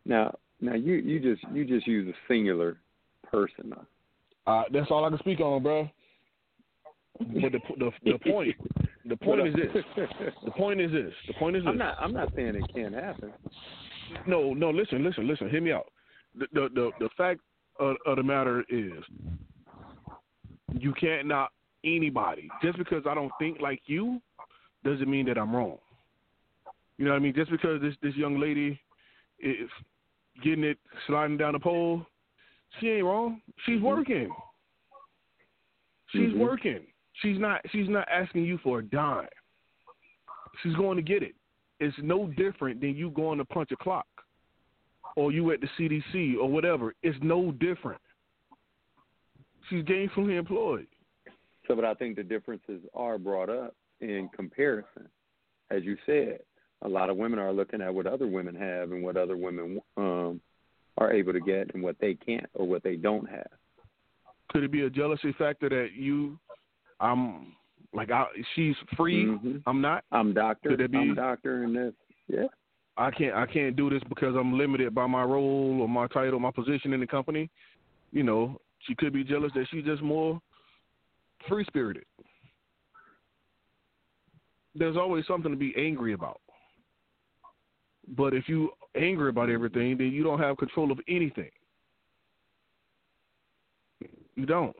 Now, now you you just you just use a singular person. Uh, that's all I can speak on, bro. But the the, the point the point is this. The point is this. The point is this. I'm not I'm not saying it can't happen. No, no. Listen, listen, listen. Hear me out. The the the, the fact of, of the matter is, you can't knock anybody just because I don't think like you doesn't mean that I'm wrong. You know what I mean? Just because this this young lady is getting it sliding down the pole, she ain't wrong. She's mm-hmm. working. She's mm-hmm. working. She's not she's not asking you for a dime. She's going to get it. It's no different than you going to punch a clock or you at the CDC or whatever. It's no different. She's gainfully employed. So, but I think the differences are brought up in comparison. As you said, a lot of women are looking at what other women have and what other women um, are able to get and what they can't or what they don't have. Could it be a jealousy factor that you, I'm like, I, she's free, mm-hmm. I'm not. I'm doctor. Be, I'm doctor in this. Yeah. I can't. I can't do this because I'm limited by my role or my title, my position in the company. You know, she could be jealous that she's just more free spirited. There's always something to be angry about. But if you angry about everything, then you don't have control of anything. You don't.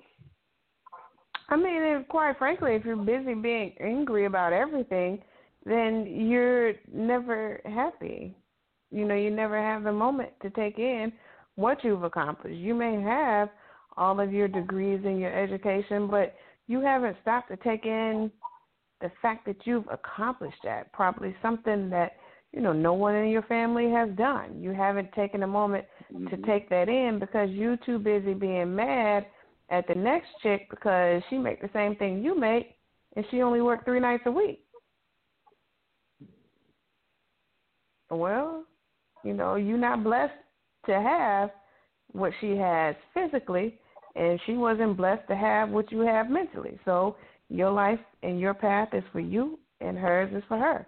I mean, quite frankly, if you're busy being angry about everything, then you're never happy. You know, you never have the moment to take in what you've accomplished. You may have all of your degrees and your education, but you haven't stopped to take in the fact that you've accomplished that. Probably something that you know no one in your family has done. You haven't taken a moment mm-hmm. to take that in because you're too busy being mad at the next chick because she make the same thing you make and she only work three nights a week. Well, you know, you're not blessed to have what she has physically, and she wasn't blessed to have what you have mentally. So your life and your path is for you, and hers is for her.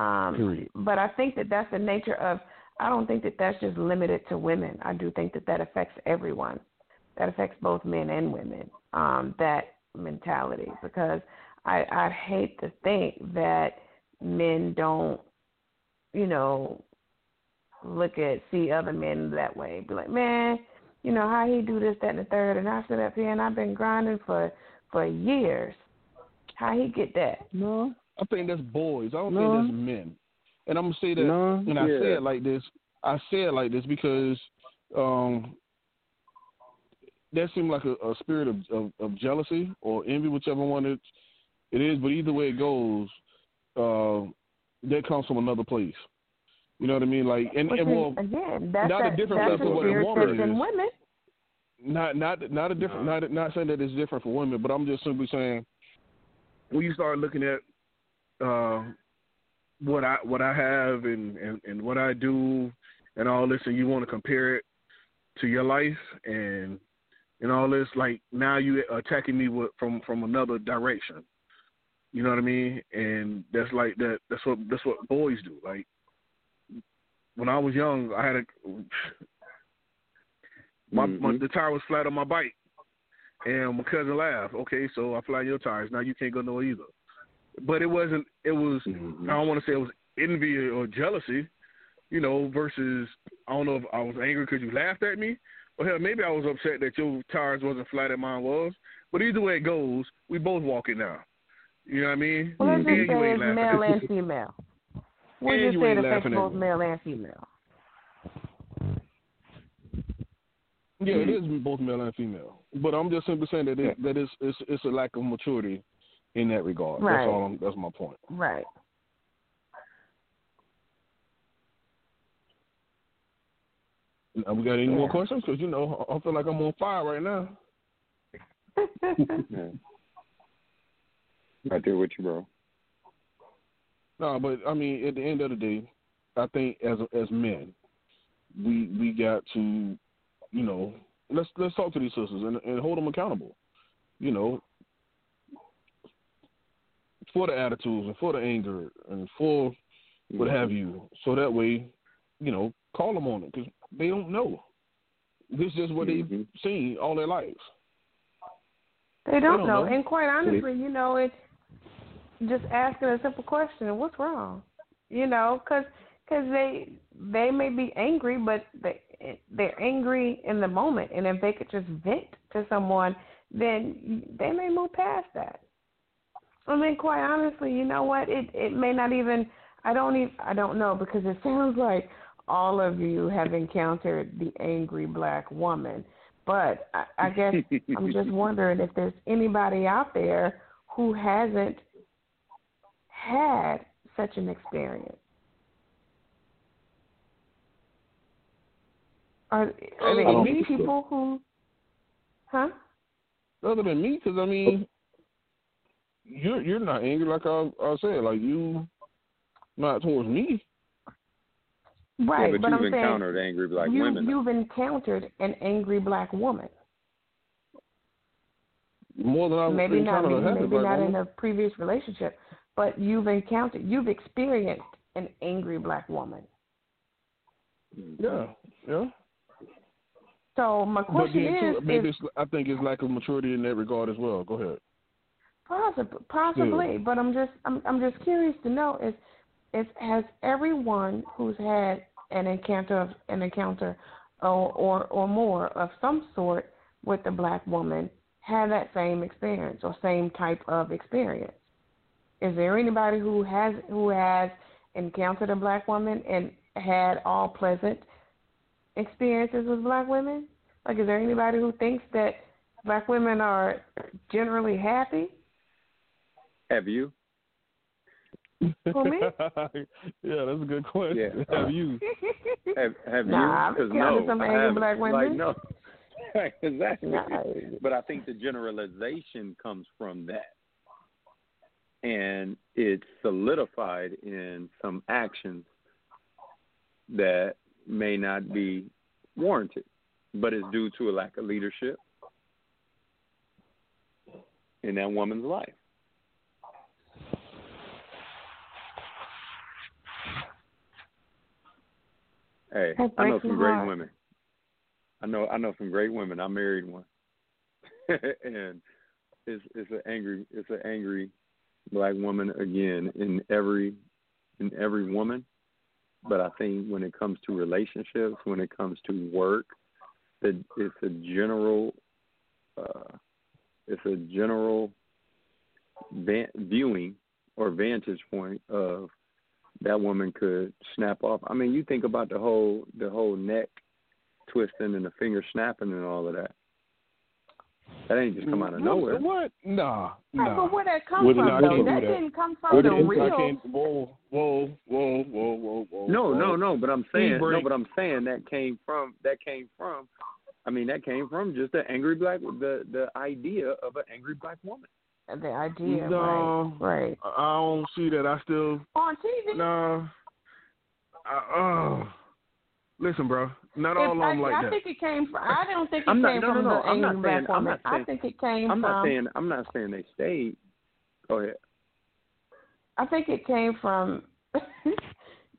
Um, Period. But I think that that's the nature of. I don't think that that's just limited to women. I do think that that affects everyone. That affects both men and women. Um, that mentality because I I hate to think that men don't, you know, look at see other men that way. Be like, man, you know how he do this, that, and the third, and I sit up here and I've been grinding for for years. How he get that? No, I think that's boys. I don't no. think that's men. And I'm gonna say that. No, and I say it like this. I say it like this because um, that seemed like a, a spirit of, of, of, jealousy or envy, whichever one it, it is. But either way it goes, uh, that comes from another place. You know what I mean? Like, and, and well, again, that's not a, a different that's for what a woman is. Women. Not, not, not a different. No. Not, not saying that it's different for women, but I'm just simply saying when you start looking at uh, what I what I have and, and and what I do and all this, and you want to compare it to your life and and all this, like now you attacking me with, from from another direction. You know what I mean? And that's like that. That's what that's what boys do. Like when I was young, I had a my, mm-hmm. my the tire was flat on my bike, and my cousin laughed. Okay, so I flat your tires. Now you can't go no either. But it wasn't. It was. Mm-hmm. I don't want to say it was envy or jealousy. You know, versus I don't know if I was angry because you laughed at me, or hell, maybe I was upset that your tires wasn't flat and mine was. But either way it goes, we both walking now. You know what I mean? Well, let's just say it's male and female. We'll and just say it affects both male and female. Yeah, it is both male and female. But I'm just simply saying that it, that it's, it's it's a lack of maturity in that regard. Right. That's all. I'm, that's my point. Right. Now we got any yeah. more questions? Because you know I feel like I'm on fire right now. Right there with you, bro. No, but I mean, at the end of the day, I think as as men, we we got to, you know, let's let's talk to these sisters and, and hold them accountable. You know, for the attitudes and for the anger and for what have you. So that way, you know, call them on it because they don't know. This is just what mm-hmm. they've seen all their lives. They don't, they don't know. know. and quite honestly, you know, it's just asking a simple question: What's wrong? You know, because cause they they may be angry, but they they're angry in the moment, and if they could just vent to someone, then they may move past that. I mean, quite honestly, you know what? It it may not even. I don't even. I don't know because it sounds like all of you have encountered the angry black woman. But I, I guess I'm just wondering if there's anybody out there who hasn't had such an experience. Are, are there any people who, huh? Other than me, because I mean, oh. you're you're not angry like I, I said. Like you, not towards me. Right, yeah, but, but you've I'm encountered saying, angry black you, women. You've encountered an angry black woman. More than I've maybe not, maybe, maybe not woman. in a previous relationship, but you've encountered, you've experienced an angry black woman. Yeah, yeah. So my question is, maybe is, it's, I think it's lack of maturity in that regard as well. Go ahead. Possibly, possibly, yeah. but I'm just, I'm, I'm just curious to know is, is has everyone who's had an encounter, of, an encounter, or, or or more of some sort with a black woman had that same experience or same type of experience? Is there anybody who has who has encountered a black woman and had all pleasant experiences with black women? Like, is there anybody who thinks that black women are generally happy? Have you? For me? yeah, that's a good question. Yeah. Have you? have have nah, you? Because no, some angry black women. Like, no. exactly. Nah. But I think the generalization comes from that and it's solidified in some actions that may not be warranted, but it's due to a lack of leadership in that woman's life. Hey, I know some great women. I know I know some great women. I married one, and it's it's an angry it's an angry black woman again in every in every woman. But I think when it comes to relationships, when it comes to work, that it's a general uh, it's a general viewing or vantage point of that woman could snap off. I mean, you think about the whole the whole neck twisting and the finger snapping and all of that. That ain't just come out of nowhere. What? Nah, nah. But where that come where from? Though? That, that didn't come from the real. Whoa, whoa, whoa, whoa, whoa, whoa. No, no, no. But I'm saying, no, but I'm saying that came from that came from. I mean, that came from just the angry black, the the idea of an angry black woman. The idea, no, right? Right. I don't see that. I still on TV. No. I, uh, listen, bro. Not all of them like I that. I think it came from. I don't think it I'm came not, no, from no, no. the I'm angry black woman. I think it came I'm from. not saying. I'm not saying they stayed. Go ahead. I think it came from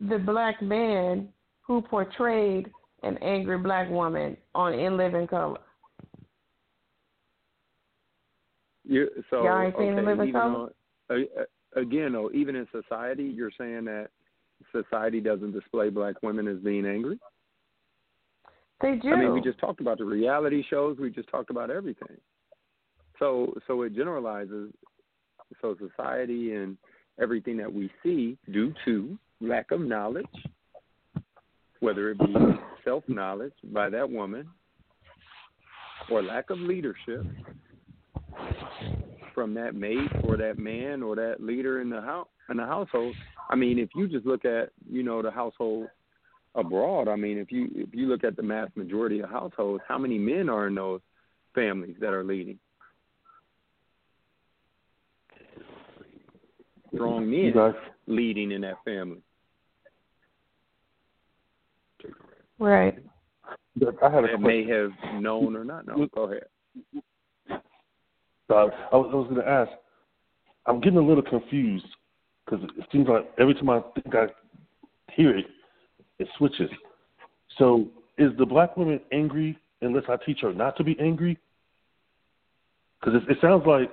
the black man who portrayed an angry black woman on In Living Color. You, so Y'all ain't seen okay, Color? Though, uh, uh, again, though, even in society, you're saying that society doesn't display black women as being angry. They do. I mean, we just talked about the reality shows. We just talked about everything. So, so it generalizes. So society and everything that we see, due to lack of knowledge, whether it be self knowledge by that woman or lack of leadership from that mate or that man or that leader in the house in the household. I mean, if you just look at you know the household abroad, I mean, if you if you look at the mass majority of households, how many men are in those families that are leading? Strong men leading in that family. Right. I have a may have known or not known. Go ahead. So I, I was, I was going to ask. I'm getting a little confused because it seems like every time I think I hear it, it switches. So is the black woman angry unless I teach her not to be angry? Because it, it sounds like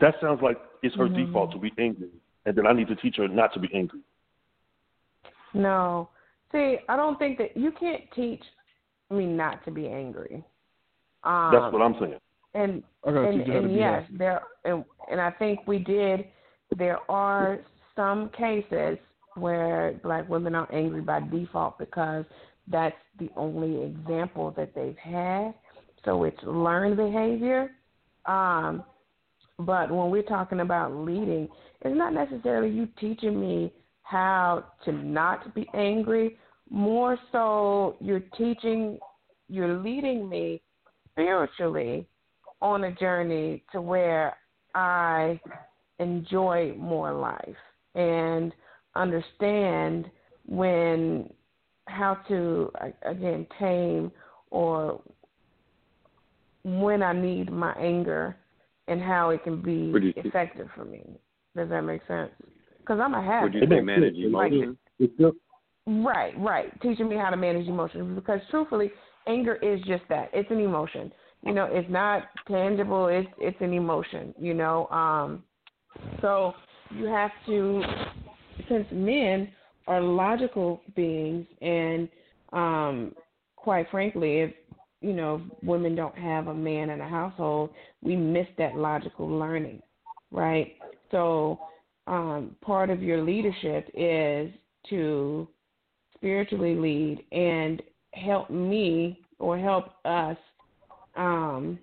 that sounds like it's her mm-hmm. default to be angry, and then I need to teach her not to be angry. No, see, I don't think that you can't teach me not to be angry. Um, That's what I'm saying. And and, and yes, there and, and I think we did. There are some cases where black women are angry by default because that's the only example that they've had. So it's learned behavior. Um, but when we're talking about leading, it's not necessarily you teaching me how to not be angry. More so, you're teaching, you're leading me spiritually on a journey to where I enjoy more life and understand when how to again tame or when I need my anger and how it can be effective for me. Does that make sense? Because I'm a habit. Would you say manage emotions? Like, right, right. Teaching me how to manage emotions because truthfully, anger is just that. It's an emotion. You know, it's not tangible. It's it's an emotion. You know, um, so you have to, since men are logical beings, and um, quite frankly, if you know women don't have a man in a household, we miss that logical learning, right? So um, part of your leadership is to spiritually lead and help me or help us um,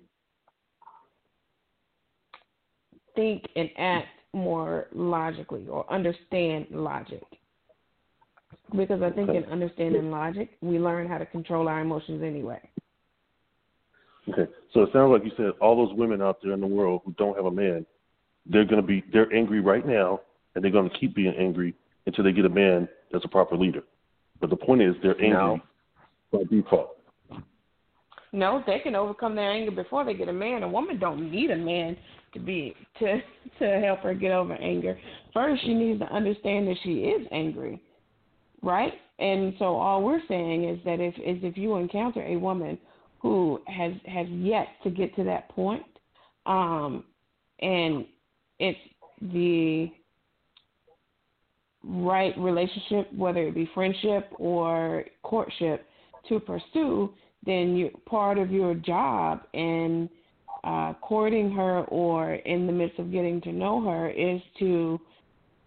think and act more logically or understand logic. Because I think okay. in understanding logic, we learn how to control our emotions anyway. Okay, so it sounds like you said all those women out there in the world who don't have a man, they're going to be they're angry right now, and they're going to keep being angry until they get a man that's a proper leader. But the point is, they're angry no. by default. No, they can overcome their anger before they get a man. A woman don't need a man to be to to help her get over anger. First, she needs to understand that she is angry, right? And so all we're saying is that if is if you encounter a woman who has has yet to get to that point, um, and it's the right relationship, whether it be friendship or courtship, to pursue, then you part of your job in uh, courting her or in the midst of getting to know her is to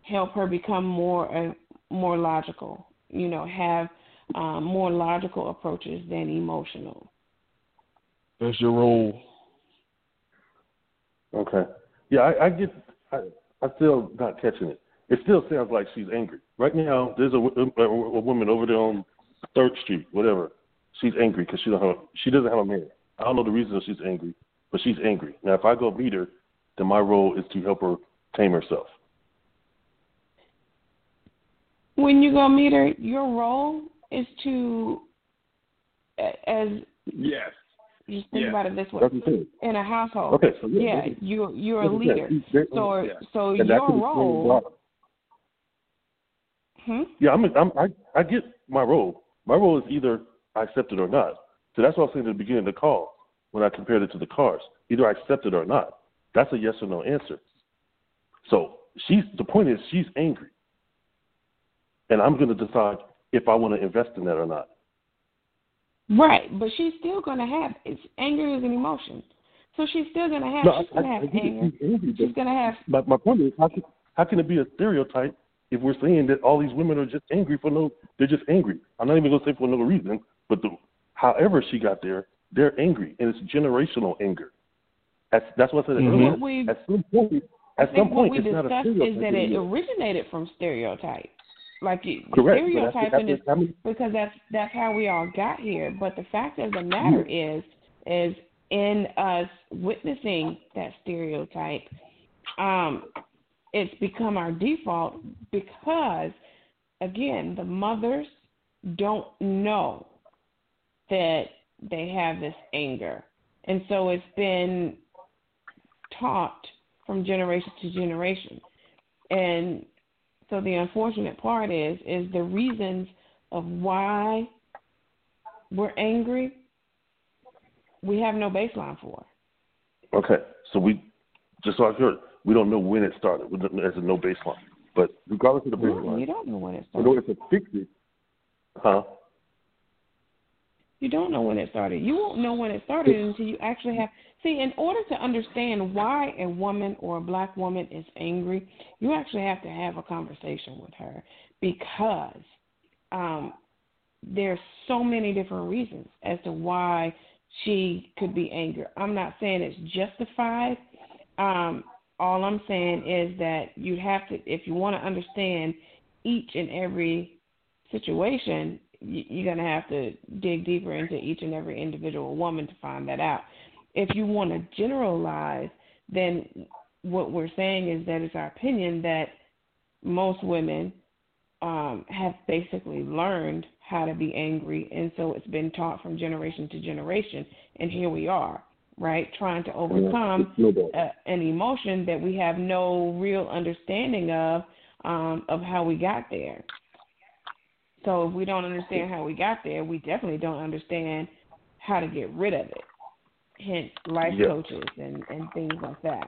help her become more uh, more logical. You know, have um, more logical approaches than emotional. That's your role. Okay. Yeah, I, I get. I, I'm still not catching it. It still sounds like she's angry. Right now, there's a, a, a woman over there on Third Street, whatever. She's angry because she don't have she doesn't have a man. I don't know the reason she's angry, but she's angry. Now, if I go meet her, then my role is to help her tame herself. When you go meet her, your role is to, as yes, you think yeah. about it this way: in a household. Okay, so yeah, yeah you you're a leader. So yeah. so and your role. Hmm? Yeah, I'm, I'm I I get my role. My role is either I accept it or not. So that's what I was saying at the beginning of the call when I compared it to the cars. Either I accept it or not. That's a yes or no answer. So she's the point is she's angry, and I'm going to decide if I want to invest in that or not. Right, but she's still going to have it's anger is an emotion, so she's still going to have no, she's going to have anger. She's, angry, she's to have. My my point is how can how can it be a stereotype if we're saying that all these women are just angry for no they're just angry. I'm not even going to say for no reason, but the, however she got there, they're angry and it's generational anger. That's that's what I said mm-hmm. earlier. We, at some point, at some point, it's not a stereotype. Is that it originated from stereotypes? Like Correct. stereotyping that's, that's, is because that's that's how we all got here. But the fact of the matter is, is in us witnessing that stereotype, um, it's become our default because, again, the mothers don't know that they have this anger, and so it's been taught from generation to generation, and so the unfortunate part is is the reasons of why we're angry. We have no baseline for. Okay, so we just so I heard, we don't know when it started. There's no baseline, but regardless of the baseline, you don't know when it started. In order to fix it, huh? You don't know when it started. You won't know when it started until you actually have. See, in order to understand why a woman or a black woman is angry, you actually have to have a conversation with her because um, there's so many different reasons as to why she could be angry. I'm not saying it's justified. Um, all I'm saying is that you have to, if you want to understand each and every situation, you're going to have to dig deeper into each and every individual woman to find that out. If you want to generalize, then what we're saying is that it's our opinion that most women um, have basically learned how to be angry, and so it's been taught from generation to generation, and here we are, right, trying to overcome uh, an emotion that we have no real understanding of um, of how we got there. So if we don't understand how we got there, we definitely don't understand how to get rid of it. Hence, life yeah. coaches and and things like that.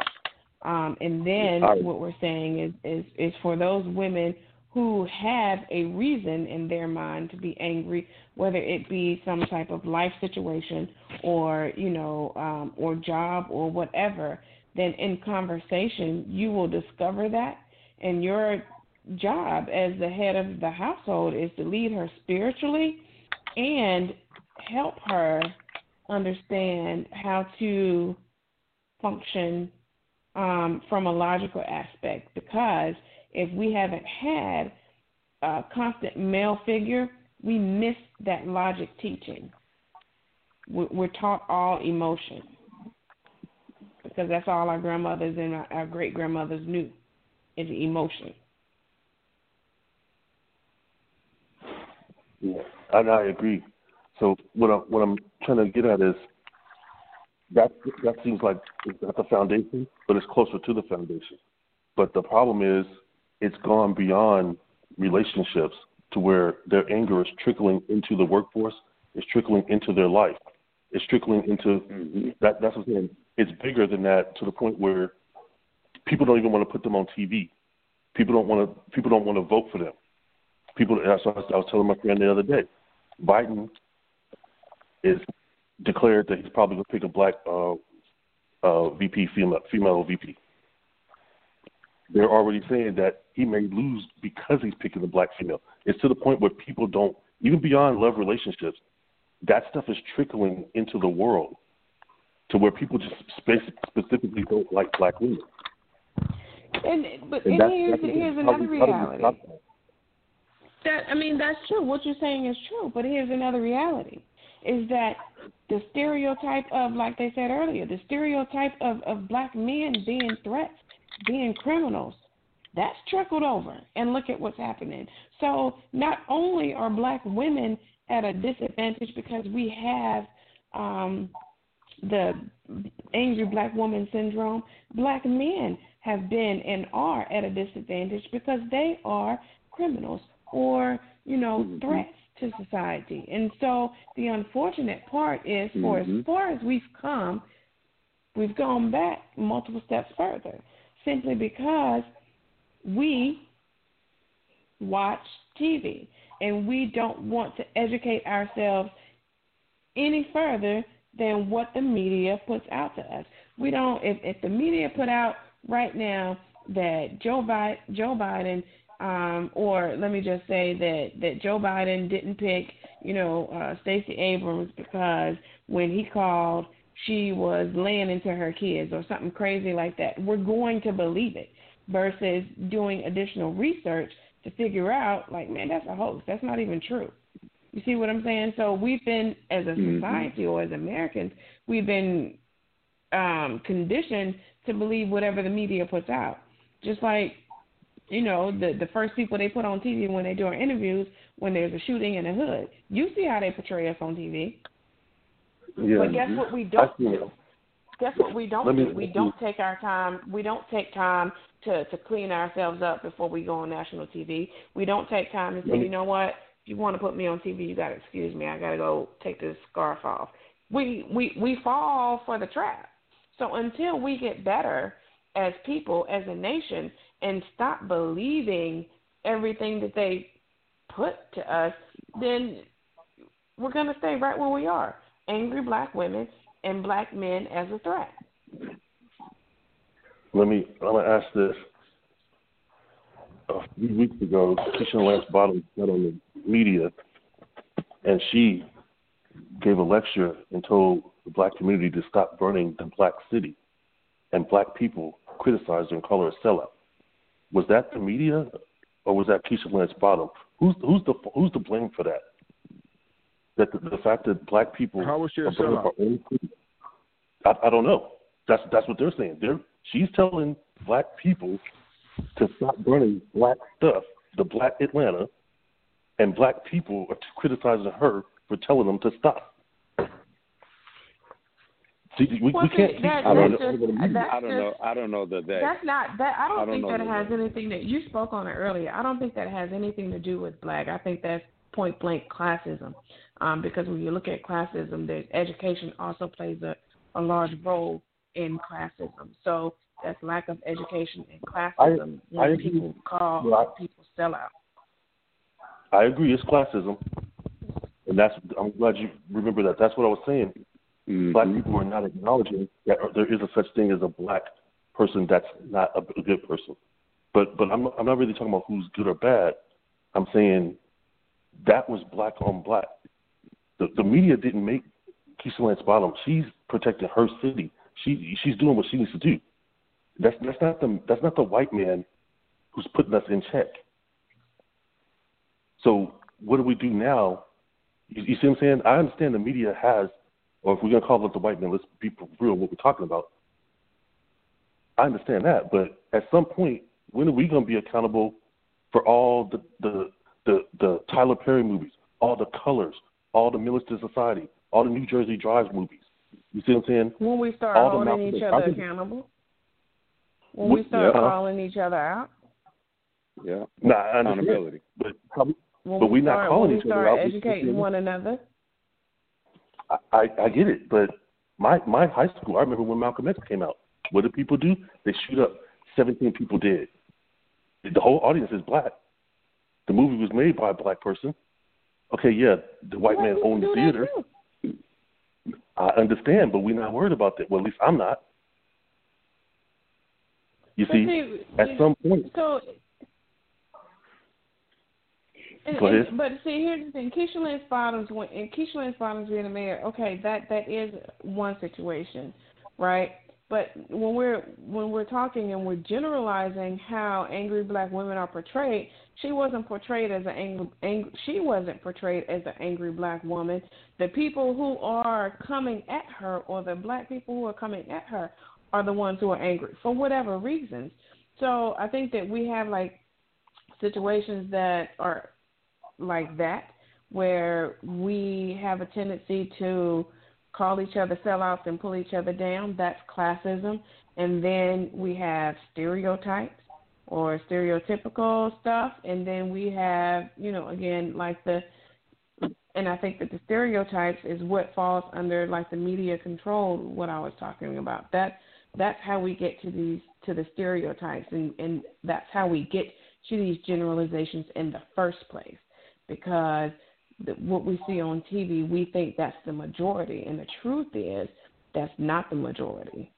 Um, and then right. what we're saying is, is is for those women who have a reason in their mind to be angry, whether it be some type of life situation or you know um, or job or whatever. Then in conversation, you will discover that, and your job as the head of the household is to lead her spiritually and help her understand how to function um, from a logical aspect. Because if we haven't had a constant male figure, we miss that logic teaching. We're taught all emotion because that's all our grandmothers and our great grandmothers knew is emotion. Yeah, and I agree. So what I'm what I'm trying to get at is that that seems like it's not the foundation, but it's closer to the foundation. But the problem is it's gone beyond relationships to where their anger is trickling into the workforce, it's trickling into their life, it's trickling into mm-hmm. that. That's what I'm saying. It's bigger than that to the point where people don't even want to put them on TV. People don't want to. People don't want to vote for them people. So I was telling my friend the other day, Biden is declared that he's probably going to pick a black uh, uh, VP, female, female VP. they're already saying that he may lose because he's picking the black female. It's to the point where people don't, even beyond love relationships, that stuff is trickling into the world to where people just specifically don't like black women. And but and, and here's, here's another reality. That I mean, that's true. What you're saying is true. But here's another reality: is that the stereotype of, like they said earlier, the stereotype of of black men being threats, being criminals, that's trickled over. And look at what's happening. So not only are black women at a disadvantage because we have um, the angry black woman syndrome, black men have been and are at a disadvantage because they are criminals or, you know, mm-hmm. threats to society. And so the unfortunate part is for mm-hmm. as far as we've come, we've gone back multiple steps further simply because we watch TV and we don't want to educate ourselves any further than what the media puts out to us. We don't if if the media put out right now that Joe Biden Joe Biden um, or let me just say that that Joe Biden didn't pick, you know, uh, Stacey Abrams because when he called, she was laying into her kids or something crazy like that. We're going to believe it versus doing additional research to figure out, like, man, that's a hoax. That's not even true. You see what I'm saying? So we've been, as a mm-hmm. society or as Americans, we've been um, conditioned to believe whatever the media puts out. Just like you know, the the first people they put on TV when they do our interviews when there's a shooting in the hood. You see how they portray us on TV. Yeah. But guess what we don't do? Guess what we don't me, do? We don't take our time. We don't take time to to clean ourselves up before we go on national TV. We don't take time to say, you know what? If you want to put me on TV, you got to excuse me. I got to go take this scarf off. We we we fall for the trap. So until we get better as people, as a nation, and stop believing everything that they put to us, then we're going to stay right where we are angry black women and black men as a threat. Let me, I'm going to ask this. A few weeks ago, Keisha Lance Bottom got on the media, and she gave a lecture and told the black community to stop burning the black city. And black people criticized her and called her a sellout was that the media or was that Keisha Lance Bottom? Who's who's the who's to blame for that? That the, the fact that black people How was she a sellout? I, I don't know. That's that's what they're saying. They're she's telling black people to stop burning black stuff, the black Atlanta, and black people are criticizing her for telling them to stop. See, we, well, we can't keep. That, I don't, know, I don't know. I don't know that. that that's not that. I don't, I don't think that has that. anything that you spoke on it earlier. I don't think that has anything to do with black. I think that's point blank classism. Um, because when you look at classism, there's education also plays a, a large role in classism. So that's lack of education and classism I, when I people call well, people sellout. I agree, it's classism, and that's I'm glad you remember that. That's what I was saying Mm-hmm. Black people are not acknowledging that there is a such thing as a black person that's not a, good person. But but I'm I'm not really talking about who's good or bad. I'm saying that was black on black. The the media didn't make Keisha Lance Bottom. She's protecting her city. She she's doing what she needs to do. That's that's not the that's not the white man who's putting us in check. So what do we do now? You, you see what I'm saying? I understand the media has or if we're going to call it the white man, let's be real what we're talking about. I understand that, but at some point, when are we going to be accountable for all the the the, the Tyler Perry movies, all the colors, all the Military Society, all the New Jersey Drives movies? You see what I'm saying? When we start all holding each other accountable. When we start yeah. calling each other out. Yeah. Nah, accountability. But when but we, we not calling each other out. We start educating one another. I, I get it, but my my high school, I remember when Malcolm X came out. What did people do? They shoot up. Seventeen people dead. The whole audience is black. The movie was made by a black person. Okay, yeah, the white man owned the theater. I understand, but we're not worried about that. Well, at least I'm not. You see, see, at some point. So. And, And, but see, here's the thing: Keisha Lance Bottoms, and Keisha Lance Bottoms being a mayor, okay, that that is one situation, right? But when we're when we're talking and we're generalizing how angry black women are portrayed, she wasn't portrayed as an angry, angry she wasn't portrayed as an angry black woman. The people who are coming at her, or the black people who are coming at her, are the ones who are angry for whatever reasons. So I think that we have like situations that are like that where we have a tendency to call each other sellouts and pull each other down. That's classism. And then we have stereotypes or stereotypical stuff. And then we have, you know, again, like the, and I think that the stereotypes is what falls under like the media control, what I was talking about. That that's how we get to these to the stereotypes and, and that's how we get to these generalizations in the first place. Because what we see on TV, we think that's the majority, and the truth is that's not the majority.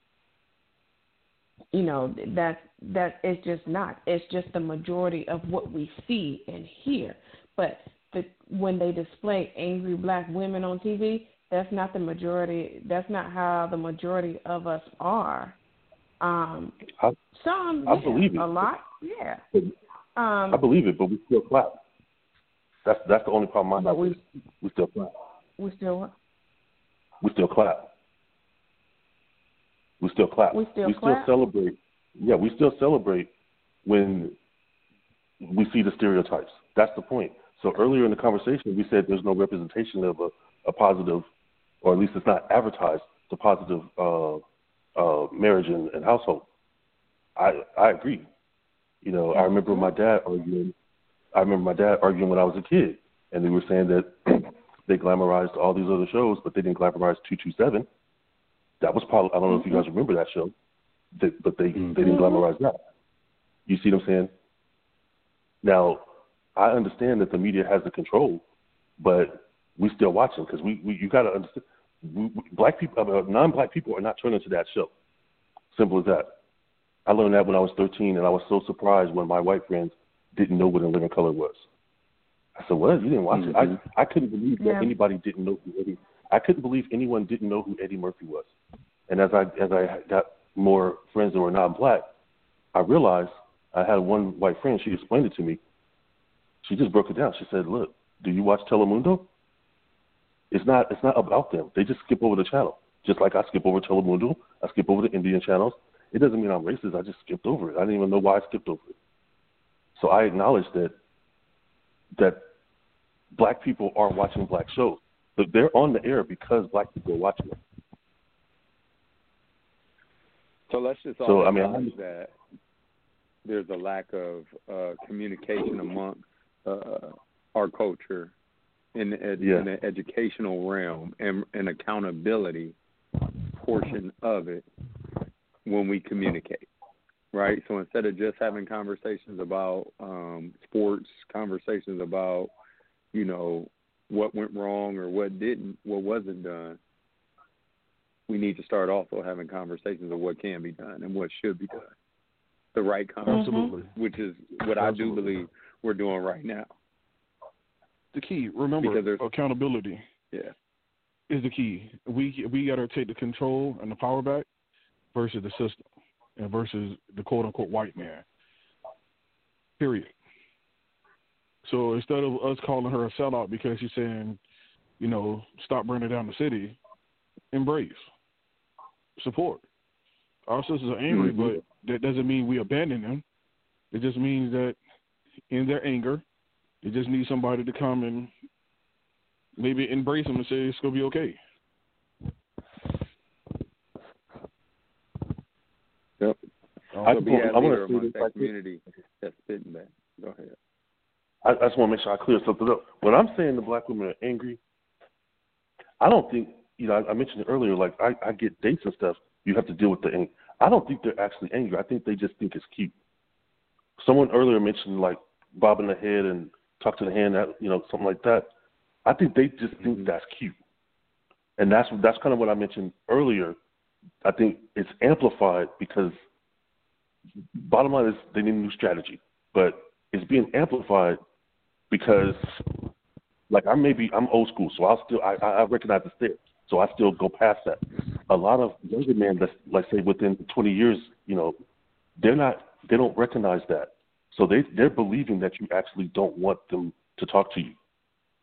You know that that it's just not. It's just the majority of what we see and hear. But the, when they display angry black women on TV, that's not the majority. That's not how the majority of us are. Um, I, some, I yeah, believe it. A lot, yeah. Um, I believe it, but we still clap. That's that's the only problem I have. We, we still clap. We still what? We still clap. We still clap. We still we clap? still celebrate. Yeah, we still celebrate when we see the stereotypes. That's the point. So earlier in the conversation, we said there's no representation of a, a positive, or at least it's not advertised, the positive uh, uh, marriage and, and household. I I agree. You know, I remember my dad arguing I remember my dad arguing when I was a kid, and they were saying that they glamorized all these other shows, but they didn't glamorize two two seven. That was probably I don't know if you guys remember that show, they, but they mm-hmm. they didn't glamorize that. You see what I'm saying? Now, I understand that the media has the control, but we still watch them because we, we you got to understand. We, we, black people, uh, non-black people are not turning to that show. Simple as that. I learned that when I was 13, and I was so surprised when my white friends didn't know what In Living Color was. I said, "What? You didn't watch mm-hmm. it?" I I couldn't believe that anybody didn't know who Eddie. I couldn't believe anyone didn't know who Eddie Murphy was. And as I as I got more friends that were not black, I realized I had one white friend. She explained it to me. She just broke it down. She said, "Look, do you watch Telemundo? It's not it's not about them. They just skip over the channel. Just like I skip over Telemundo, I skip over the Indian channels. It doesn't mean I'm racist. I just skipped over it. I didn't even know why I skipped over it. So I acknowledge that that black people are watching black shows, but they're on the air because black people are watching them. So let's just all so, I mean, that there's a lack of uh, communication amongst uh, our culture in the, ed- yeah. in the educational realm and, and accountability portion of it when we communicate right? So instead of just having conversations about um, sports, conversations about, you know, what went wrong or what didn't, what wasn't done, we need to start also having conversations of what can be done and what should be done. The right conversation, which is what Absolutely. I do believe we're doing right now. The key, remember, accountability. Yeah. Is the key. We we got to take the control and the power back versus the system and versus the quote unquote white man. Period. So instead of us calling her a sellout because she's saying, you know, stop burning down the city, embrace, support. Our sisters are angry, mm-hmm. but that doesn't mean we abandon them. It just means that in their anger, they just need somebody to come and maybe embrace them and say it's gonna be okay. Yep. I, just want, I want to say this like community that's spitting that. Go ahead. I, I just want to make sure I clear something up. When I'm saying the black women are angry, I don't think you know. I, I mentioned it earlier. Like I, I get dates and stuff. You have to deal with the anger. I don't think they're actually angry. I think they just think it's cute. Someone earlier mentioned like bobbing the head and talk to the hand, you know, something like that. I think they just think mm-hmm. that's cute, and that's that's kind of what I mentioned earlier I think it's amplified because bottom line is they need a new strategy, but it's being amplified because, like I'm maybe I'm old school, so I'll still I, I recognize the stairs, so I still go past that. A lot of younger men, that like say within 20 years, you know, they're not they don't recognize that, so they they're believing that you actually don't want them to talk to you.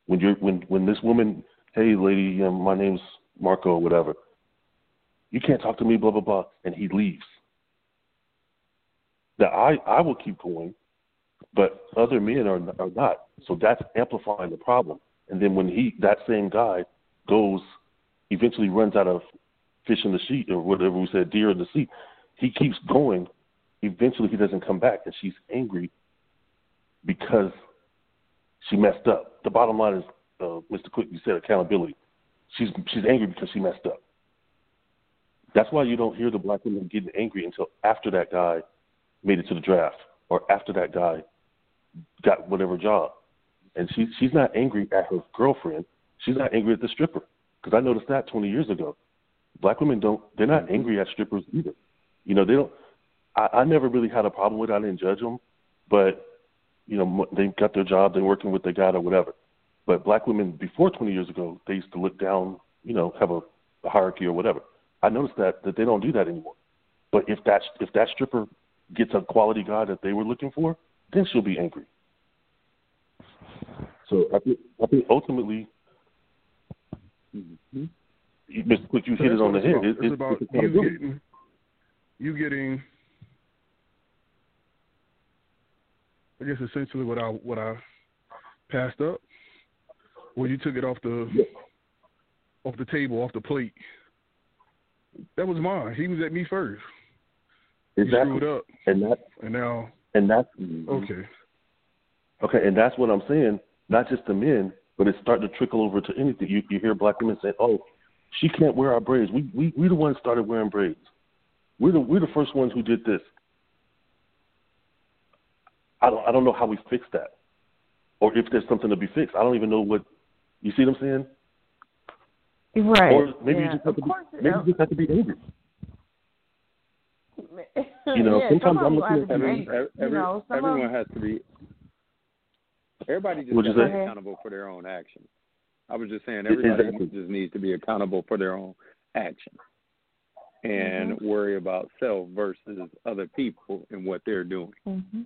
When you're when when this woman, hey lady, um, my name's Marco whatever, you can't talk to me, blah blah blah, and he leaves. That I I will keep going, but other men are are not. So that's amplifying the problem. And then when he that same guy goes, eventually runs out of fish in the sheet or whatever we said, deer in the sea, he keeps going. Eventually, he doesn't come back, and she's angry because she messed up. The bottom line is, uh, Mr. Quick, you said accountability. She's she's angry because she messed up. That's why you don't hear the black women getting angry until after that guy made it to the draft or after that guy got whatever job. And she she's not angry at her girlfriend. She's not angry at the stripper because I noticed that 20 years ago. Black women don't they're not mm-hmm. angry at strippers either. You know they don't. I, I never really had a problem with. it. I didn't judge them, but you know they got their job. They're working with their guy or whatever. But black women before 20 years ago, they used to look down. You know, have a, a hierarchy or whatever. I noticed that that they don't do that anymore. But if that if that stripper gets a quality guy that they were looking for, then she'll be angry. So I think I think ultimately, mm-hmm. Mr. Quick, you so hit it on the head. It's, it's, about it's you getting, you getting. I guess essentially what I what I passed up, or you took it off the yeah. off the table, off the plate. That was mine. He was at me first. Exactly. Screwed up. And that and now and that's okay. Okay, and that's what I'm saying. Not just the men, but it's starting to trickle over to anything. You you hear black women say, "Oh, she can't wear our braids. We we we the ones started wearing braids. We're the we're the first ones who did this." I don't I don't know how we fix that, or if there's something to be fixed. I don't even know what. You see what I'm saying? Right. Or maybe yeah. you just have to be, maybe you just have to be angry. You know, yeah, sometimes I'm looking at every, every, every, know, everyone of, has to be. Everybody just needs to be accountable for their own actions. I was just saying everybody exactly. just needs to be accountable for their own actions and mm-hmm. worry about self versus other people and what they're doing. Mm-hmm.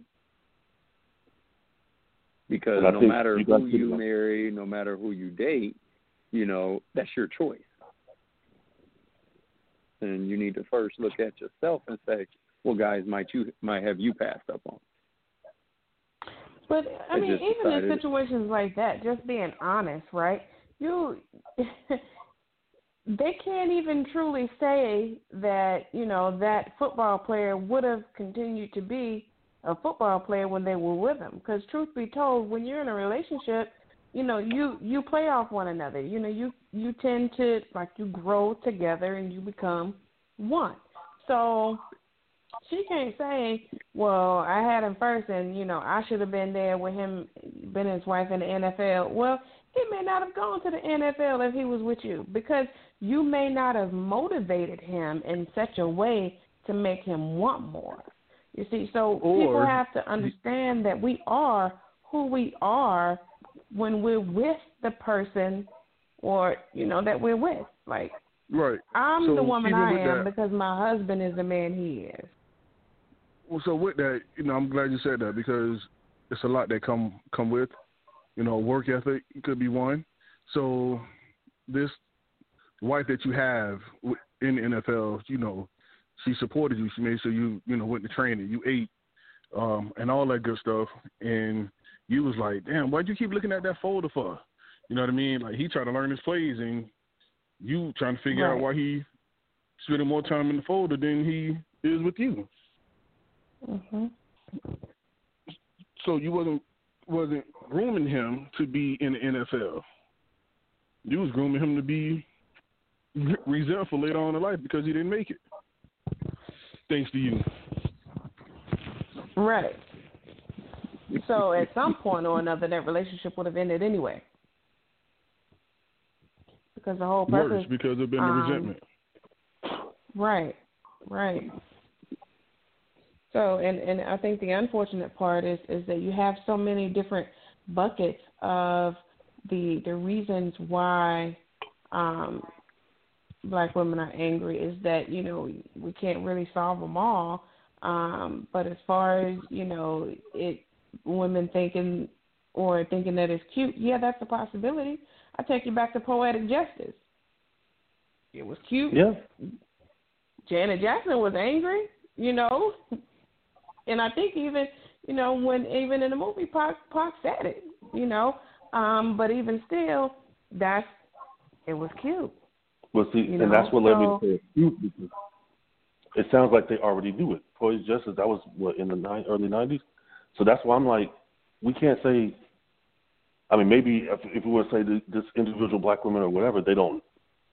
Because no matter you who you marry, no matter who you date, you know, that's your choice. And you need to first look at yourself and say, well, guys, might you might have you passed up on? But I mean, even decided. in situations like that, just being honest, right? You, they can't even truly say that you know that football player would have continued to be a football player when they were with him. Because truth be told, when you're in a relationship, you know you you play off one another. You know you you tend to like you grow together and you become one. So she can't say well i had him first and you know i should have been there with him been his wife in the nfl well he may not have gone to the nfl if he was with you because you may not have motivated him in such a way to make him want more. You see so or, people have to understand that we are who we are when we're with the person or you know that we're with. Like right. I'm so the woman I am that, because my husband is the man he is. Well, so with that, you know, I'm glad you said that because it's a lot that come come with, you know, work ethic could be one. So this wife that you have in the NFL, you know, she supported you. She made sure you, you know, went to training, you ate, um, and all that good stuff. And you was like, damn, why'd you keep looking at that folder for? You know what I mean? Like he tried to learn his plays, and you trying to figure right. out why he spending more time in the folder than he is with you. hmm So you wasn't wasn't grooming him to be in the NFL. You was grooming him to be resentful later on in life because he didn't make it. Thanks to you. Right. So at some point or another, that relationship would have ended anyway. Because the whole purpose. Worse, because of been the um, resentment. Right, right. So, and and I think the unfortunate part is is that you have so many different buckets of the the reasons why um, black women are angry is that you know we can't really solve them all. Um, but as far as you know, it women thinking or thinking that it's cute, yeah, that's a possibility. I take you back to poetic justice. It was cute. Yeah. Janet Jackson was angry, you know, and I think even you know when even in the movie Pac Pac said it, you know, um, but even still, that's it was cute. Well, see, you and know, that's what led so, me to say cute because it sounds like they already knew it. Poetic justice that was what in the nine, early nineties, so that's why I'm like, we can't say. I mean, maybe if, if we were to say this, individual black women or whatever, they don't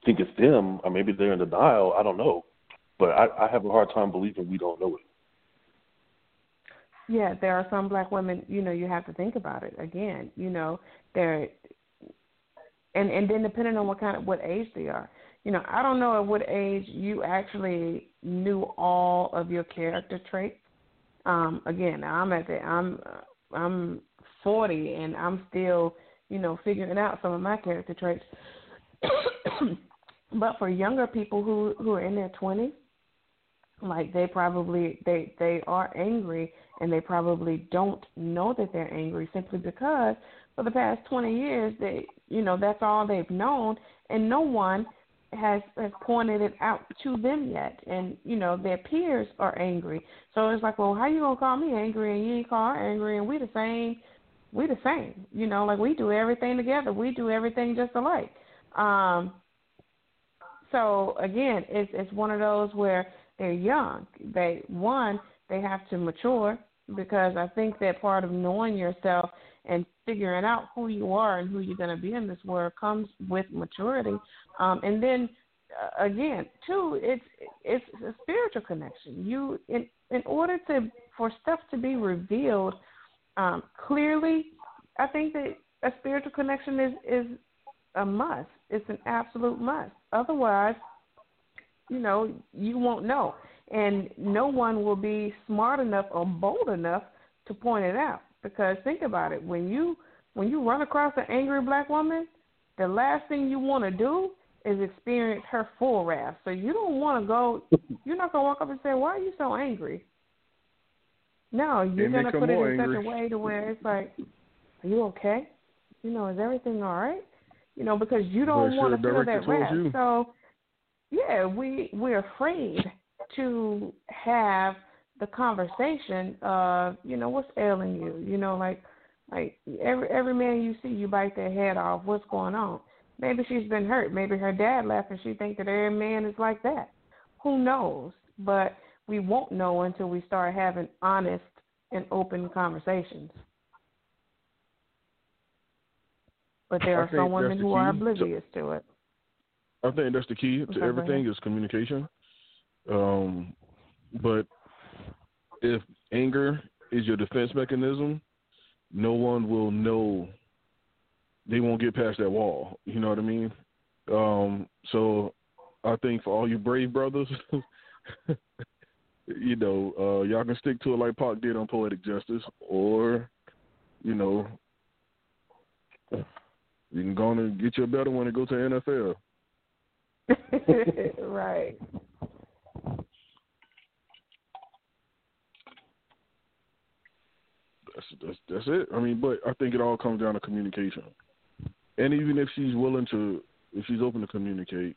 think it's them, or maybe they're in denial. I don't know, but I, I have a hard time believing we don't know it. Yeah, there are some black women. You know, you have to think about it again. You know, they're and and then depending on what kind of what age they are. You know, I don't know at what age you actually knew all of your character traits. Um, again, I'm at the I'm I'm 40 and I'm still you know figuring out some of my character traits. but for younger people who who are in their 20s, like they probably they they are angry and they probably don't know that they're angry simply because for the past 20 years they you know that's all they've known and no one has has pointed it out to them yet. And you know their peers are angry. So it's like well how you gonna call me angry and you ain't call her angry and we the same we the same you know like we do everything together we do everything just alike. Um so again it's it's one of those where they're young. They one they have to mature because i think that part of knowing yourself and figuring out who you are and who you're going to be in this world comes with maturity. Um, and then uh, again, too, it's it's a spiritual connection. You in in order to for stuff to be revealed um, clearly, I think that a spiritual connection is is a must. It's an absolute must. Otherwise, you know, you won't know, and no one will be smart enough or bold enough to point it out. Because think about it, when you when you run across an angry black woman, the last thing you want to do is experience her full wrath. So you don't want to go. You're not gonna walk up and say, "Why are you so angry?" No, you're gonna put it in angry. such a way to where it's like, "Are you okay? You know, is everything all right?" You know, because you don't want to feel that wrath. you. So, yeah, we we're afraid to have the conversation of, you know, what's ailing you? You know, like like every every man you see, you bite their head off. What's going on? Maybe she's been hurt. Maybe her dad left, and she thinks that every man is like that. Who knows? But we won't know until we start having honest and open conversations. But there are some women who are oblivious to it. I think that's the key to go everything is communication. Um, but if anger is your defense mechanism, no one will know. They won't get past that wall. You know what I mean? Um, so I think for all you brave brothers, you know, uh, y'all can stick to it like Pac did on Poetic Justice, or you know, you can go on and get you a better one and go to NFL. right. That's that's that's it. I mean, but I think it all comes down to communication. And even if she's willing to, if she's open to communicate,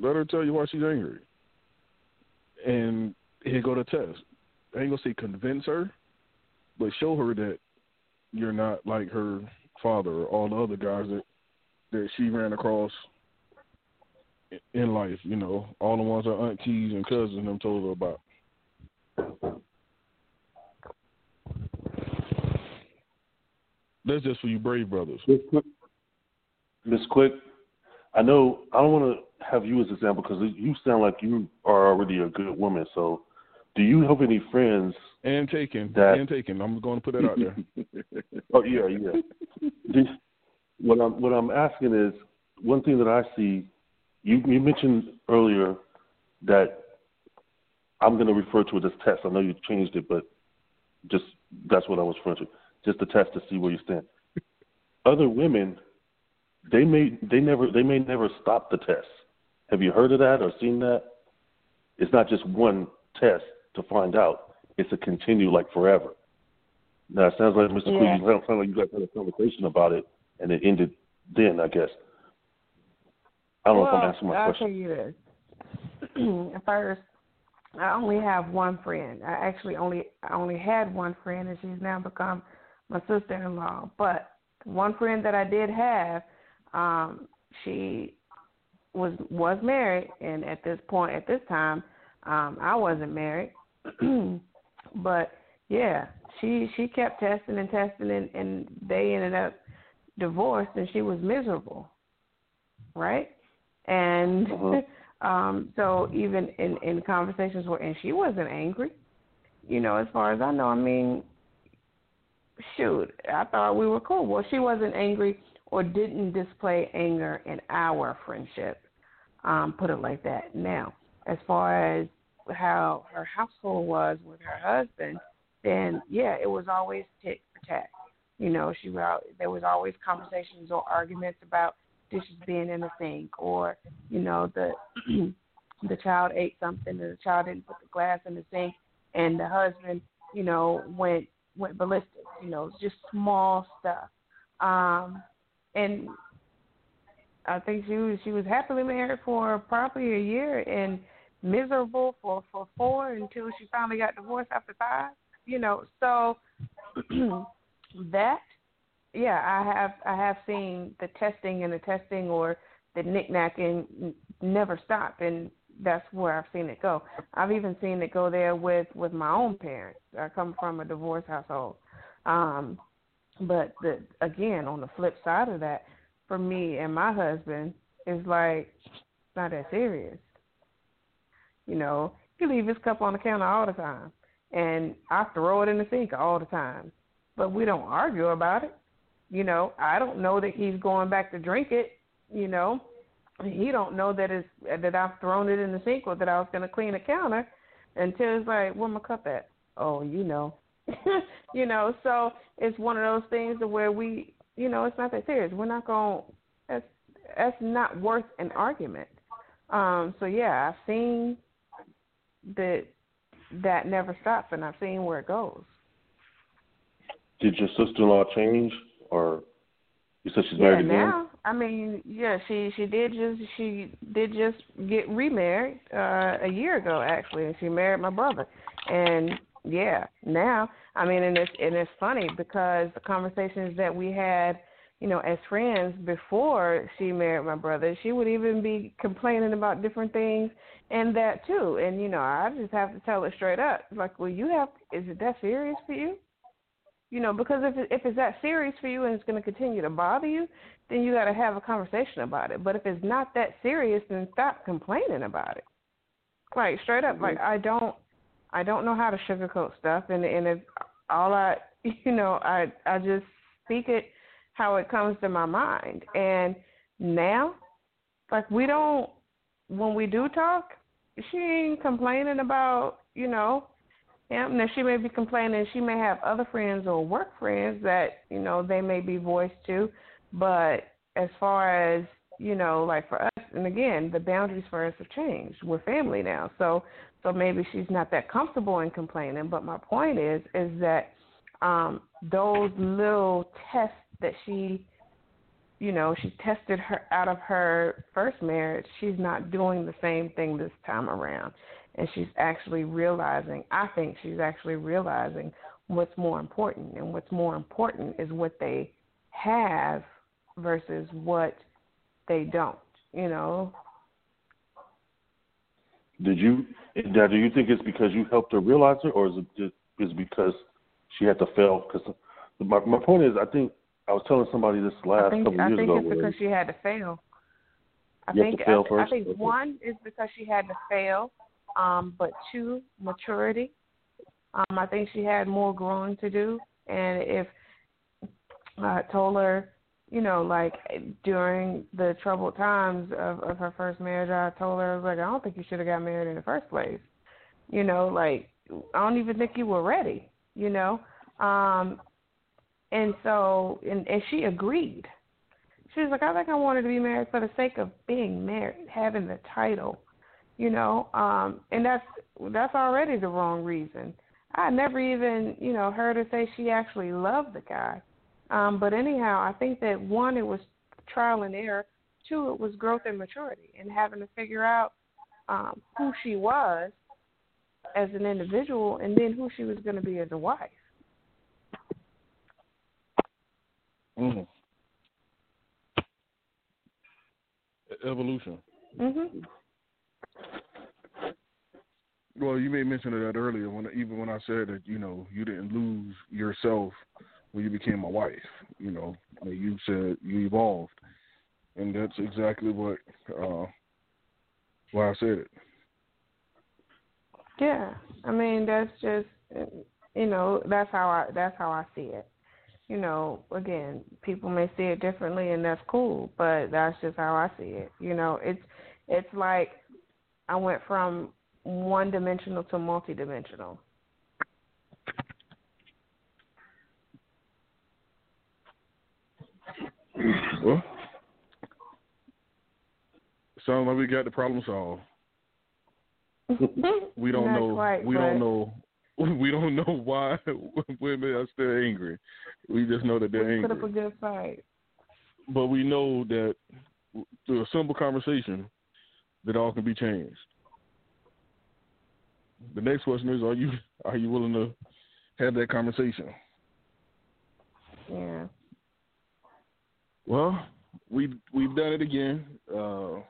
let her tell you why she's angry. And here go the test. I ain't gonna say convince her, but show her that you're not like her father or all the other guys that that she ran across in life. You know, all the ones her aunties and cousins them told her about. That's just for you brave brothers. Miss Quick, I know I don't want to have you as an example because you sound like you are already a good woman. So, do you have any friends? And taken. That- And taken. I'm going to put that out there. Oh yeah, yeah. this, what I'm what I'm asking is one thing that I see. You you mentioned earlier that I'm going to refer to it as test. I know you changed it, but just that's what I was referring to. Just a test to see where you stand. Other women, they may they never they may never stop the test. Have you heard of that or seen that? It's not just one test to find out. It's a continue like forever. Now it sounds like Mr. Yeah. Queen, you sound like you guys had a conversation about it and it ended then, I guess. I don't well, know if I'm answering my I'll question. I'll tell you this. First, I only have one friend. I actually only I only had one friend, and she's now become my sister-in-law. But one friend that I did have, um, she was was married, and at this point, at this time, um, I wasn't married. but yeah, she she kept testing and testing, and, and they ended up divorced, and she was miserable, right? And uh-huh. Um, so even in in conversations where and she wasn't angry, you know, as far as I know, I mean, shoot, I thought we were cool. Well, she wasn't angry or didn't display anger in our friendship. Um, put it like that. Now, as far as how her household was with her husband, then yeah, it was always tit for tat. You know, she there was always conversations or arguments about dishes being in the sink or you know the the child ate something and the child didn't put the glass in the sink and the husband you know went went ballistic you know just small stuff. Um and i think she was she was happily married for probably a year and miserable for for four until she finally got divorced after five you know. So that yeah, I have I have seen the testing and the testing or the knickknacking never stop, and that's where I've seen it go. I've even seen it go there with with my own parents. I come from a divorce household, um, but the again on the flip side of that, for me and my husband it's like it's not that serious. You know, he leave his cup on the counter all the time, and I throw it in the sink all the time, but we don't argue about it. You know, I don't know that he's going back to drink it. You know, he don't know that it's that I've thrown it in the sink or that I was going to clean the counter until it's like, where my cup at? Oh, you know, you know. So it's one of those things where we, you know, it's not that serious. We're not gonna That's that's not worth an argument. Um, so yeah, I've seen that that never stops, and I've seen where it goes. Did your sister-in-law change? or you said she's yeah, married again? I mean, yeah, she she did just she did just get remarried uh a year ago actually, and she married my brother. And yeah, now I mean, and it's and it's funny because the conversations that we had, you know, as friends before she married my brother, she would even be complaining about different things and that too. And you know, I just have to tell her straight up, like, well, you have is it that serious for you? You know, because if it, if it's that serious for you and it's going to continue to bother you, then you got to have a conversation about it. But if it's not that serious, then stop complaining about it. Like straight up, like mm-hmm. I don't, I don't know how to sugarcoat stuff, and and if all I, you know, I I just speak it how it comes to my mind. And now, like we don't, when we do talk, she ain't complaining about, you know, yeah, now she may be complaining. She may have other friends or work friends that you know they may be voiced to, but as far as you know, like for us, and again, the boundaries for us have changed. We're family now, so so maybe she's not that comfortable in complaining. But my point is, is that um, those little tests that she, you know, she tested her out of her first marriage. She's not doing the same thing this time around and she's actually realizing i think she's actually realizing what's more important and what's more important is what they have versus what they don't you know? Did you now do you think it's because you helped her realize it or is it just is because she had to fail? Because my my point is i think i was telling somebody this last think, couple I years ago I think it's because she had to fail. I you think fail I? I think one is because she had to fail, um, but two, maturity. Um, I think she had more growing to do, and if I told her, you know, like during the troubled times of, of her first marriage, I told her, I was like, I don't think you should have got married in the first place. You know, like I don't even think you were ready. You know, um, and so and and she agreed. She was like, I think I wanted to be married for the sake of being married, having the title. You know, um, and that's that's already the wrong reason. I never even, you know, heard her say she actually loved the guy. Um, but anyhow, I think that one, it was trial and error. Two, it was growth and maturity and having to figure out um, who she was as an individual and then who she was going to be as a wife. Mm. Evolution. Mhm. Well, you made mention of that earlier when even when I said that you know you didn't lose yourself when you became a wife. You know, you said you evolved, and that's exactly what uh, why I said it. Yeah, I mean that's just you know that's how I that's how I see it. You know, again, people may see it differently, and that's cool, but that's just how I see it. You know, it's it's like I went from one dimensional to multidimensional. Well, sounds like we got the problem solved. we don't know. quite, we but- don't know. We don't know why women are still angry. We just know that they're we put up a good fight. But we know that through a simple conversation, that all can be changed. The next question is: Are you are you willing to have that conversation? Yeah. Well, we we've done it again. Uh,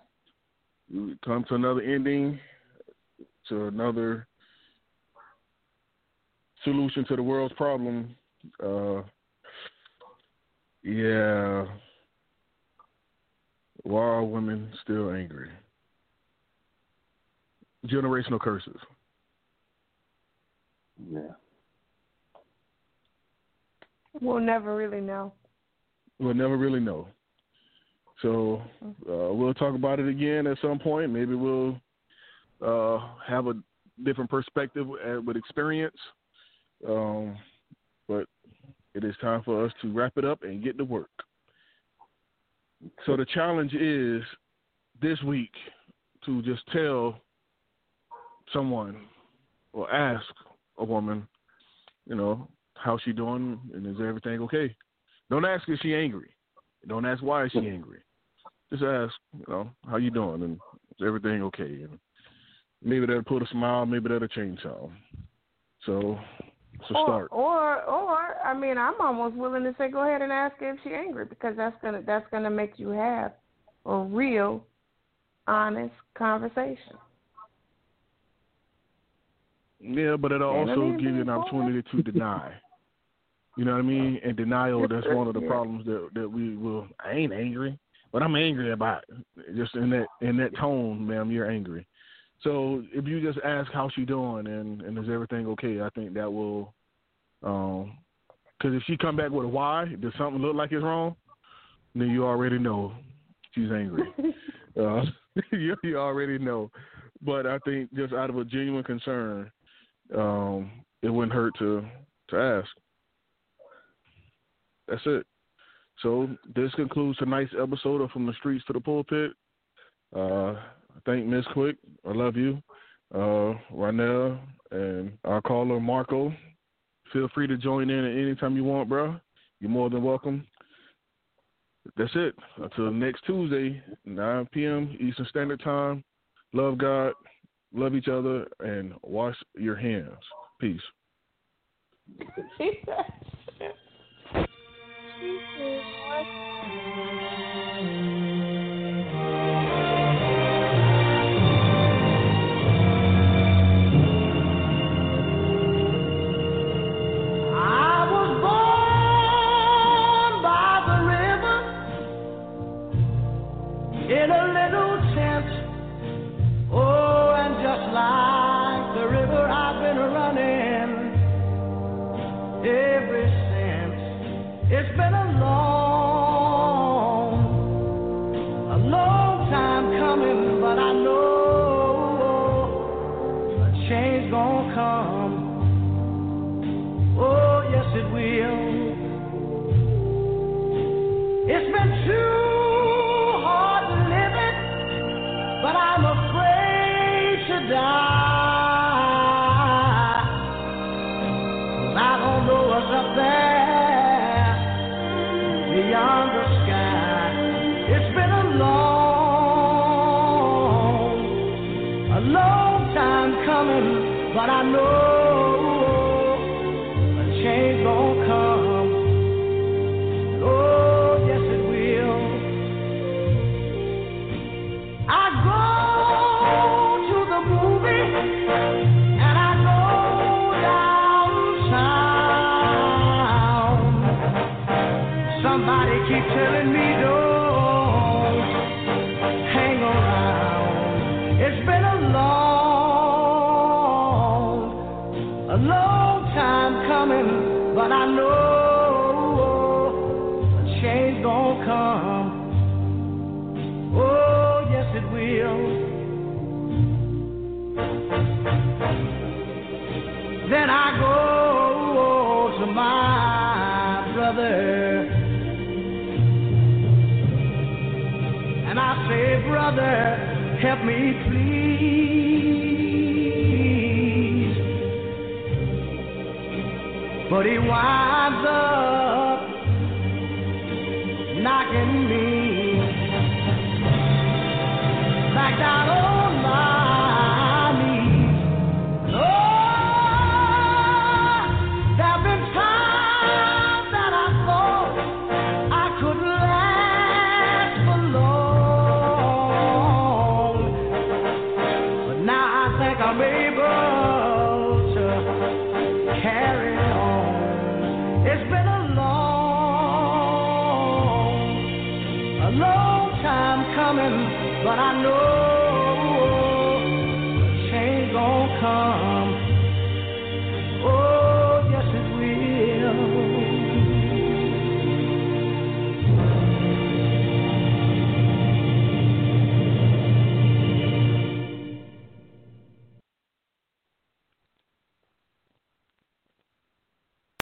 we come to another ending, to another solution to the world's problem. Uh, yeah, why are women still angry? Generational curses. Yeah. We'll never really know. We'll never really know. So uh, we'll talk about it again at some point. Maybe we'll uh, have a different perspective uh, with experience. Um, but it is time for us to wrap it up and get to work. So the challenge is this week to just tell someone or ask a woman, you know, how's she doing and is everything okay? Don't ask if she angry. Don't ask why is she angry. Just ask, you know, how you doing and is everything okay? And maybe that'll put a smile, maybe that'll change something. So it's a or, start. Or, or, I mean, I'm almost willing to say, go ahead and ask if she angry because that's gonna that's gonna make you have a real, honest conversation. Yeah, but it'll also give you an opportunity to deny. You know what I mean? And denial that's one of the problems that that we will I ain't angry, but I'm angry about it. Just in that in that tone, ma'am, you're angry. So if you just ask how she doing and and is everything okay, I think that will um cuz if she come back with a why, does something look like it's wrong? Then you already know she's angry. Uh, you, you already know. But I think just out of a genuine concern, um, it wouldn't hurt to to ask. That's it. So this concludes tonight's episode of From the Streets to the Pulpit. Uh, thank Miss Quick. I love you. Uh, Ronell and our caller Marco. Feel free to join in at any time you want, bro. You're more than welcome. That's it. Until next Tuesday, 9 p.m. Eastern Standard Time. Love God, love each other, and wash your hands. Peace. I